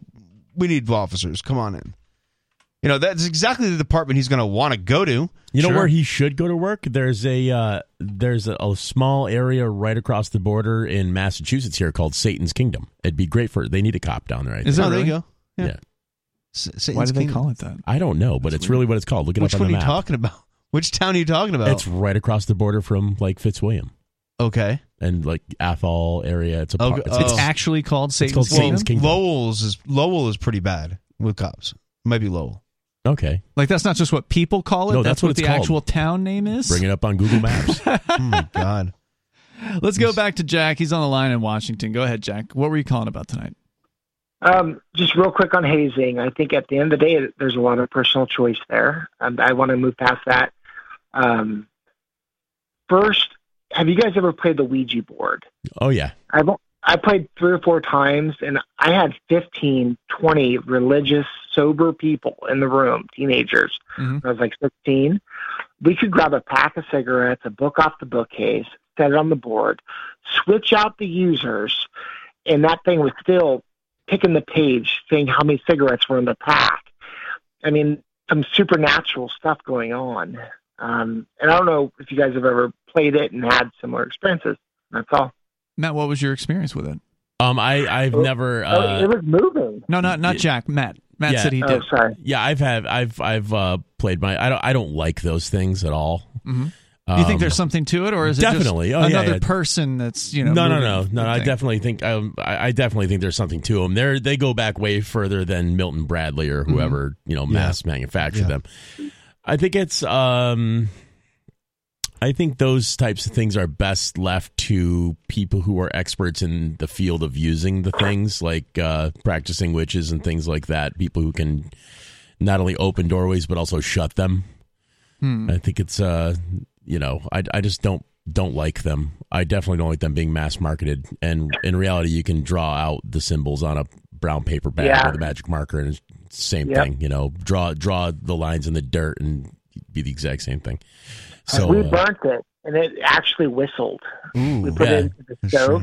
we need officers. Come on in." You know, that's exactly the department he's gonna want to go to. You know Sure. where he should go to work? There's a uh, there's a, a small area right across the border in Massachusetts here called Satan's Kingdom. It'd be great for. They need a cop down there. I Is think. it there you go. Yeah. Yeah. S- Why Satan's do they Kingdom. call it that? I don't know, but it's really what it's called. Look it Which up one on are you talking about? [laughs] Which town are you talking about? It's right across the border from like Fitzwilliam okay. and like Athol area. It's a Okay. It's, oh. It's it's actually called Satan's called Kingdom? Satan's Kingdom. Lowell's is Lowell is pretty bad with cops. Might be Lowell. okay. Like that's not just what people call it. No, that's, that's what what, the called. actual town name is. Bring it up on Google Maps. [laughs] oh my god. Let's go back to Jack. He's on the line in Washington. Go ahead, Jack. What were you calling about tonight? Um, just real quick on hazing. I think at the end of the day, there's a lot of personal choice there. Um, I want to move past that. Um, first, have you guys ever played the Ouija board? oh yeah. I've I played three or four times, and I had 15, 20 religious, sober people in the room, teenagers. Mhm. I was like 16. We could grab a pack of cigarettes, a book off the bookcase, set it on the board, switch out the users, and that thing was still picking the page, saying how many cigarettes were in the pack. I mean, some supernatural stuff going on. Um, and I don't know if you guys have ever played it and had similar experiences. That's all. Matt, what was your experience with it? Um, I I've never. oh, Uh, it was moving. No, not not Jack. Matt. Matt Yeah. said he Oh, did. sorry. yeah, I've had I've I've uh, played my. I don't I don't like those things at all. Mhm. you think Um, there's something to it, or is definitely. it Oh, just yeah, another yeah. person that's you know? no, no, no, no. I definitely think um, I, I definitely think there's something to them. They're they go back way further than Milton Bradley or whoever you know mass manufactured Yeah. them. I think it's um, I think those types of things are best left to people who are experts in the field of using the things, like uh, practicing witches and things like that. People who can not only open doorways but also shut them. Hmm. I think it's uh you know I I just don't don't like them. I definitely don't like them being mass marketed. And in reality, you can draw out the symbols on a brown paper bag Yeah. with a magic marker, and it's the same Yep. thing. You know, draw draw the lines in the dirt and be the exact same thing. So we uh, burnt it, and it actually whistled. Ooh, we put yeah. it into the stove.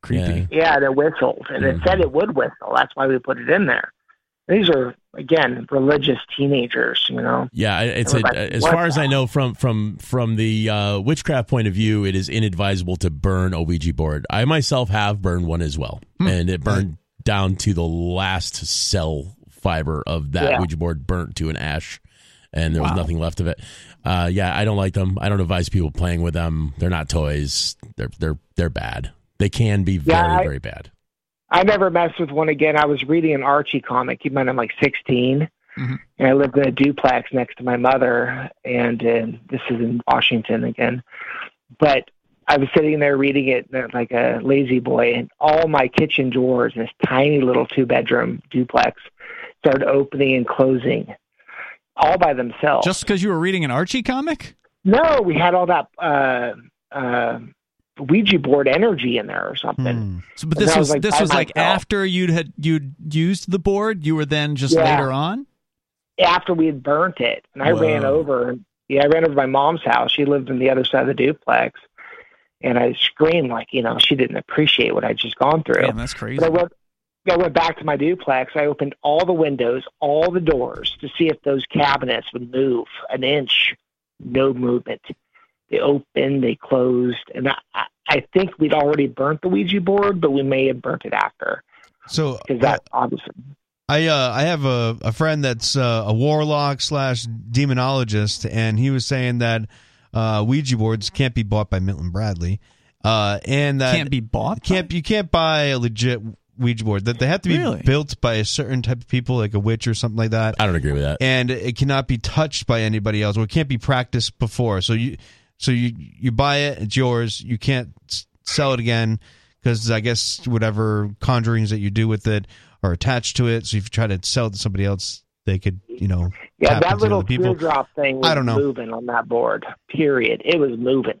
Creepy. Yeah, and it whistled, and it Mhm. said it would whistle. That's why we put it in there. These are again religious teenagers, you know. Yeah, it's a, Everybody, as what far as I know from from from the uh, witchcraft point of view, it is inadvisable to burn a Ouija board. I myself have burned one as well, Hmm. and it burned down to the last cell fiber of that Yeah. Ouija board, burnt to an ash, and there was Wow. nothing left of it. Uh, yeah, I don't like them. I don't advise people playing with them. They're not toys. They're they're they're bad. They can be very Yeah, I- very bad. I never messed with one again. I was reading an Archie comic. Keep in mind, I'm like 16, Mhm. and I lived in a duplex next to my mother. And uh, this is in Washington again. But I was sitting there reading it uh, like a lazy boy, and all my kitchen drawers in this tiny little two bedroom duplex started opening and closing all by themselves. Just because you were reading an Archie comic? no, we had all that uh, uh, Ouija board energy in there or something. Hmm. So, but And this was, like, this was like myself. after you'd had you'd used the board. You were then just Yeah. later on. after we had burnt it, and I Whoa. ran over. Yeah, I ran over to my mom's house. She lived on the other side of the duplex, and I screamed like you know she didn't appreciate what I'd just gone through. Damn, that's crazy. But I went, I went back to my duplex. I opened all the windows, all the doors to see if those cabinets would move an inch. No movement. They opened, they closed, and I, I- I think we'd already burnt the Ouija board, but we may have burnt it after So because that obviously. I uh, I have a, a friend that's uh, a warlock slash demonologist, and he was saying that uh, Ouija boards can't be bought by Milton Bradley, uh, and that Can't be bought. can't you can't buy a legit Ouija board. That they have to be Really? built by a certain type of people, like a witch or something like that, I don't agree with that. and it cannot be touched by anybody else, or it can't be practiced before. So you so you you buy it, it's yours. You can't sell it again because I guess whatever conjurings that you do with it are attached to it. So if you try to sell it to somebody else, they could you know Yeah, that little people. teardrop thing was I don't know. moving on that board. Period. It was moving.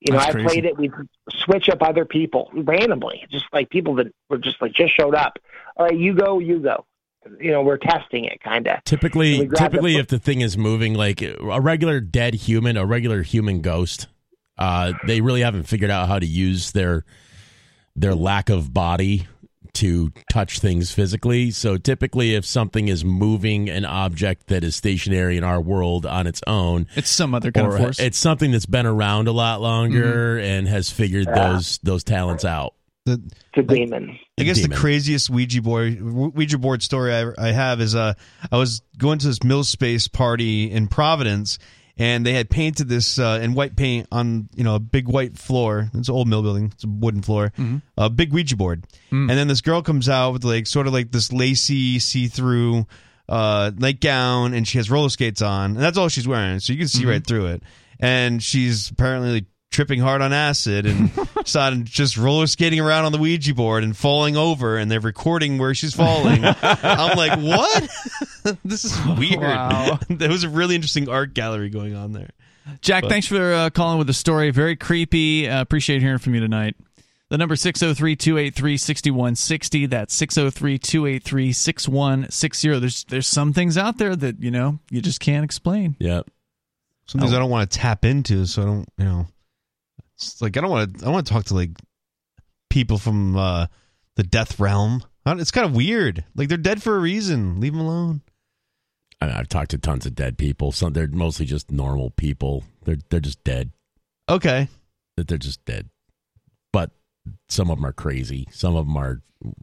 You know, That's I crazy. played it. We switch up other people randomly, just like people that were just like just showed up. All right, you go, you go. You know we're testing it, kind of. Typically, We grab the typically, if the thing is moving, like a regular dead human, a regular human ghost, uh, they really haven't figured out how to use their their lack of body to touch things physically. So typically, if something is moving an object that is stationary in our world on its own, it's some other kind of force. It's something that's been around a lot longer and has figured Yeah. those those talents out. The, to demon. I guess Demon. the craziest Ouija board Ouija board story I, I have is uh I was going to this mill space party in Providence and they had painted this uh, in white paint on you know a big white floor. It's an old mill building. It's a wooden floor. A big Ouija board. And then this girl comes out with like sort of like this lacy see through uh nightgown and she has roller skates on and that's all she's wearing so you can see right through it and she's apparently like, tripping hard on acid and [laughs] started just roller skating around on the Ouija board and falling over and they're recording where she's falling. I'm like, what? [laughs] this is weird. Wow. [laughs] there was a really interesting art gallery going on there. Jack, But- thanks for uh, calling with the story. Very creepy. Uh, appreciate hearing from you tonight. The number 603-283-6160. That's 603-283-6160. There's there's some things out there that, you know, you just can't explain. Yep. Some things I don't want to tap into, so I don't, you know, it's like I don't want to. I want to talk to like people from uh the death realm. It's kind of weird. Like they're dead for a reason. Leave them alone. I I've talked to tons of dead people. Some they're mostly just normal people. They're they're just dead. Okay. They're just dead. But some of them are crazy. Some of them are.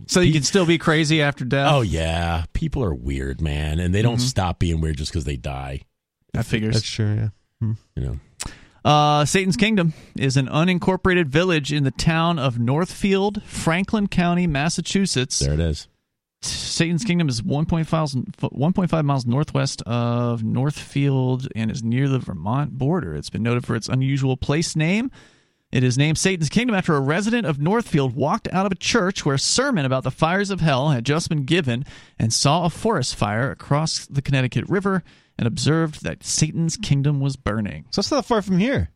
So you can still be crazy after death? Oh yeah, people are weird, man, and they don't Mhm. stop being weird just because they die. That figures. That's true. Yeah. You know. Uh, Satan's Kingdom is an unincorporated village in the town of Northfield, Franklin County, Massachusetts. There it is. Satan's Kingdom is 1.5 miles, 1.5 miles northwest of Northfield and is near the Vermont border. It's been noted for its unusual place name. It is named Satan's Kingdom after a resident of Northfield walked out of a church where a sermon about the fires of hell had just been given and saw a forest fire across the Connecticut River and observed that Satan's Kingdom was burning. So it's not far from here.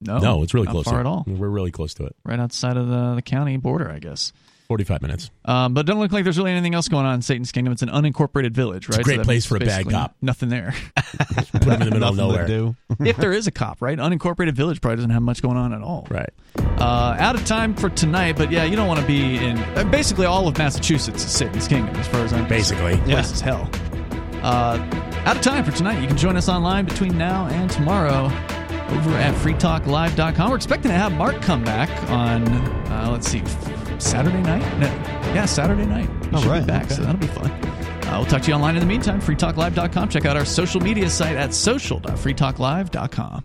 No, no, it's really not close far to at it. all. We're really close to it. Right outside of the, the county border, I guess. Forty-five minutes. Um, but doesn't look like there's really anything else going on in Satan's Kingdom. It's an unincorporated village, right? a great that place for a bad cop. Nothing there. [laughs] Put them in the middle of [laughs] nowhere. do. if there is a cop, right? Unincorporated village probably doesn't have much going on at all. Right. Uh, out of time for tonight, but yeah, you don't want to be in. Uh, basically, all of Massachusetts is Satan's Kingdom, as far as I'm Basically. concerned. Place is hell. Uh, out of time for tonight. You can join us online between now and tomorrow over at freetalklive.com. We're expecting to have Mark come back on, uh, let's see, Saturday night? No, yeah, Saturday night. He All right, be back, okay. so that'll be fun. Uh, we'll talk to you online in the meantime. freetalklive.com. Check out our social media site at social.freetalklive.com.